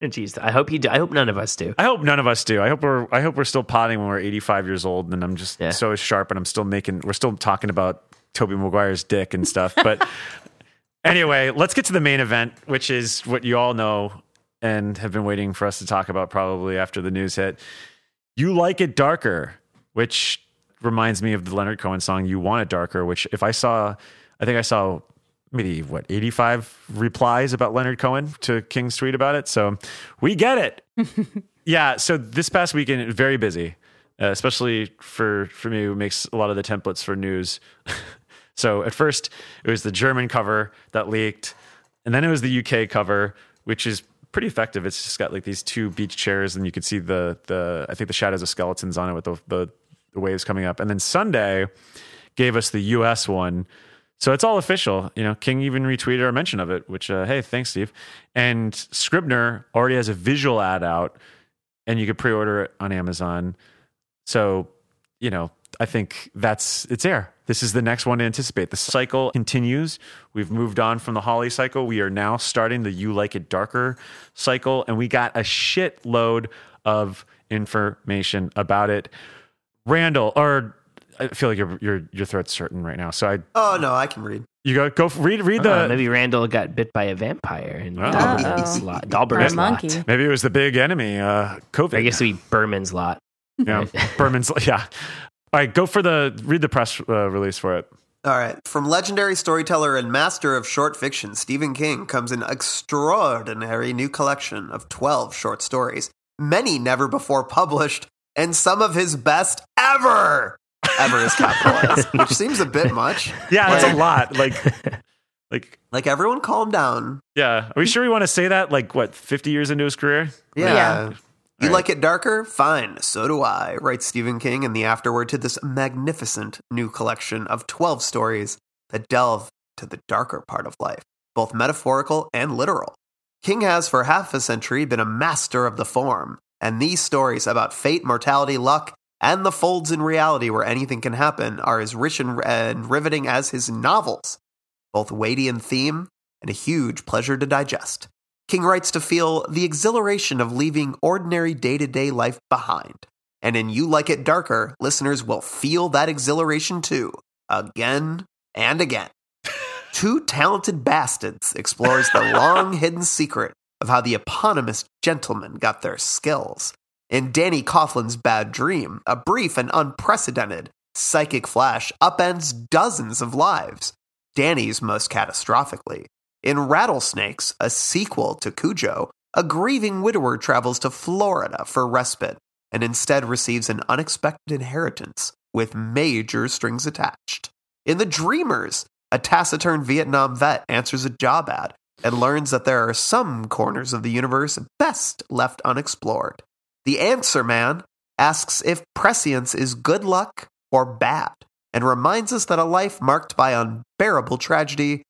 And geez, I hope you do. I hope none of us do. I hope none of us do. I hope we're I hope we're still potting when we're 85 years old and I'm just Yeah. so sharp and I'm still making we're still talking about Tobey Maguire's dick and stuff. But anyway, let's get to the main event, which is what you all know and have been waiting for us to talk about probably after the news hit. You like it darker, which reminds me of the Leonard Cohen song "You Want It Darker," which if I saw, I think I saw maybe what 85 replies about Leonard Cohen to King's tweet about it. So we get it. yeah. So this past weekend, very busy, uh, especially for for me who makes a lot of the templates for news. so at first, it was the German cover that leaked, and then it was the UK cover, which is pretty effective. It's just got like these two beach chairs, and you can see the the I think the shadows of skeletons on it with the the, the waves coming up. And then Sunday gave us the US one. So it's all official. You know, King even retweeted our mention of it, which uh, hey, thanks, Steve. And Scribner already has a visual ad out, and you could pre-order it on Amazon. So, you know, I think that's it's there. This is the next one to anticipate. The cycle continues. We've moved on from the Holly cycle. We are now starting the You Like It Darker cycle, and we got a shitload of information about it. Randall, or I feel like your your your throat's certain right now. So I Oh no, I can read. you go go read read the Uh, maybe Randall got bit by a vampire and Oh. Dalbert's lot. Or Dalbert's lot. monkey. maybe it was the big enemy, uh, COVID. I guess it'd be Berman's lot. yeah, Berman's yeah. All right, go for the read the press uh, release for it. All right. From legendary storyteller and master of short fiction Stephen King comes an extraordinary new collection of 12 short stories, many never before published, and some of his best ever. Ever is capitalized, which seems a bit much. Yeah, that's a lot. Like, like Like, everyone calm down. yeah. Are we sure we want to say that? Like, what? Fifty years into his career? Yeah. Yeah. You All like it darker? Fine, so do I, writes Stephen King in the afterword to this magnificent new collection of 12 stories that delve to the darker part of life, both metaphorical and literal. King has for half a century been a master of the form, and these stories about fate, mortality, luck, and the folds in reality where anything can happen are as rich and, and riveting as his novels, both weighty in theme and a huge pleasure to digest. King writes to feel the exhilaration of leaving ordinary day to day life behind. And in You Like It Darker, listeners will feel that exhilaration too, again and again. Two Talented Bastards explores the long hidden secret of how the eponymous gentlemen got their skills. In Danny Coughlin's Bad Dream, a brief and unprecedented psychic flash upends dozens of lives, Danny's most catastrophically. In Rattlesnakes, a sequel to Cujo, a grieving widower travels to Florida for respite and instead receives an unexpected inheritance with major strings attached. In The Dreamers, a taciturn Vietnam vet answers a job ad and learns that there are some corners of the universe best left unexplored. The Answer Man asks if prescience is good luck or bad and reminds us that a life marked by unbearable tragedy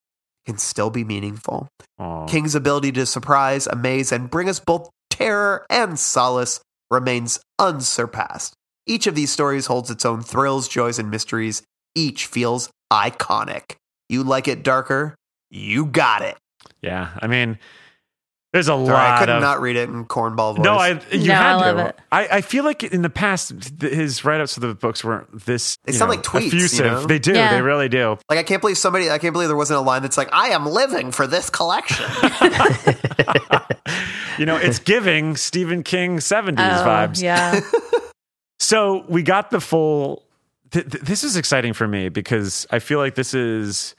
can still be meaningful. Aw. King's ability to surprise, amaze, and bring us both terror and solace remains unsurpassed. Each of these stories holds its own thrills, joys, and mysteries. Each feels iconic. You like it darker? You got it. Yeah, I mean, there's a Sorry, lot I could of. not read it in cornball voice. no, I you No, had I love to. it. I, I feel like in the past th- his write-ups of the books weren't this. They you sound know, like tweets, you know? They do. Yeah. They really do. like I can't believe somebody. I can't believe there wasn't a line that's like, "I am living for this collection." You know, it's giving Stephen King 70s Oh, vibes. Yeah. So we got the full. Th- th- this is exciting for me because I feel like this is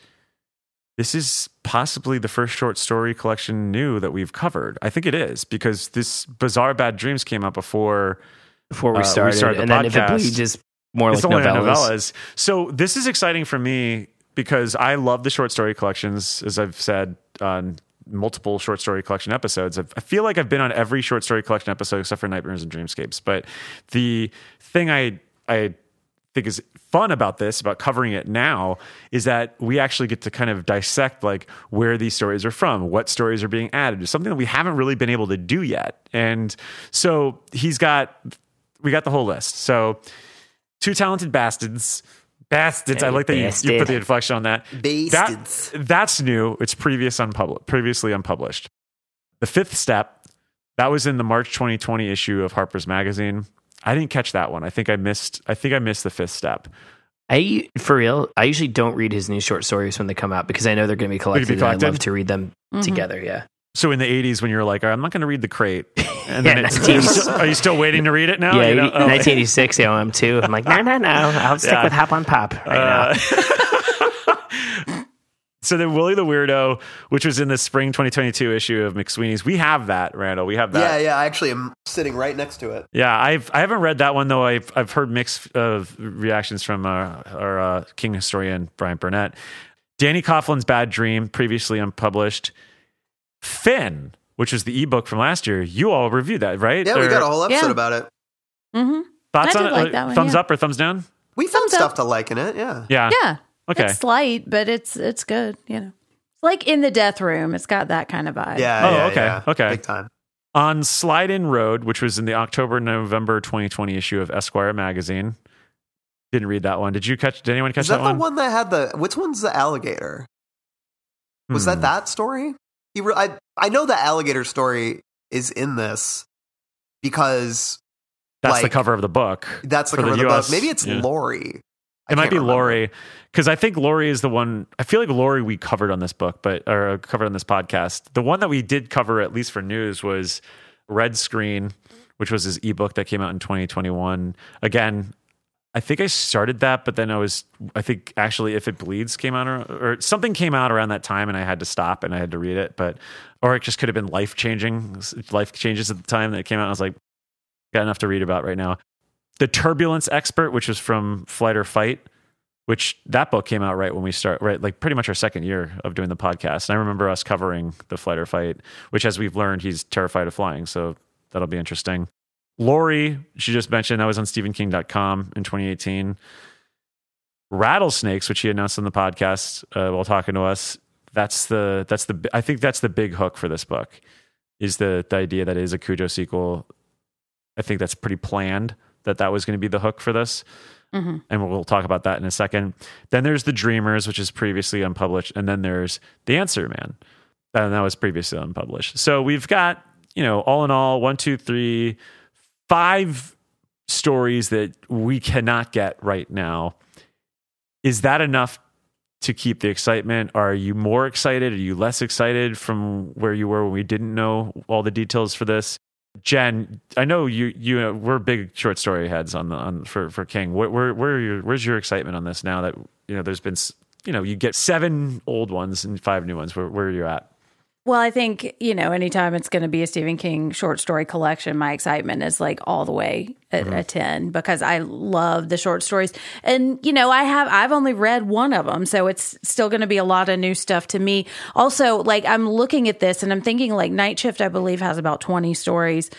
this is possibly the first short story collection new that we've covered. I think it is because this Bazaar bad dreams came out before before we Uh, we started, started the and then if it bleeds, just more it's like novellas. novellas. So this is exciting for me because I love the short story collections, as I've said on multiple short story collection episodes. I've, I feel like I've been on every short story collection episode except for Nightmares and Dreamscapes. But the thing I I think is fun about this, about covering it now, is that we actually get to kind of dissect like where these stories are from, what stories are being added, It's something that we haven't really been able to do yet. And so he's got we got the whole list. So two talented bastards. Bastards. I like that you, you put the inflection on that. Bastards. That, that's new. It's previous unpublished, previously unpublished. The fifth step, that was in the March 2020 issue of Harper's Magazine. I didn't catch that one. I think I missed. I think I missed the fifth step. I for real, I usually don't read his new short stories when they come out because I know they're going to be collected. and I love to read them Mhm. together. Yeah, So in the 80s, when you're like, "All right, I'm not going to read the crate, and Yeah, then it's, 1980s. are you still waiting to read it now? yeah. You know? Oh. 1986, yeah, I'm too. I'm like, no, no, no. I'll stick Yeah. with Hop on Pop right now. So then Willie the Weirdo, which was in the spring 2022 issue of McSweeney's, we have that, Randall. We have that. Yeah, yeah. I actually am sitting right next to it. Yeah, I've I haven't read that one though. I've I've heard mixed uh, reactions from uh, our uh, King historian Brian Burnett. Danny Coughlin's Bad Dream, previously unpublished. Finn, which was the ebook from last year. You all reviewed that, right? Yeah, we got a whole episode Yeah. about it. hmm thoughts I on it? like that one, thumbs yeah. up or thumbs down? We found Thumbs up. stuff to like in it. Yeah. Yeah. Yeah. Okay. It's slight, but it's it's good. You know, it's like in the death room. It's got that kind of vibe. Yeah. Oh, yeah, okay, yeah. okay. Big time. on Slide Inn Road, which was in the October November 2020 issue of Esquire magazine. Didn't read that one. Did you catch? Did anyone catch Is that, that, the one? one that had the? Which one's the alligator? Was Hmm. that that story? He re- I I know the alligator story is in this because That's the cover of the book. that's the cover the of the US book. Maybe it's yeah. Laurie. It might be remember. Laurie because I think Laurie is the one. I feel like Laurie we covered on this book, but or uh, covered on this podcast. The one that we did cover at least for news was Red Screen, which was his ebook that came out in 2021. Again, I think I started that, but then I was. I think actually, if it bleeds came out or, or something came out around that time, and I had to stop and I had to read it. But or it just could have been life changing, life changes at the time that it came out. I was like, got enough to read about right now. The Turbulence Expert, which was from Flight or Fight, which that book came out right when we start, right, like pretty much our second year of doing the podcast. And I remember us covering the Flight or Fight, which, as we've learned, he's terrified of flying. So that'll be interesting. Laurie, she just mentioned, that was on StephenKing.com in 2018. Rattlesnakes, which he announced on the podcast uh, while talking to us. That's the that's the I think that's the big hook for this book is the the idea that it is a Cujo sequel. I think that's pretty planned that that was going to be the hook for this. Mhm. And we'll talk about that in a second. Then there's The Dreamers, which is previously unpublished. And then there's The Answer Man. And that was previously unpublished. So we've got, you know, all in all, one, two, three, five stories that we cannot get right now. Is that enough to keep the excitement? Are you more excited? Are you less excited from where you were when we didn't know all the details for this? Jen, I know you. You know, we're big short story heads on the on for for King. Where where, where your, where's your excitement on this now that you know there's been you know you get seven old ones and five new ones. Where where are you at? Well, I think, you know, anytime it's going to be a Stephen King short story collection, my excitement is like all the way at mm-hmm. a 10 because I love the short stories. And, you know, I have, I've only read one of them. So it's still going to be a lot of new stuff to me. Also, like I'm looking at this and I'm thinking like Night Shift, I believe, has about 20 stories.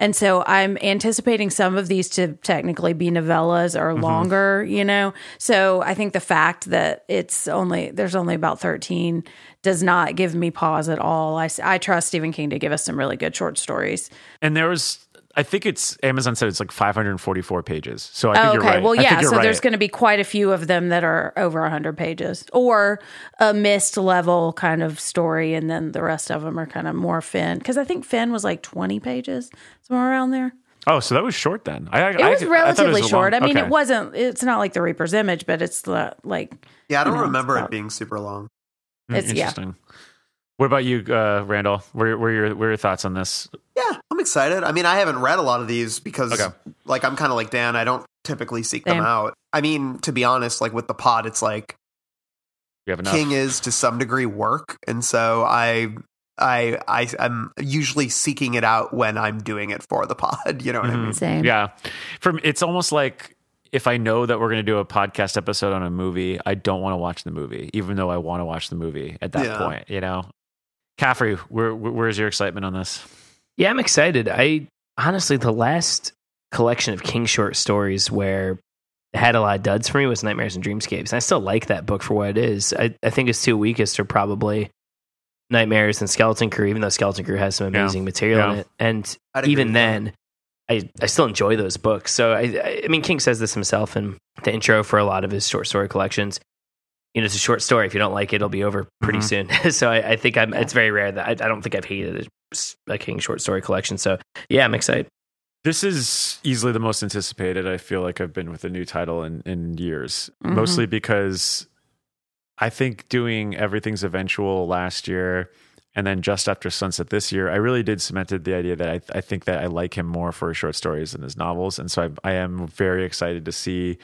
And so I'm anticipating some of these to technically be novellas or mm-hmm. longer, you know? So I think the fact that it's only, there's only about 13 does not give me pause at all. I, I trust Stephen King to give us some really good short stories. And there was. I think it's Amazon said it's like 544 pages. So I think Oh, you're okay. right. Well, I think yeah. you're So there's going to be quite a few of them that are over 100 pages or a mist level kind of story. And then the rest of them are kind of more Finn. Because I think Finn was like 20 pages, somewhere around there. Oh, so that was short then. I, It was relatively short. I mean, okay. it wasn't, it's not like the Reaper's Image, but it's the, like, Yeah, I don't You know, it's remember it being super long. Mm, it's- yeah. interesting. What about you, uh, Randall? Where, where, are your, where are your thoughts on this? Yeah, I'm excited. I mean, I haven't read a lot of these because, Okay. like, I'm kind of like Dan. I don't typically seek Same. them out. I mean, to be honest, like with the pod, it's like You have. King is to some degree work, and so I I, I I'm usually seeking it out when I'm doing it for the pod. You know what I mean? Same. Yeah. From it's almost like if I know that we're going to do a podcast episode on a movie, I don't want to watch the movie, even though I want to watch the movie at that Yeah. point. You know, Caffrey, where, where- where's your excitement on this? Yeah, I'm excited. I honestly, the last collection of King short stories where it had a lot of duds for me was Nightmares and Dreamscapes. And I still like that book for what it is. I, I think its two weakest are probably Nightmares and Skeleton Crew, even though Skeleton Crew has some Yeah. amazing material in it. And I'd even with that. then, I, I still enjoy those books. So I, I I mean, King says this himself in the intro for a lot of his short story collections. You know, it's a short story. If you don't like it, it'll be over pretty Mhm. soon. so I, I think I'm. It's very rare that I, I don't think I've hated a, a King short story collection. So yeah, I'm excited. This is easily the most anticipated. I feel like I've been with a new title in, in years, Mhm. mostly because I think doing Everything's Eventual last year and then just after Sunset this year, I really did cemented the idea that I, I think that I like him more for his short stories than his novels. And so I, I am very excited to see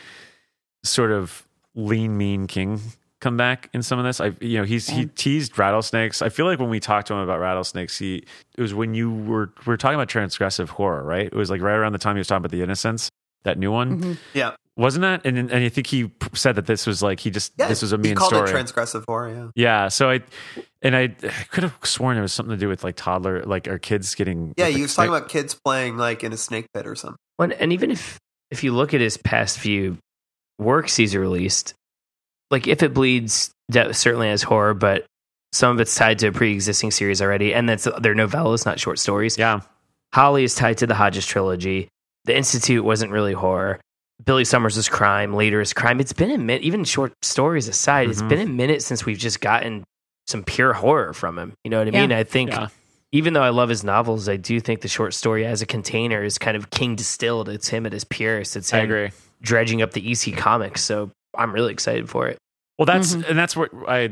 sort of lean, mean King come back in some of this. I, you know, he's he teased rattlesnakes. I feel like when we talked to him about rattlesnakes, he it was when you were we were talking about transgressive horror, right? It was like right around the time he was talking about the Innocents, that new one, Mhm. Yeah, wasn't that? And and I think he said that this was like he just yeah. this was a he mean called story. it transgressive horror. Yeah. yeah, so I and I, I could have sworn it was something to do with like toddler, like our kids getting. Yeah, like, he was talking about kids playing like in a snake pit or something. Well, and even if if you look at his past few works he's released, like if it bleeds, that certainly has horror, but some of it's tied to a pre-existing series already, and that's they're novellas, not short stories. Yeah, Holly is tied to the Hodges trilogy. The Institute wasn't really horror. Billy Summers is crime. Later is crime. It's been a minute, even short stories aside, it's Mhm. been a minute since we've just gotten some pure horror from him. You know what I Yeah. mean? I think Yeah. even though I love his novels, I do think the short story as a container is kind of king distilled. It's him at his purest. It's I agree. dredging up the EC comics. So I'm really excited for it. Well, that's Mhm. and that's what I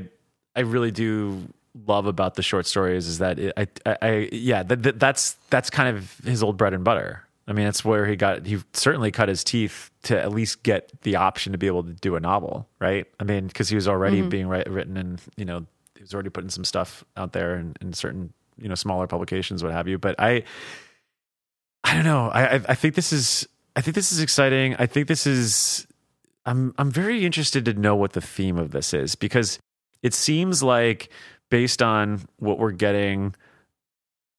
I really do love about the short stories is that it, I, I I yeah that, that that's that's kind of his old bread and butter. I mean, that's where he got he certainly cut his teeth to at least get the option to be able to do a novel, right? I mean, because he was already mm-hmm. being write, written and you know he was already putting some stuff out there in, in certain you know smaller publications, what have you. But I I don't know. I I, I think this is I think this is exciting. I think this is I'm I'm very interested to know what the theme of this is because it seems like based on what we're getting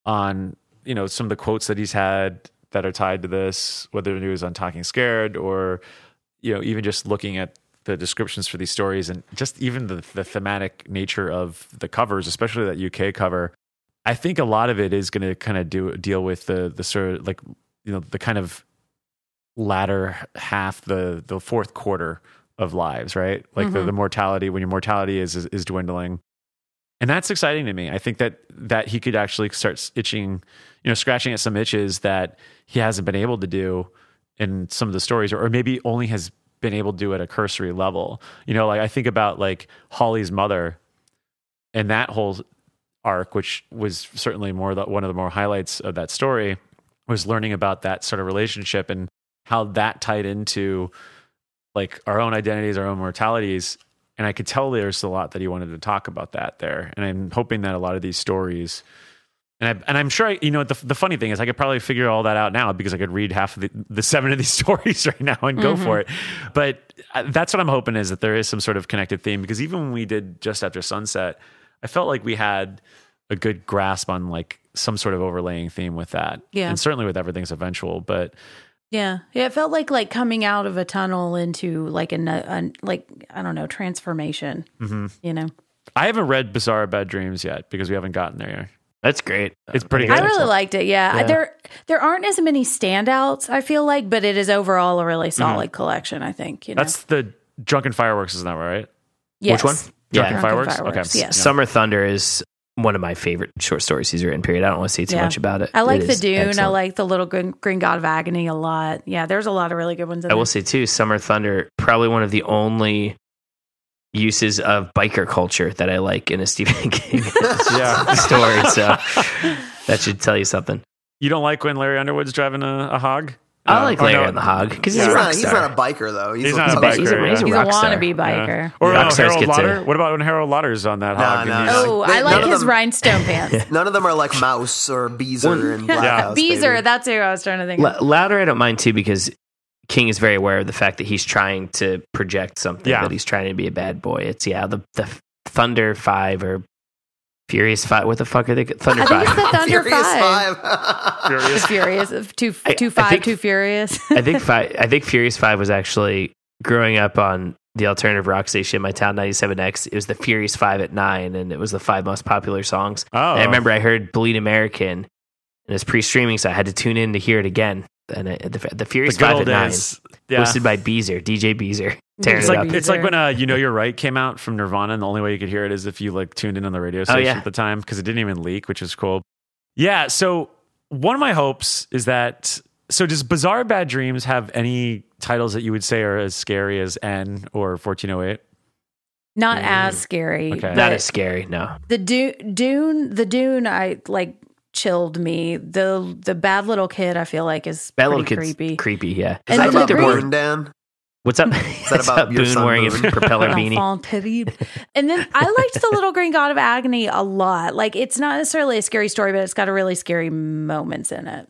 on you know some of the quotes that he's had that are tied to this, whether it was on Talking Scared or you know even just looking at the descriptions for these stories and just even the, the thematic nature of the covers, especially that UK cover. I think a lot of it is going to kind of do deal with the the sort of like you know the kind of latter half the the fourth quarter of lives, right? Like the, Mhm. the mortality when your mortality is, is is dwindling, and that's exciting to me. I think that that he could actually start itching, you know, scratching at some itches that he hasn't been able to do in some of the stories, or, or maybe only has been able to do at a cursory level. You know, like I think about like Holly's mother and that whole arc, which was certainly more the, one of the more highlights of that story, was learning about that sort of relationship and how that tied into like our own identities, our own mortalities. And I could tell there's a lot that he wanted to talk about that there. And I'm hoping that a lot of these stories, and, I, and I'm sure, I, you know, the, the funny thing is I could probably figure all that out now because I could read half of the, the seven of these stories right now and go for it. But uh, that's what I'm hoping is that there is some sort of connected theme because even when we did just after sunset, I felt like we had a good grasp on like some sort of overlaying theme with that. Yeah. And certainly with everything's eventual, but Yeah, yeah. It felt like like coming out of a tunnel into like a, a like I don't know transformation. Mm-hmm. You know, I haven't read Bazaar Bad Dreams yet because we haven't gotten there yet. That's great. It's pretty good. I really excellent. liked it. Yeah. Yeah. there there aren't as many standouts. I feel like, but it is overall a really solid collection. I think. You know, Mm-hmm. That's the Drunken Fireworks, isn't that right? yes. Which one? Drunken Yeah. Fireworks? Drunken Okay. Yes. Summer Thunder is one of my favorite short stories he's written. Period. I don't want to say too Yeah. much about it. I like It the is Dune. I like the Little Green, Green God of Agony a lot. Yeah, there's a lot of really good ones. In I there. will say too, Summer Thunder probably one of the only uses of biker culture that I like in a Stephen King Yeah. story. So that should tell you something. You don't like when Larry Underwood's driving a, a hog I like or Larry no- on the Hog because he's He's a rock not, he's not a biker though. He's, He's not a He's a- biker. he's a- yeah. he's a He's a rock star. wannabe biker. Yeah. Or Rock uh, stars Harold gets Lauder. a- What about when Harold Lauder's on that hog? nah, and nah. Oh, like, I like his them- rhinestone pants. None of them are like Mouse or Beezer and Black Yeah. House. Beezer, baby. that's who I was trying to think L- of. Lauder, I don't mind too because King is very aware of the fact that he's trying to project something Yeah. that he's trying to be a bad boy. It's yeah, the the Thunder Five or Furious Five. What the fuck are they? Thunder I think it's Five. the Thunder Furious Five. Five. The Furious, of two, I- two I think- two Furious. I think five. I think Furious Five was actually growing up on the alternative rock station, my town 97X. It was the Furious Five at nine, and it was the five most popular songs. oh, And I oh. remember I heard Bleed American, and it's pre-streaming, so I had to tune in to hear it again. And I, the, the the Furious good Five old at nine. Yeah. hosted by Beezer, DJ Beezer, tearing It's it like up. it's like when uh, you know you're right came out from Nirvana, and the only way you could hear it is if you like tuned in on the radio station yeah. at the time because it didn't even leak, which is cool. Yeah. So one of my hopes is that. So does Bazaar Bad Dreams have any titles that you would say are as scary as N or 1408? Not as scary. Okay. but That is scary. No, the Dune, Dune, the Dune. I like chilled me. The the bad little kid. I feel like is that pretty little kid's creepy. creepy. Yeah. And Is that the about Green- Boone, Dan? What's up? Is that about your Boone son, wearing Boone? a propeller beanie? And then I liked the Little Green God of Agony a lot. Like it's not necessarily a scary story, but it's got a really scary moments in it.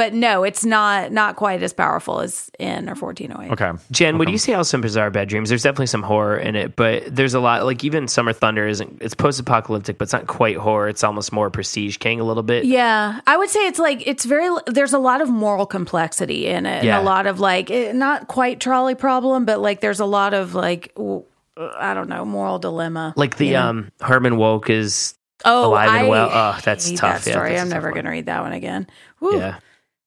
But no, it's not not quite as powerful as N or 1408. Okay. Jen, would Okay. you say also in Bazaar Bad Dreams? There's definitely some horror in it, but there's a lot. Like even Summer Thunder isn't. It's post-apocalyptic, but it's not quite horror. It's almost more Prestige King a little bit. Yeah, I would say it's like it's very. There's a lot of moral complexity in it, Yeah. and a lot of like eh, not quite trolley problem, but like there's a lot of like I don't know moral dilemma. Like the you know? um Herman Wouk is oh, alive and I well. Oh, that's hate tough. That Yeah, story. that's a I'm never going to read that one again. Whew. yeah.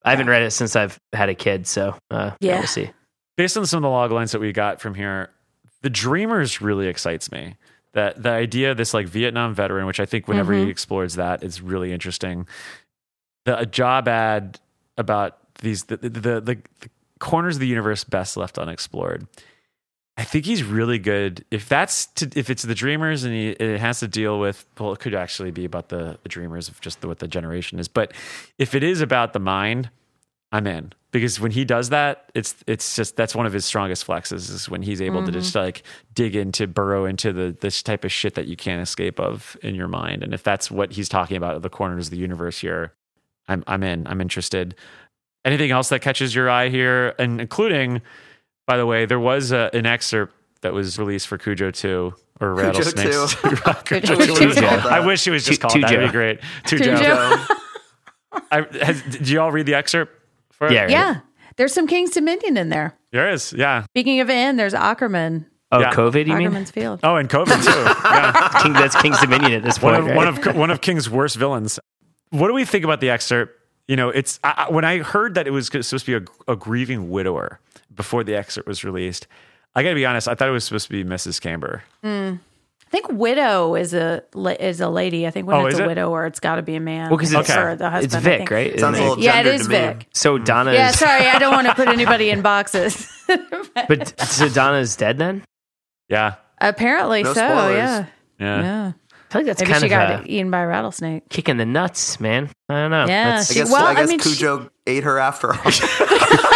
I haven't read it since I've had a kid, so uh, yeah, Yeah. we'll see. based on some of the log lines that we got from here, the Dreamers really excites me. That the idea of this like Vietnam veteran, which I think whenever he explores that is really interesting. The a job ad about these the the, the the the corners of the universe best left unexplored. I think he's really good. If that's to, if it's the Dreamers and he, it has to deal with well, it could actually be about the, the Dreamers of just the, what the generation is. But if it is about the mind, I'm in because when he does that, it's it's just that's one of his strongest flexes is when he's able to mm-hmm. just like dig into burrow into the this type of shit that you can't escape of in your mind. And if that's what he's talking about, the corners of the universe here, I'm I'm in. I'm interested. Anything else that catches your eye here, and including, by the way, there was a, an excerpt that was released for Cujo Two or Cujo Rattlesnakes. 2. Cujo I wish it was Two. called. I wish it was just called that. That'd be great. Tujo. Tujo. I, has, did you all read the excerpt? For? Yeah, right. Yeah, there's some King's Dominion in there. There is, yeah. Speaking of in, there's Ackerman. Oh, Yeah. COVID, you mean? Ackerman's Field. Oh, and COVID too. Yeah. King, that's King's Dominion at this one of right? one of one of King's worst villains. What do we think about the excerpt? You know, it's I, I- when I heard that it was supposed to be a, a grieving widower before the excerpt was released. I got to be honest. I thought it was supposed to be Mrs. Camber. I think widow is a is a lady. I think when Oh, it's is a it? widower, it's got to be a man. well, because it's, Okay. The husband. it's Vic, right? Isn't Sounds a little Yeah, it is gendered is me. Vic. So Donna Yeah, sorry, I don't want to put anybody in boxes. but so Donna's dead then? Yeah, Apparently No so. spoilers. Yeah, yeah. yeah. I feel like that's Maybe kind she of got a eaten by a rattlesnake. kick in the nuts, man. I don't know. Yeah, That's- I guess, well, I I guess mean, she- Cujo ate her after all.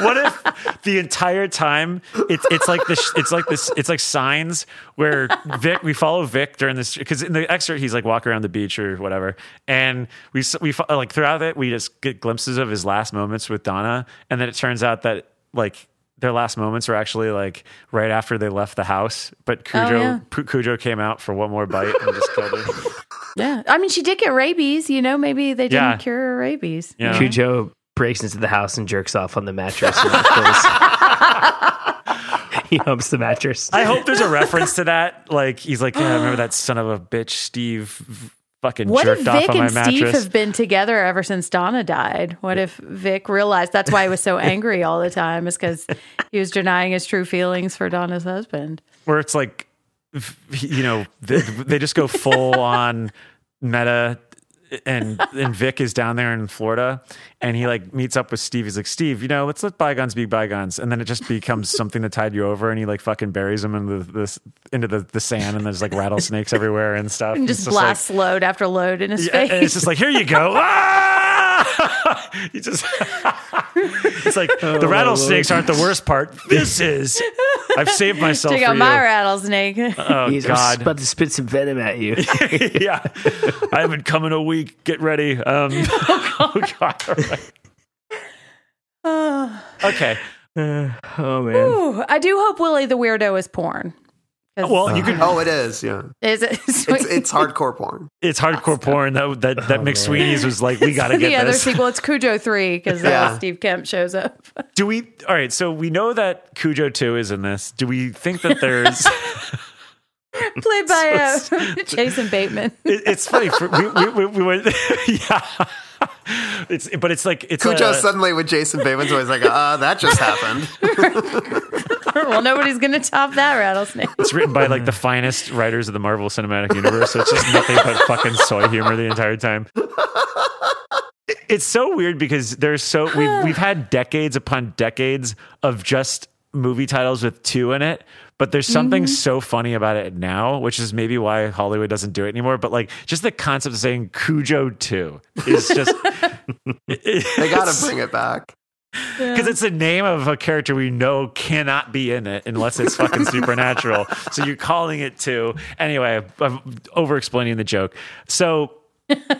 What if the entire time it's it's like this it's like this it's like signs where Vic we follow Vic during this because in the excerpt he's like walking around the beach or whatever and we s- we like throughout it we just get glimpses of his last moments with Donna and then it turns out that like their last moments were actually like right after they left the house but oh, Cujo Oh, yeah. Cu- Cujo came out for one more bite and just killed her. Yeah, I mean, she did get rabies. You know, maybe they didn't Yeah. cure her rabies. Yeah. Cujo breaks into the house and jerks off on the mattress. he humps the mattress. I hope there's a reference to that like he's like yeah, remember that son of a bitch Steve fucking What if jerked off on my and Steve mattress. have been together ever since Donna died? What if Vic realized that's why he was so angry all the time? Is because he was denying his true feelings for Donna's husband. where it's like you know they, they just go full on meta and and Vic is down there in Florida and he like meets up with Steve he's like Steve you know let's let bygones be bygones and then it just becomes something that tied you over and he like fucking buries him into the this into the, the sand and there's like rattlesnakes everywhere and stuff And It's just blasts like, load after load in his yeah, face. and it's just like here you go ah! you just it's like the rattlesnakes aren't the worst part. This is. I've saved myself Check for out you. my rattlesnake. oh He's God. about to spit some venom at you. yeah, I haven't come in a week. Get ready. Um, oh God. All right. oh, Okay. oh man. Ooh, I do hope Willie the Weirdo is porn. 'Cause- Well, you could. Oh, it is. Yeah, is it? it's it's hardcore porn. It's hardcore porn. That that that McSweeney's was like, we got to get the other this. sequel. It's Cujo three because Yeah. Steve Kemp shows up. Do we? All right. So we know that Cujo Two is in this. Do we think that there's? Played by uh, Jason Bateman. it, it's funny. For, we, we, we, we went. yeah. It's but it's like it's Cujo a, suddenly with Jason Bateman's always like, uh, that just happened. well, nobody's gonna top that rattlesnake. It's written by like the finest writers of the Marvel Cinematic Universe. So it's just nothing but fucking soy humor the entire time. It's so weird because there's so we've we've had decades upon decades of just movie titles with two in it, but there's something mm-hmm. so funny about it now, which is maybe why Hollywood doesn't do it anymore. But like just the concept of saying Cujo two is just They got to bring it back. because it's the name of a character we know cannot be in it unless it's fucking supernatural. So you're calling it two. Anyway, I'm over explaining the joke. So,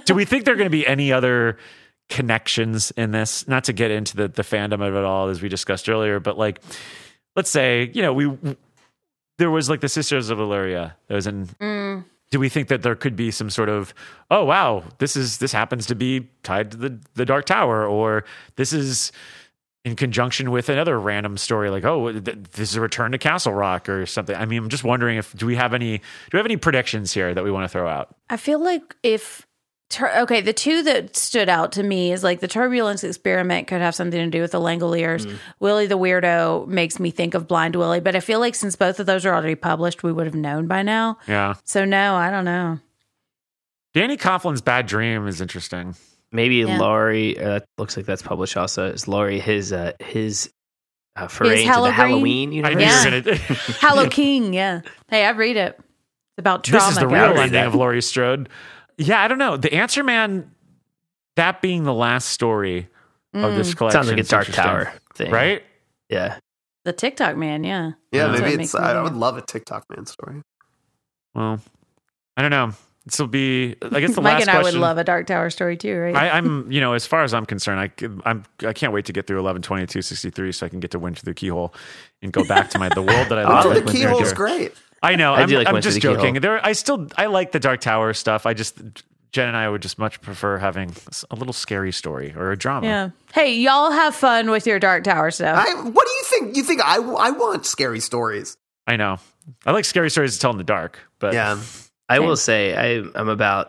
do we think there are going to be any other connections in this? Not to get into the, the fandom of it all, as we discussed earlier, but like, let's say, you know, we there was like the Sisters of Eluria. That was in Mm. do we think that there could be some sort of oh wow this is this happens to be tied to the the dark tower or this is in conjunction with another random story like oh th- this is a return to castle rock or something? I mean i'm just wondering if do we have any do we have any predictions here that we want to throw out? I feel like if tur- okay, the two that stood out to me is like the turbulence experiment could have something to do with the Langoliers. Willie the weirdo makes me think of Blind Willie, but I feel like since both of those are already published, we would have known by now. yeah So no, I don't know. danny coughlin's bad dream is interesting Maybe Yeah. Laurie. Uh, that looks like that's published. Also, is Laurie his uh, his uh, foray into the Halloween? Halloween i universe? knew Yeah. you were gonna Hallow King, yeah. Hey, I read it. It's about trauma. this is the guys. real ending of laurie strode yeah i don't know the answer man that being the last story of mm. this collection Sounds like a Dark. Tower thing, right Yeah. The Tick-Tock Man, yeah. Yeah, That's maybe it's. I, I would love a Tick-Tock Man story. Well, I don't know. This will be. I guess the Mike last and I would love a Dark Tower story too, right? I, I'm, you know, as far as I'm concerned, I, I'm, I can't wait to get through 11, 22, 63 so I can get to Wind Through the Keyhole and go back to my the world that I Oh, love. I the keyhole with Winter keyhole's Deer. great. I know. I I'm, like I'm just the Keyhole. joking. There, I still, I like the Dark Tower stuff. I just, Jen and I would just much prefer having a little scary story or a drama. yeah. Hey, y'all have fun with your Dark Tower stuff. I, what do you think? You think I, I want scary stories? I know. I like scary stories to tell in the dark, but Yeah. I will say I, I'm about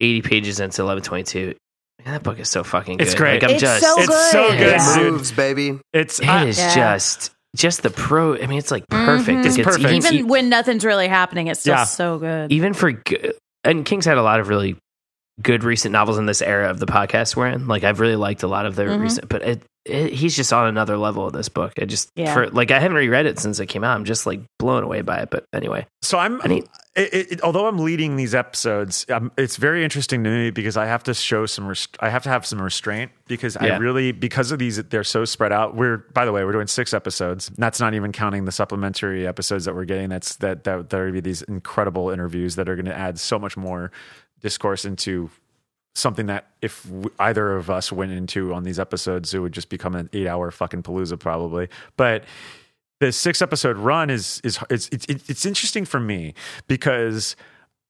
80 pages into 1122. Man, that book is so fucking good. It's great. Like, I'm It's just, so it's so good. good, Yeah. dude. Moves, baby. It's It I- is Yeah. just just the pro. I mean, it's like perfect. Mhm. It's perfect. Even, Even when nothing's really happening, it's still Yeah. so good. even for good, and King's had a lot of really good recent novels in this era of the podcast we're in. Like I've really liked a lot of their Mhm. recent, but it, it, he's just on another level of this book. I just Yeah. for like I haven't reread it since it came out. I'm just like blown away by it. But anyway, So I'm, I need- it, it, it- although I'm leading these episodes, um, it's very interesting to me because I have to show some, rest- I have to have some restraint because I really, because of these, they're so spread out. We're, by the way, we're doing six episodes. That's not even counting the supplementary episodes that we're getting. That's that that there are gonna be these incredible interviews that are going to add so much more discourse into something that if either of us went into on these episodes, it would just become an eight hour fucking palooza probably. But the six episode run is is it's it's it's interesting for me because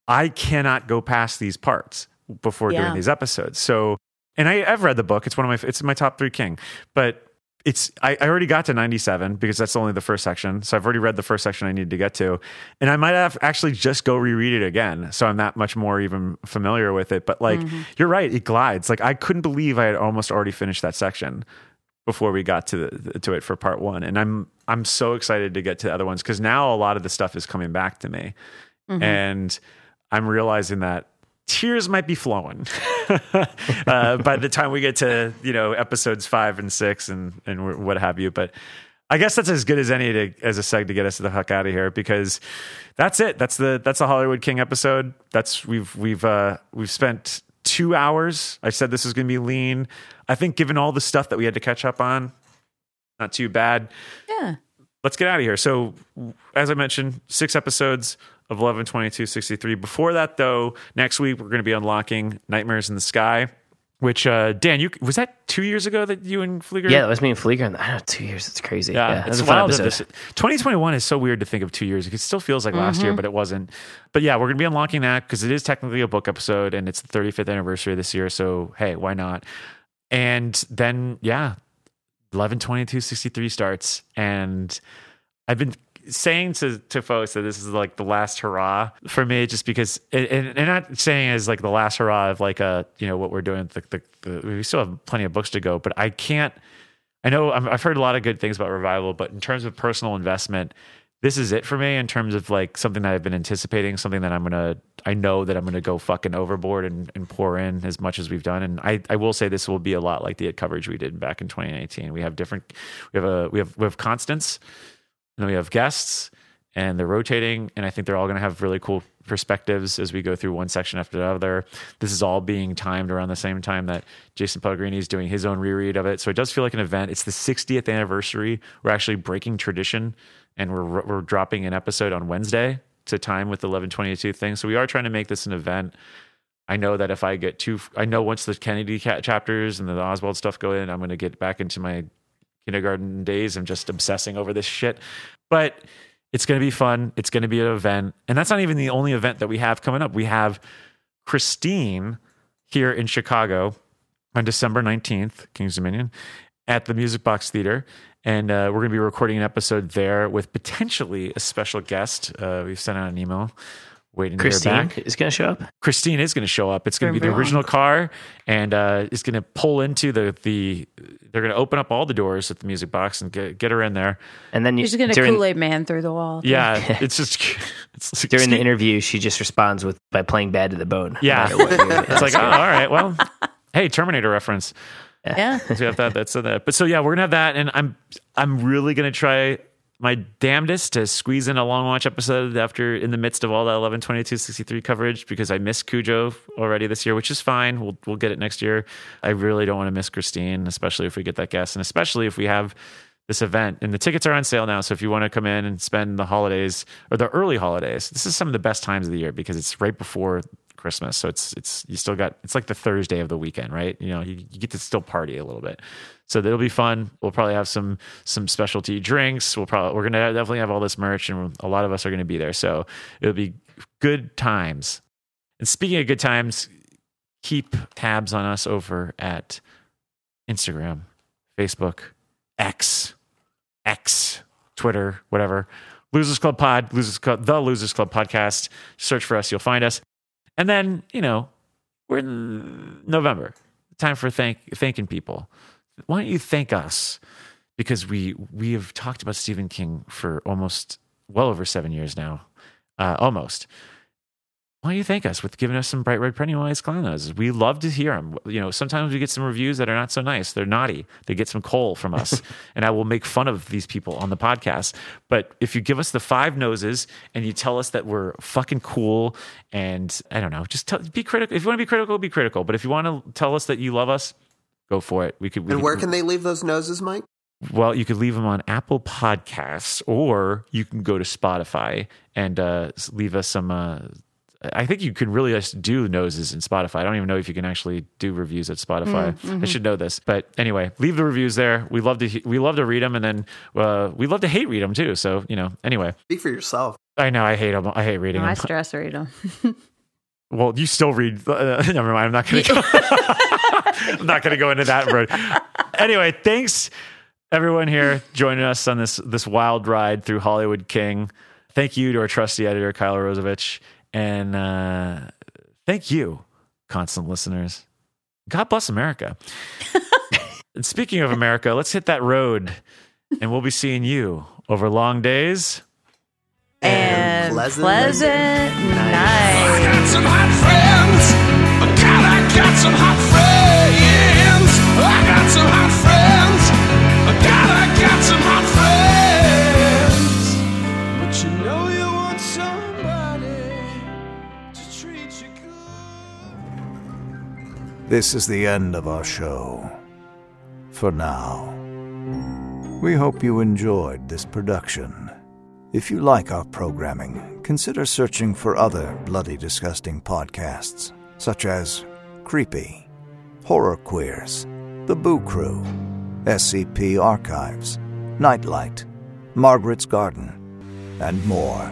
I cannot go past these parts before Yeah. doing these episodes. So, and I I've read the book. It's one of my it's my top three King, but. It's I, I already got to 97 because that's only the first section. So I've already read the first section I needed to get to. And I might have actually just go reread it again. So I'm that much more even familiar with it. But like mm-hmm. you're right, it glides. Like I couldn't believe I had almost already finished that section before we got to the, to it for part one. And I'm I'm so excited to get to the other ones because now a lot of the stuff is coming back to me, mm-hmm. and I'm realizing that tears might be flowing uh, by the time we get to you know episodes five and six and and what have you. But I guess that's as good as any to, as a seg to get us the fuck out of here because that's it. That's the that's the Hollywood King episode. That's we've we've uh, we've spent two hours. I said this is going to be lean. I think, given all the stuff that we had to catch up on, not too bad. Yeah. Let's get out of here. So, as I mentioned, six episodes of 11 22 63. Before that, though, next week we're going to be unlocking Nightmares in the Sky. Which uh, Dan, you was that two years ago that you and Flieger? Yeah, that was me and Fleeger. And I don't know, two years. It's crazy. Yeah, Yeah, it's a fun episode. This, 2021 is so weird to think of two years. It still feels like last year, but it wasn't. But yeah, we're gonna be unlocking that because it is technically a book episode, and it's the 35th anniversary this year. So hey, why not? And then yeah, 11 22 63 starts, and I've been saying to to folks that this is like the last hurrah for me, just because, and, and not saying as like the last hurrah of like a you know what we're doing. The, the, the, we still have plenty of books to go, but I can't. I know I've heard a lot of good things about revival, but in terms of personal investment, this is it for me. In terms of like something that I've been anticipating, something that I'm gonna, I know that I'm gonna go fucking overboard and, and pour in as much as we've done. And I, I will say this will be a lot like the coverage we did back in 2019. We have different, we have a, we have, we have constants, and then we have guests, and they're rotating, and I think they're all gonna have really cool perspectives as we go through one section after the other. This is all being timed around the same time that Jason Pellegrini is doing his own reread of it. So it does feel like an event. It's the 60th anniversary. We're actually breaking tradition and we're we're dropping an episode on Wednesday to time with the 1122 thing. So we are trying to make this an event. I know that if I get too, I know once the Kennedy chapters and the Oswald stuff go in, I'm going to get back into my kindergarten days. I'm just obsessing over this shit. But it's going to be fun. It's going to be an event. And that's not even the only event that we have coming up. We have Christine here in Chicago on December 19th, King's Dominion, at the Music Box Theater. And uh, we're going to be recording an episode there with potentially a special guest. Uh, we've sent out an email waiting to hear Christine back. is going to show up. Christine is going to show up. It's going to be the Vroom, vroom. original car, and uh, is going to pull into the the. They're going to open up all the doors at the music box and get get her in there. And then you, You're just gonna during, Kool Aid Man through the wall. Yeah, it's just it's like, during the interview, she just responds with by playing bad to the bone. Yeah, matter what you it's like oh, all right, well, hey, Terminator reference. Yeah. So we have that. That's that. But so yeah, we're gonna have that, and I'm I'm really gonna try my damnedest to squeeze in a long watch episode after in the midst of all that 11 22 63 coverage because I missed Cujo already this year, which is fine. We'll we'll get it next year. I really don't want to miss Christine, especially if we get that guest, and especially if we have this event. And the tickets are on sale now. So if you want to come in and spend the holidays or the early holidays, this is some of the best times of the year because it's right before Christmas. So it's it's you still got it's like the Thursday of the weekend, right? You know, you, you get to still party a little bit. So that'll be fun. We'll probably have some some specialty drinks. We'll probably we're gonna definitely have all this merch, and a lot of us are gonna be there. So it'll be good times. And speaking of good times, keep tabs on us over at Instagram, Facebook, X, X, Twitter, whatever. Losers Club Pod, Losers Club, the Losers Club Podcast. Search for us, you'll find us. And then, you know, we're in November. Time for thank thanking people. Why don't you thank us? Because we we have talked about Stephen King for almost well over seven years now. Uh, almost. Why don't you thank us with giving us some bright red Pennywise clown noses? We love to hear them. You know, sometimes we get some reviews that are not so nice. They're naughty. They get some coal from us, and I will make fun of these people on the podcast. But if you give us the five noses and you tell us that we're fucking cool, and I don't know, just tell, be critical. If you want to be critical, be critical. But if you want to tell us that you love us, go for it. We could. We And could- where can they leave those noses, Mike? well, you could leave them on Apple Podcasts, or you can go to Spotify and uh, leave us some. Uh, I think you can really just do noses in Spotify. I don't even know if you can actually do reviews at Spotify. I should know this, but anyway, leave the reviews there. We love to we love to read them, and then uh, we love to hate read them too. So you know, anyway, Speak for yourself. I know I hate them. I hate reading I them. stress read them. Well, you still read. Uh, never mind. I'm not going to. go I'm not going to go into that road. Anyway, thanks everyone here joining us on this this wild ride through Hollywood King. Thank you to our trusty editor Kyle Rozovich, and uh, thank you, constant listeners. God bless America. and speaking of America, let's hit that road, and we'll be seeing you over long days. And pleasant pleasant, night. got some hot friends. God, I got some hot friends. I got some hot friends. God, I got some hot friends. This is the end of our show. For now. We hope you enjoyed this production. If you like our programming, consider searching for other bloody disgusting podcasts, such as Creepy, Horror Queers, The Boo Crew, SCP Archives, Nightlight, Margaret's Garden, and more.